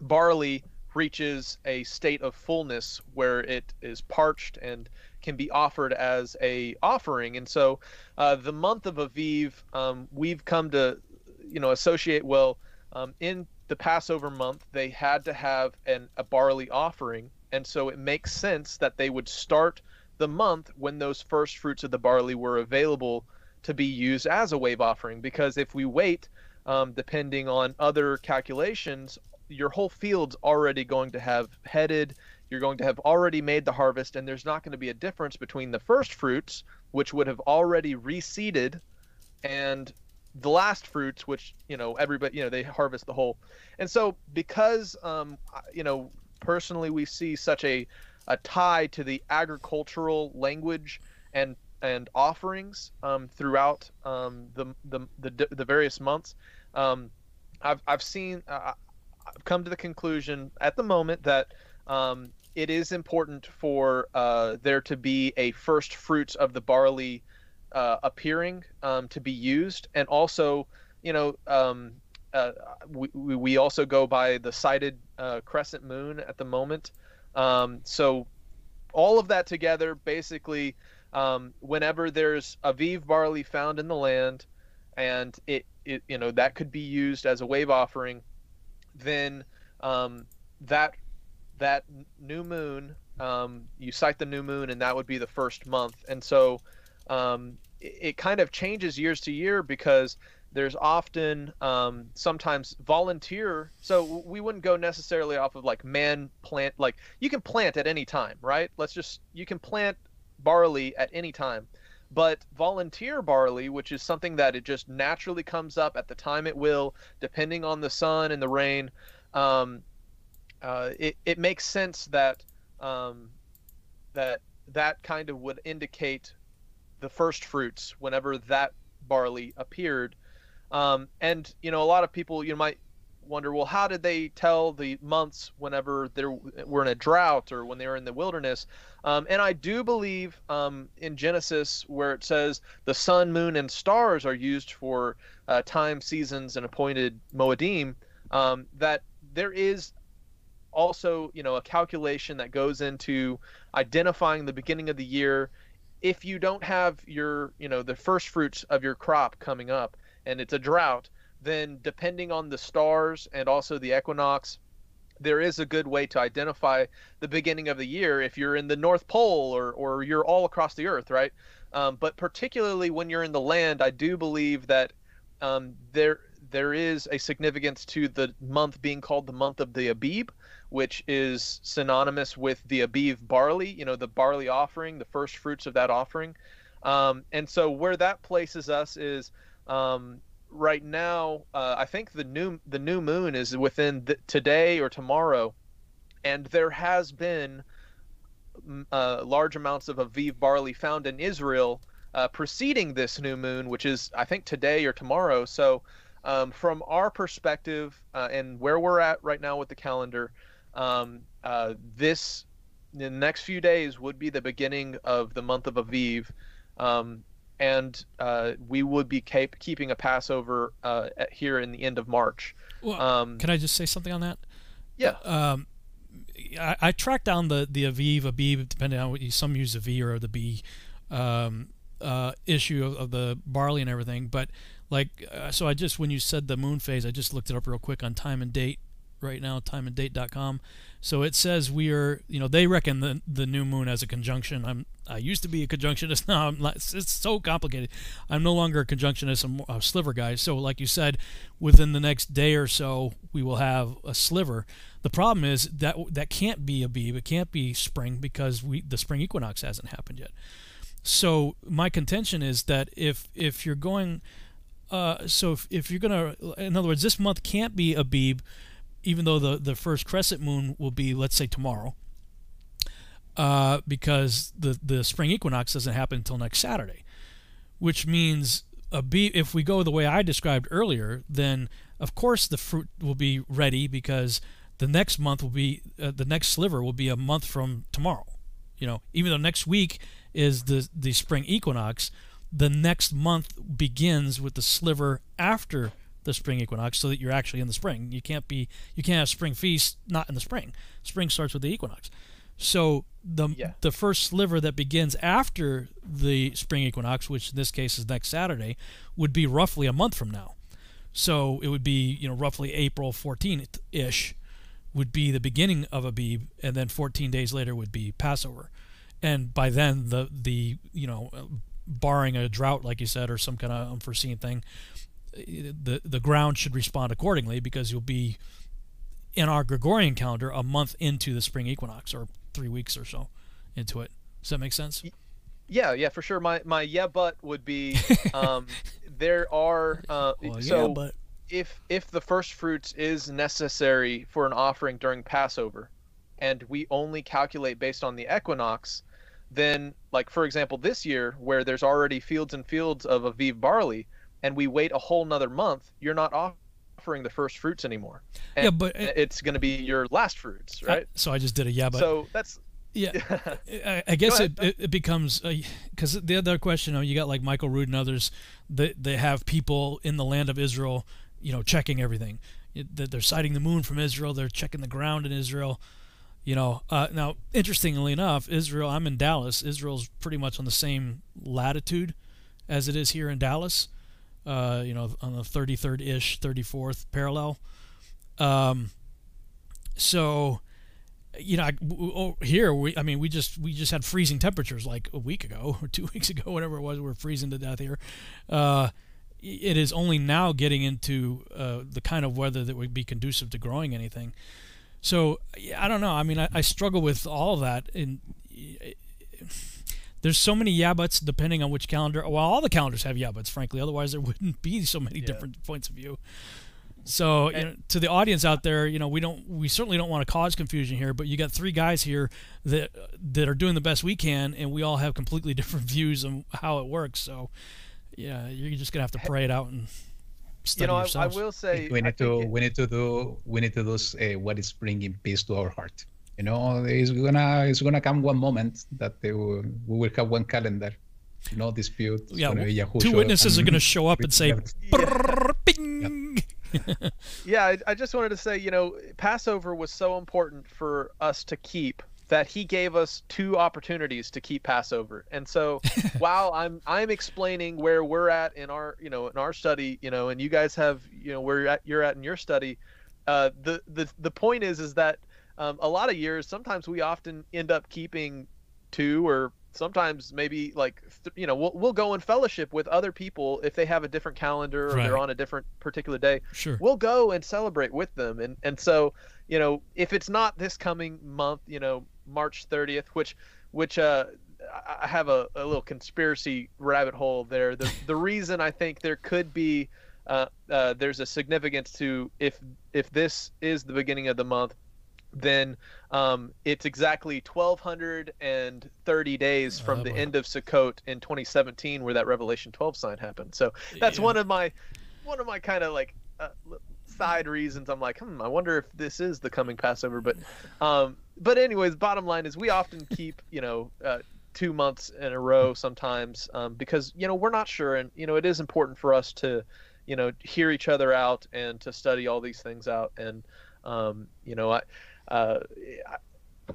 barley reaches a state of fullness where it is parched and can be offered as a offering. And so uh, the month of Aviv, um, we've come to you know associate well um, in the Passover month they had to have an a barley offering, and so it makes sense that they would start the month when those first fruits of the barley were available to be used as a wave offering. Because if we wait, um, depending on other calculations, your whole field's already going to have headed. You're going to have already made the harvest, and there's not going to be a difference between the first fruits, which would have already reseeded, and the last fruits, which you know everybody you know they harvest the whole. And so because um, you know personally we see such a a tie to the agricultural language and and offerings um, throughout um, the, the the the various months. Um, I've I've seen uh, I've come to the conclusion at the moment that um, it is important for uh, there to be a first fruits of the barley uh, appearing um, to be used, and also you know um, uh, we, we also go by the sighted uh, crescent moon at the moment. Um, so all of that together, basically, um, whenever there's Aviv barley found in the land, and it, it you know that could be used as a wave offering, then um, that that new moon um, you sight the new moon, and that would be the first month. And so um, it, it, kind of changes years to year because there's often um, sometimes volunteer. So we wouldn't go necessarily off of like man plant. Like you can plant at any time, right? Let's just you can plant barley at any time. But volunteer barley, which is something that it just naturally comes up at the time it will, depending on the sun and the rain, um, uh, it, it makes sense that um, that that kind of would indicate the first fruits whenever that barley appeared. Um, and you know, a lot of people you might wonder, well, how did they tell the months whenever they were in a drought or when they were in the wilderness? Um, and I do believe um, in Genesis where it says the sun, moon, and stars are used for uh, time, seasons, and appointed moedim. Um, that there is also you know a calculation that goes into identifying the beginning of the year. If you don't have your you know the first fruits of your crop coming up and it's a drought then depending on the stars and also the equinox there is a good way to identify the beginning of the year if you're in the north pole or or you're all across the earth right? Um, but particularly when you're in the land i do believe that um, there there is a significance to the month being called the month of the Abib, which is synonymous with the Abiv barley, you know, the barley offering, the first fruits of that offering. Um, and so where that places us is um, right now. Uh, I think the new the new moon is within today or tomorrow, and there has been uh, large amounts of Aviv barley found in Israel uh, preceding this new moon, which is I think today or tomorrow. So um, from our perspective uh, and where we're at right now with the calendar, um, uh, this the next few days would be the beginning of the month of Aviv, um, and uh, we would be keep, keeping a Passover uh, at, here in the end of March. Well, um, can I just say something on that? Yeah. Um, I, I, tracked down the the Aviv, Aviv, depending on what you some use the V or the B um, uh, issue of, of the barley and everything, but like uh, so i just when you said the moon phase i just looked it up real quick on time and date right now time and timeanddate.com so it says we are you know they reckon the the new moon as a conjunction. I'm i used to be a conjunctionist. Now i'm not, it's so complicated. I'm no longer a conjunctionist. I'm a sliver guy. So like you said within the next day or so we will have a sliver. The problem is that that can't be Abib it can't be spring because we the spring equinox hasn't happened yet. So my contention is that if if you're going uh, so if, if you're gonna, in other words, this month can't be a Abib, even though the the first crescent moon will be, let's say, tomorrow, uh, because the the spring equinox doesn't happen until next Saturday, which means a Abib. If we go the way I described earlier, then of course the fruit will be ready because the next month will be uh, the next sliver will be a month from tomorrow. You know, even though next week is the the spring equinox, the next month begins with the sliver after the spring equinox so that you're actually in the spring. You can't be you can't have spring feast not in the spring. Spring starts with the equinox. So the yeah. the first sliver that begins after the spring equinox, which in this case is next Saturday, would be roughly a month from now. So it would be, you know, roughly April 14th ish would be the beginning of Abib and then 14 days later would be Passover. And by then the the, you know, barring a drought, like you said, or some kind of unforeseen thing, the the ground should respond accordingly because you'll be in our Gregorian calendar a month into the spring equinox or three weeks or so into it. Does that make sense? Yeah, yeah, for sure. My my yeah, but would be um, there are uh, well, so yeah, but... if if the first fruits is necessary for an offering during Passover, and we only calculate based on the equinox, then like for example this year where there's already fields and fields of aviv barley and we wait a whole nother month you're not offering the first fruits anymore and yeah but it, it's going to be your last fruits right I, so i just did a yeah but so that's yeah I, I, guess it, it, it, becomes uh, because the other question you, know, you got like michael rood and others that they have people in the land of israel you know, checking everything. That they're sighting the moon from Israel. They're checking the ground in Israel. You know, uh, now interestingly enough, Israel. I'm in Dallas. Israel's pretty much on the same latitude as it is here in Dallas. Uh, you know, on the 33rd ish, 34th parallel. Um, so, you know, I, oh, here we, I mean, we just we just had freezing temperatures like a week ago or two weeks ago, whatever it was. We're freezing to death here. Uh, it is only now getting into uh, the kind of weather that would be conducive to growing anything. So I don't know. I mean, I, I struggle with all of that. And there's so many yeah buts depending on which calendar. Well, all the calendars have yeah buts, frankly. Otherwise, there wouldn't be so many yeah. different points of view. So, you know, to the audience out there, you know, we don't, we certainly don't want to cause confusion here. But you got three guys here that that are doing the best we can, and we all have completely different views on how it works. So, yeah, you're just gonna have to pray it out and you know, yourselves. I, I will say we need to we need to do we need to do uh, what is bringing peace to our heart. You know, it's gonna it's gonna come one moment that will, we will have one calendar, no dispute. Yeah, two witnesses are gonna show up and say, "Bing." yeah, I, I just wanted to say, you know, Passover was so important for us to keep that he gave us two opportunities to keep Passover. And so while I'm I'm explaining where we're at in our you know in our study, you know, and you guys have you know where you're at, you're at in your study, uh, the the the point is is that um, a lot of years sometimes we often end up keeping two or sometimes maybe like you know we'll, we'll go in fellowship with other people if they have a different calendar or right. they're on a different particular day sure we'll go and celebrate with them and and so you know if it's not this coming month you know March 30th, which which uh, I have a, a little conspiracy rabbit hole there. The the reason I think there could be uh, uh, there's a significance to if if this is the beginning of the month, then um, it's exactly 1,230 days from oh, the end of Sukkot in 2017, where that Revelation 12 sign happened. So that's yeah. one of my one of my kind of like uh, side reasons. I'm like, hmm, I wonder if this is the coming Passover. But um, but anyways, bottom line is we often keep you know uh, two months in a row sometimes um, because you know we're not sure, and you know it is important for us to you know hear each other out and to study all these things out, and um, you know I. Uh, I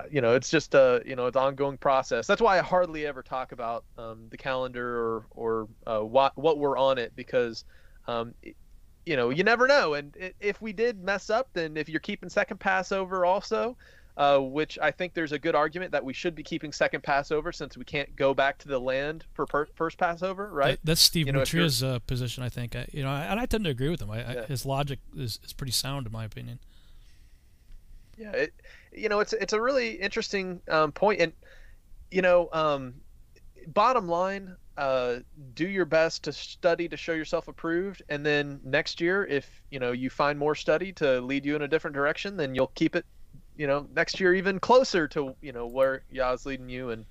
you know it's just a you know it's ongoing process that's why i hardly ever talk about um, the calendar or or uh, what what we're on it because um, you know you never know and if we did mess up then if you're keeping second passover also uh, which I think there's a good argument that we should be keeping second Passover since we can't go back to the land for per- first Passover, right? That, that's Steve you know, Moutria's uh, position, I think. I, you know, and I tend to agree with him. I, yeah. I, his logic is, is pretty sound, in my opinion. Yeah, it, you know, it's it's a really interesting um, point, and you know, um, bottom line, uh, do your best to study to show yourself approved, and then next year, if you know you find more study to lead you in a different direction, then you'll keep it you know next year even closer to you know where Yah's leading you. And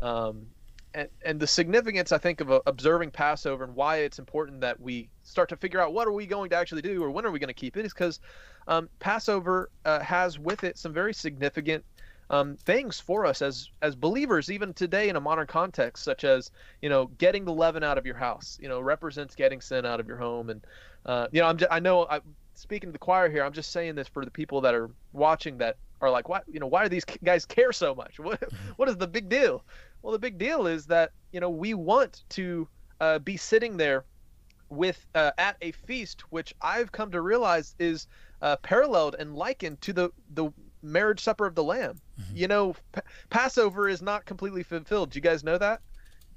um and and the significance I think of uh, observing Passover and why it's important that we start to figure out what are we going to actually do or when are we going to keep it is because um, Passover uh, has with it some very significant um, things for us as as believers even today in a modern context such as you know getting the leaven out of your house you know represents getting sin out of your home and uh, you know I'm just, I know I speaking to the choir here I'm just saying this for the people that are watching that are like, why, you know, why do these guys care so much? What, mm-hmm. what is the big deal? Well, the big deal is that you know we want to uh, be sitting there with uh, at a feast, which I've come to realize is uh, paralleled and likened to the the marriage supper of the Lamb. Mm-hmm. You know, P- Passover is not completely fulfilled. Do you guys know that?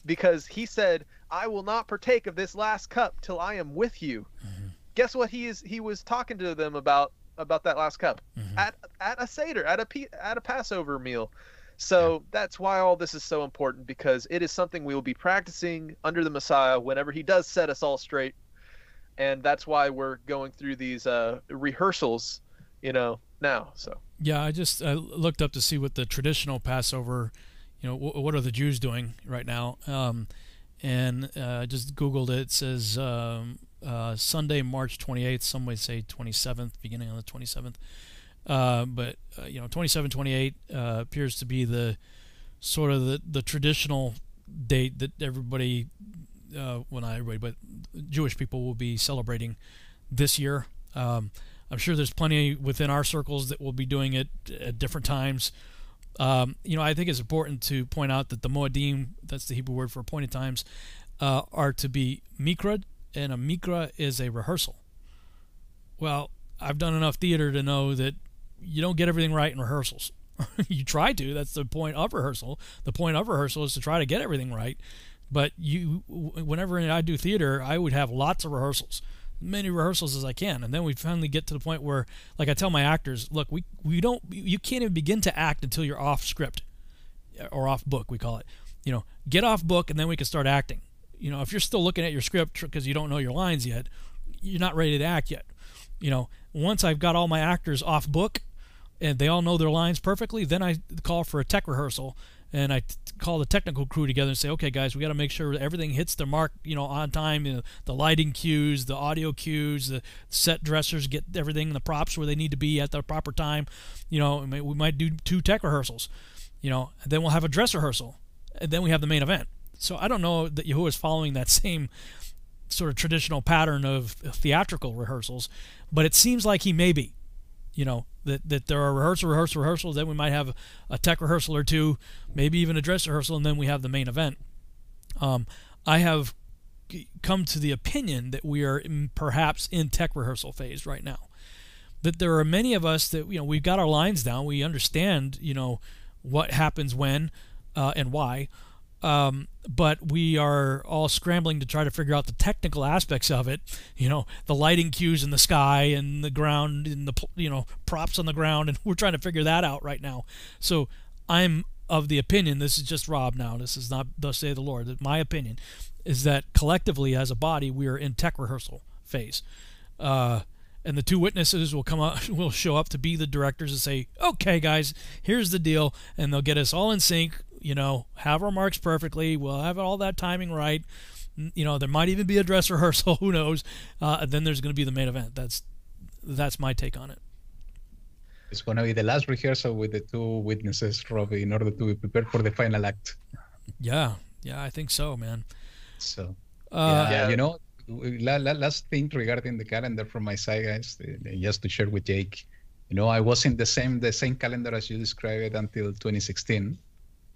Because he said, "I will not partake of this last cup till I am with you." Mm-hmm. Guess what? He is he was talking to them about about that last cup mm-hmm. at at a seder at a at a Passover meal. So yeah. that's why all this is so important because it is something we will be practicing under the Messiah whenever he does set us all straight. And that's why we're going through these uh, rehearsals, you know, now. So yeah, I just I looked up to see what the traditional Passover, you know, w- what are the Jews doing right now, um, and uh, just Googled it. It says um, uh, Sunday, March 28th. Some might say 27th, beginning on the 27th. Uh, but uh, you know, 27, 28 uh, appears to be the sort of the, the traditional date that everybody, uh, well not everybody, but Jewish people will be celebrating this year. Um, I'm sure there's plenty within our circles that will be doing it at different times. Um, you know, I think it's important to point out that the Moedim, that's the Hebrew word for appointed times, uh, are to be mikra, and a mikra is a rehearsal. Well, I've done enough theater to know that you don't get everything right in rehearsals. you try to. That's the point of rehearsal. The point of rehearsal is to try to get everything right. But you, whenever I do theater, I would have lots of rehearsals, many rehearsals as I can, and then we finally get to the point where, like I tell my actors, look, we we don't, you can't even begin to act until you're off script, or off book, we call it. You know, get off book, and then we can start acting. You know, if you're still looking at your script because you don't know your lines yet, you're not ready to act yet. You know, once I've got all my actors off book, and they all know their lines perfectly, then I call for a tech rehearsal and I t- call the technical crew together and say, okay, guys, we got to make sure everything hits the mark, you know, on time. You know, the lighting cues, the audio cues, the set dressers get everything, the props where they need to be at the proper time. You know, we might do two tech rehearsals. You know, then we'll have a dress rehearsal, and then we have the main event. So I don't know that Yahuwah is following that same sort of traditional pattern of theatrical rehearsals, but it seems like he may be you know that that there are rehearsal, rehearsal, rehearsals. Then we might have a tech rehearsal or two, maybe even a dress rehearsal, and then we have the main event. Um, I have come to the opinion that we are in, perhaps in tech rehearsal phase right now. That there are many of us that you know we've got our lines down, we understand you know what happens when uh, and why. Um, but we are all scrambling to try to figure out the technical aspects of it. You know, the lighting cues in the sky and the ground and the you know props on the ground, and we're trying to figure that out right now. So I'm of the opinion. This is just Rob now. This is not thus say the Lord. My opinion is that collectively as a body we are in tech rehearsal phase. Uh, and the two witnesses will come up will show up to be the directors and say okay guys here's the deal and they'll get us all in sync you know, have our marks perfectly. We'll have all that timing right. You know, there might even be a dress rehearsal. Who knows? Uh, then there's going to be the main event. That's that's my take on it. It's going to be the last rehearsal with the two witnesses, Robbie, in order to be prepared for the final act. Yeah, yeah, I think so, man. So, uh, yeah, you know, last thing regarding the calendar from my side, guys, just to share with Jake. You know, I was in the same the same calendar as you described it until 2016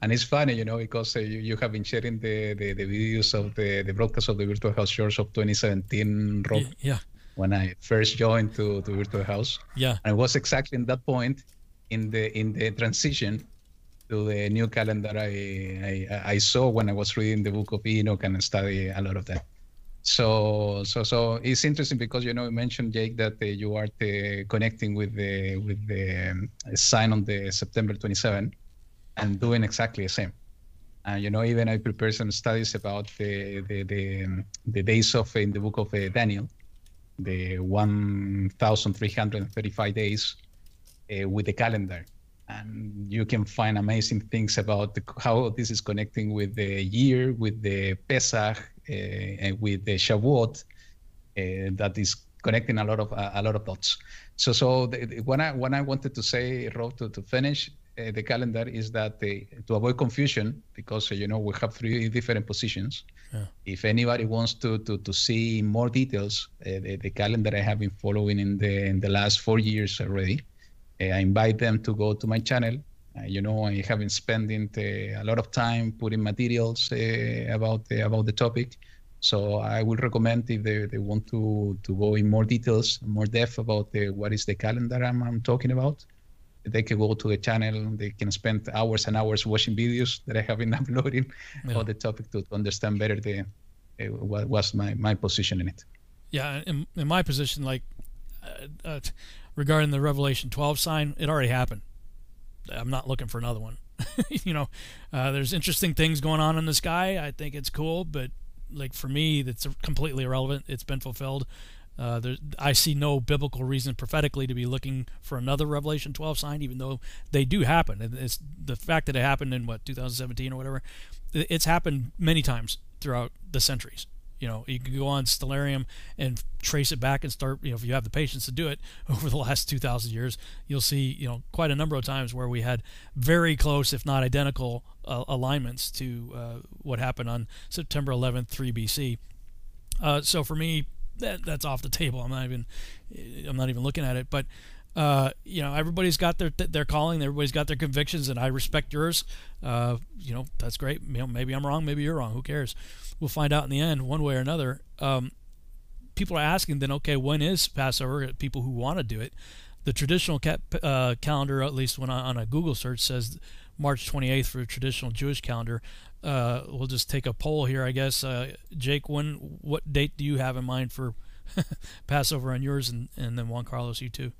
and it's funny, you know, because uh, you, you have been sharing the, the, the, videos of the, the broadcast of the Virtual House Church of 2017, Rob. Yeah. When I first joined to, to Virtual House. Yeah. And it was exactly in that point in the in the transition to the new calendar I, I, I saw when I was reading the book of Enoch and study a lot of that. So so so it's interesting because you know you mentioned Jake that uh, you are uh, connecting with the with the um, sign on the September 27 and doing exactly the same. And you know, even I prepared some studies about the the the, um, the days of in the book of uh, Daniel, the 1,335 days uh, with the calendar, and you can find amazing things about the, how this is connecting with the year, with the Pesach, uh, with the Shavuot, uh, that is connecting a lot of a lot of dots. So so the, when I when I wanted to say Rob to, to finish uh, the calendar is that they, to avoid confusion, because uh, you know we have three different positions. Yeah. If anybody wants to to, to see more details, uh, the, the, calendar I have been following in the in the last four years already, uh, I invite them to go to my channel. Uh, you know, I have been spending uh, a lot of time putting materials about the, about the topic. So I will recommend if they, they want to, to go in more details, more depth about the, what is the calendar I'm, I'm talking about they can go to the channel. They can spend hours and hours watching videos that I have been uploading yeah. on the topic to, to understand better the uh, what was my my position in it. Yeah, in, in my position, like uh, uh, regarding the Revelation 12 sign, it already happened. I'm not looking for another one. you know, uh, there's interesting things going on in the sky. I think it's cool, but like for me, that's completely irrelevant. It's been fulfilled. Uh, I see no biblical reason prophetically to be looking for another Revelation 12 sign, even though they do happen. It's the fact that it happened in what 2017 or whatever. It's happened many times throughout the centuries. You know, you can go on Stellarium and trace it back and start. You know, if you have the patience to do it over the last 2,000 years, you'll see you know quite a number of times where we had very close, if not identical, uh, alignments to uh, what happened on September 11th, 3 BC. Uh, so for me, that that's off the table. I'm not even I'm not even looking at it. But uh, you know, everybody's got their their calling. Everybody's got their convictions, and I respect yours. Uh, you know, that's great. Maybe I'm wrong. Maybe you're wrong. Who cares? We'll find out in the end, one way or another. Um, people are asking then, okay, when is Passover? People who want to do it. The traditional ca- uh, calendar, at least when I, on a Google search, says March 28th for traditional Jewish calendar. Uh, we'll just take a poll here, I guess. Uh, Jake, when what date do you have in mind for Passover on yours, and, and then Juan Carlos, you too?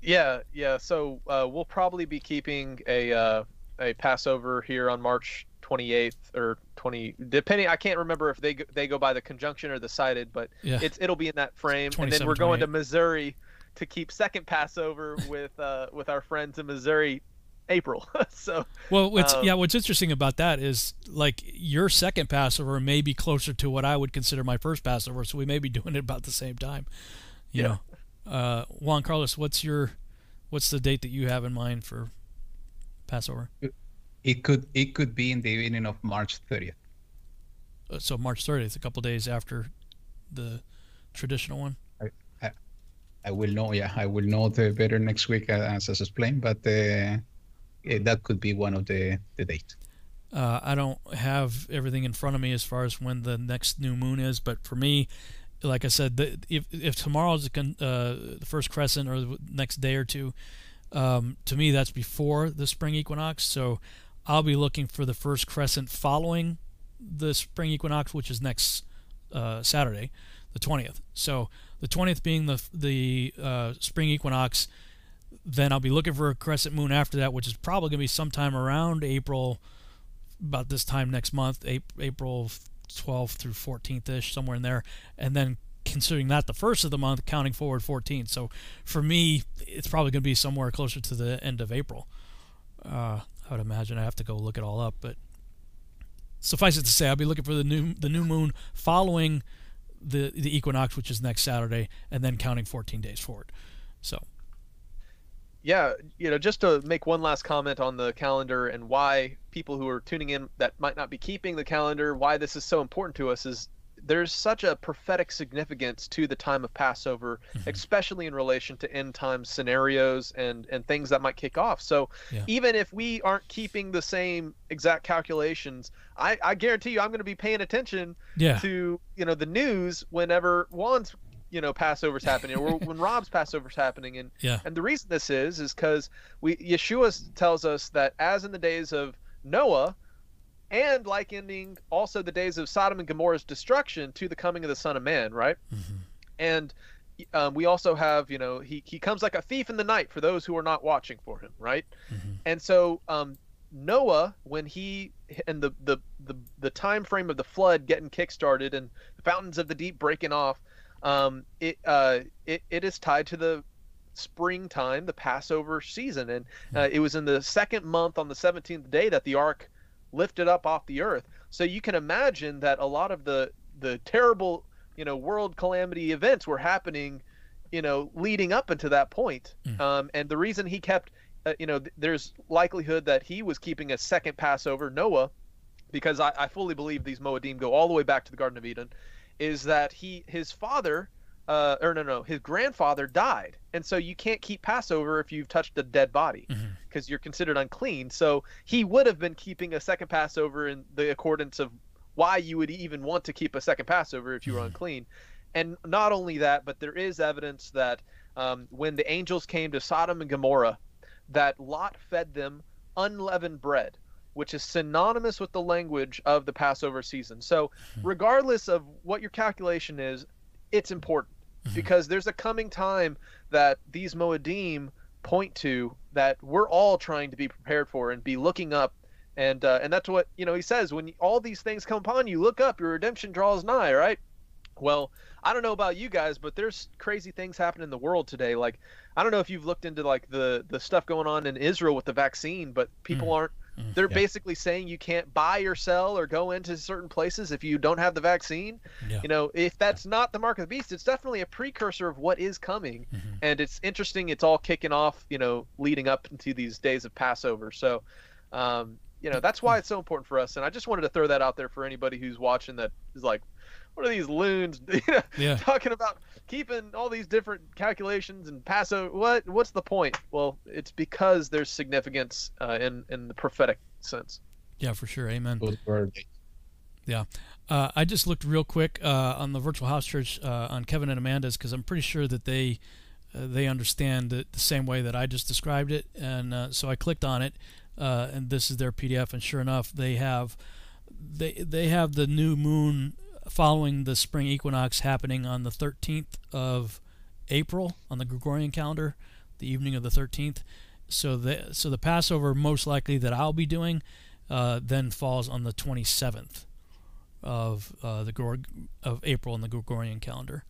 Yeah, yeah. So uh, we'll probably be keeping a uh, a Passover here on March 28th or 20, depending. I can't remember if they go, they go by the conjunction or the sighted, but Yeah. it's it'll be in that frame. And then we're going to Missouri to keep second Passover with uh, with our friends in Missouri, April. so Well, what's Um, yeah, what's interesting about that is like your second Passover may be closer to what I would consider my first Passover, so we may be doing it about the same time. You Yeah. know, uh, Juan Carlos, what's your what's the date that you have in mind for Passover? It could it could be in the beginning of March 30th. Uh, so March 30th, a couple days after the traditional one. I I will know. Yeah, I will know the better next week uh, as as explained. But uh, that could be one of the the dates. Uh, I don't have everything in front of me as far as when the next new moon is, but for me, like I said, the, if if tomorrow's the, con- uh, the first crescent or the next day or two, um, to me that's before the spring equinox. So I'll be looking for the first crescent following the spring equinox, which is next uh, Saturday, the twentieth. So the twentieth being the the uh, spring equinox, then I'll be looking for a crescent moon after that, which is probably going to be sometime around April about this time next month, April 12th through 14th ish, somewhere in there, and then considering that the first of the month, counting forward 14. So for me, it's probably going to be somewhere closer to the end of April. Uh, I would imagine I have to go look it all up, but suffice it to say, I'll be looking for the new the new moon following the the equinox, which is next Saturday, and then counting 14 days forward. So yeah, you know, just to make one last comment on the calendar and why people who are tuning in that might not be keeping the calendar, why this is so important to us is there's such a prophetic significance to the time of Passover, mm-hmm. especially in relation to end time scenarios and and things that might kick off. So Yeah. even if we aren't keeping the same exact calculations, I, I guarantee you I'm going to be paying attention yeah, to you know the news whenever Juan's you know Passover's happening or when Rob's Passover's happening and yeah, and the reason this is is because we Yeshua tells us that as in the days of Noah, and like ending also the days of Sodom and Gomorrah's destruction to the coming of the Son of Man, right? Mhm. And um, we also have, you know, he he comes like a thief in the night for those who are not watching for him, right? Mhm. And so um, Noah, when he and the the the the time frame of the flood getting kickstarted and the fountains of the deep breaking off, um, it uh it, it is tied to the springtime, the Passover season, and uh, it was in the second month on the seventeenth day that the ark lifted up off the earth. So you can imagine that a lot of the the terrible you know world calamity events were happening, you know, leading up into that point. Mm. Um, and the reason he kept, uh, you know, th- there's likelihood that he was keeping a second Passover, Noah, because I, I fully believe these Moedim go all the way back to the Garden of Eden, is that he his father, uh, or no no his grandfather died, and so you can't keep Passover if you've touched a dead body because you're considered unclean. So he would have been keeping a second Passover in the accordance of why you would even want to keep a second Passover if you were Mhm. unclean. And not only that, but there is evidence that um, when the angels came to Sodom and Gomorrah, that Lot fed them unleavened bread, which is synonymous with the language of the Passover season. So, regardless of what your calculation is, it's important Mhm. because there's a coming time that these Moedim point to that we're all trying to be prepared for and be looking up. And uh, and that's what you know. He says when all these things come upon you, look up. Your redemption draws nigh. Right. Well, I don't know about you guys, but there's crazy things happening in the world today. Like, I don't know if you've looked into like the the stuff going on in Israel with the vaccine, but people aren't. Mm, They're yeah. basically saying you can't buy or sell or go into certain places if you don't have the vaccine. Yeah. You know, if that's not the mark of the beast, it's definitely a precursor of what is coming. Mhm. And it's interesting. It's all kicking off. You know, leading up into these days of Passover. So. Um, you know that's why it's so important for us and i just wanted to throw that out there for anybody who's watching that is like what are these loons you know, Yeah. talking about keeping all these different calculations and Passover? What what's the point? Well, it's because there's significance uh, in in the prophetic sense. Yeah, for sure. Amen. Good word. Uh, I just looked real quick uh, on the virtual house church uh, on Kevin and Amanda's because I'm pretty sure that they uh, they understand it the same way that I just described it, and uh, so I clicked on it, uh, and this is their PDF, and sure enough, they have they they have the new moon following the spring equinox happening on the 13th of April on the Gregorian calendar, the evening of the 13th. So the so the Passover most likely that I'll be doing uh, then falls on the 27th of uh, the Gregor- of April in the Gregorian calendar.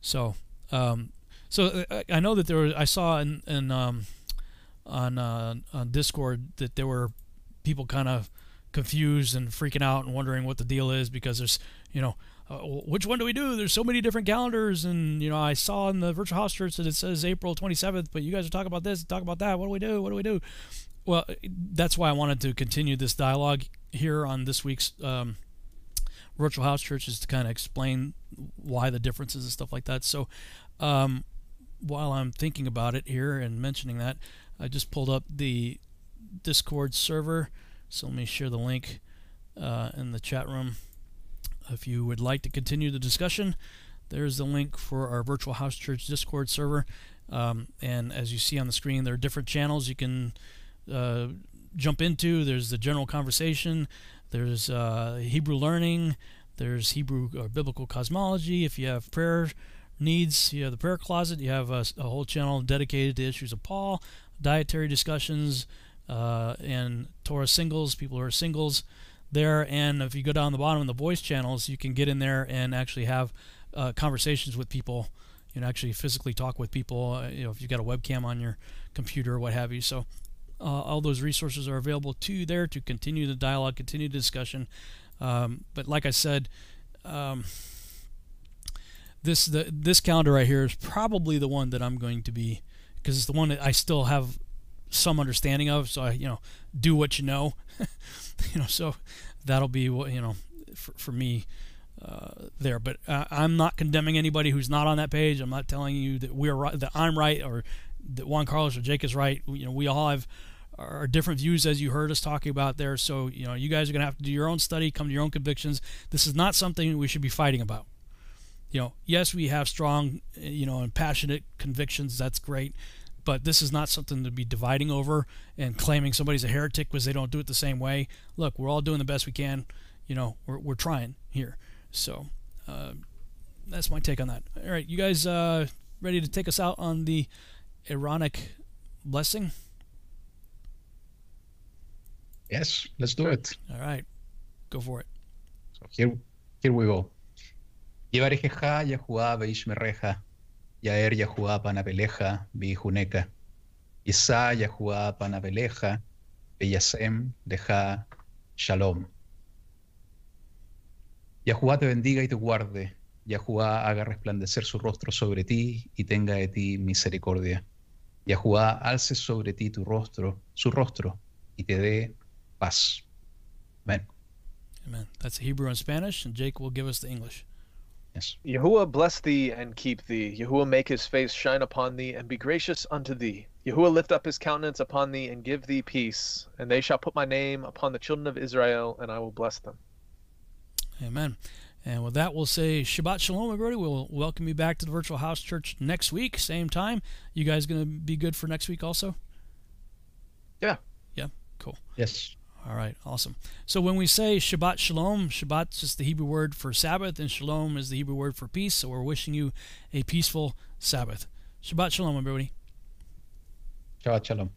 So, um, so I, I know that there was I saw in, in um, on uh, on Discord that there were people kind of confused and freaking out and wondering what the deal is because there's you know uh, which one do we do? There's so many different calendars, and you know I saw in the virtual house church that it says April 27th, but you guys are talking about this, talk about that. What do we do? What do we do? Well, that's why I wanted to continue this dialogue here on this week's um, virtual house church is to kind of explain why the differences and stuff like that. So, um, while I'm thinking about it here and mentioning that, I just pulled up the Discord server. So let me share the link uh, in the chat room. If you would like to continue the discussion, there's the link for our virtual house church Discord server. Um, and as you see on the screen, there are different channels you can uh, jump into. There's the general conversation. There's uh, Hebrew learning. There's Hebrew or biblical cosmology. If you have prayer needs, you have the prayer closet. You have a, a whole channel dedicated to issues of Paul, dietary discussions, uh, and Torah singles. People who are singles there. And if you go down the bottom of the voice channels, you can get in there and actually have uh, conversations with people. Know, actually physically talk with people. Uh, you know, if you've got a webcam on your computer or what have you. So uh, all those resources are available to you there to continue the dialogue, continue the discussion. Um, but like I said, um, this the this calendar right here is probably the one that I'm going to be because it's the one that I still have some understanding of. So I, you know, do what you know, you know. So that'll be what you know for, for me uh, there. But uh, I'm not condemning anybody who's not on that page. I'm not telling you that we're right, that I'm right, or that Juan Carlos or Jake is right. You know, we all have our different views as you heard us talking about there. So you know, you guys are gonna have to do your own study, come to your own convictions. This is not something we should be fighting about. You know, yes, we have strong, you know, and passionate convictions. That's great. But this is not something to be dividing over and claiming somebody's a heretic because they don't do it the same way. Look, we're all doing the best we can. You know, we're, we're trying here. So uh, that's my take on that. All right, you guys uh, ready to take us out on the Aaronic blessing? Yes, let's do it. All right, go for it. So here, here we go. Yevarejeja Yahuwah Beishmereja, Yaer Yahuwah Panabeleja, Bijuneka, Isa Yahuwah Panabeleja, Beyasem Deja Shalom. Yahuwah te bendiga y te guarde. Yahuwah haga resplandecer su rostro sobre ti y tenga de ti misericordia. Yahuwah alce sobre ti tu rostro, su rostro, y te dé paz. Amen. Amen. That's Hebrew and Spanish, and Jake will give us the English. Yes. Yahuwah bless thee and keep thee. Yahuwah make his face shine upon thee and be gracious unto thee. Yahuwah lift up his countenance upon thee and give thee peace. And they shall put my name upon the children of Israel, and I will bless them. Amen. And with that, we'll say Shabbat Shalom, everybody. We'll welcome you back to the Virtual House Church next week, same time. You guys going to be good for next week also? Yeah. Yeah, cool. Yes. All right, awesome. So when we say Shabbat Shalom, Shabbat's just the Hebrew word for Sabbath, and Shalom is the Hebrew word for peace. So we're wishing you a peaceful Sabbath. Shabbat Shalom, everybody. Shabbat Shalom.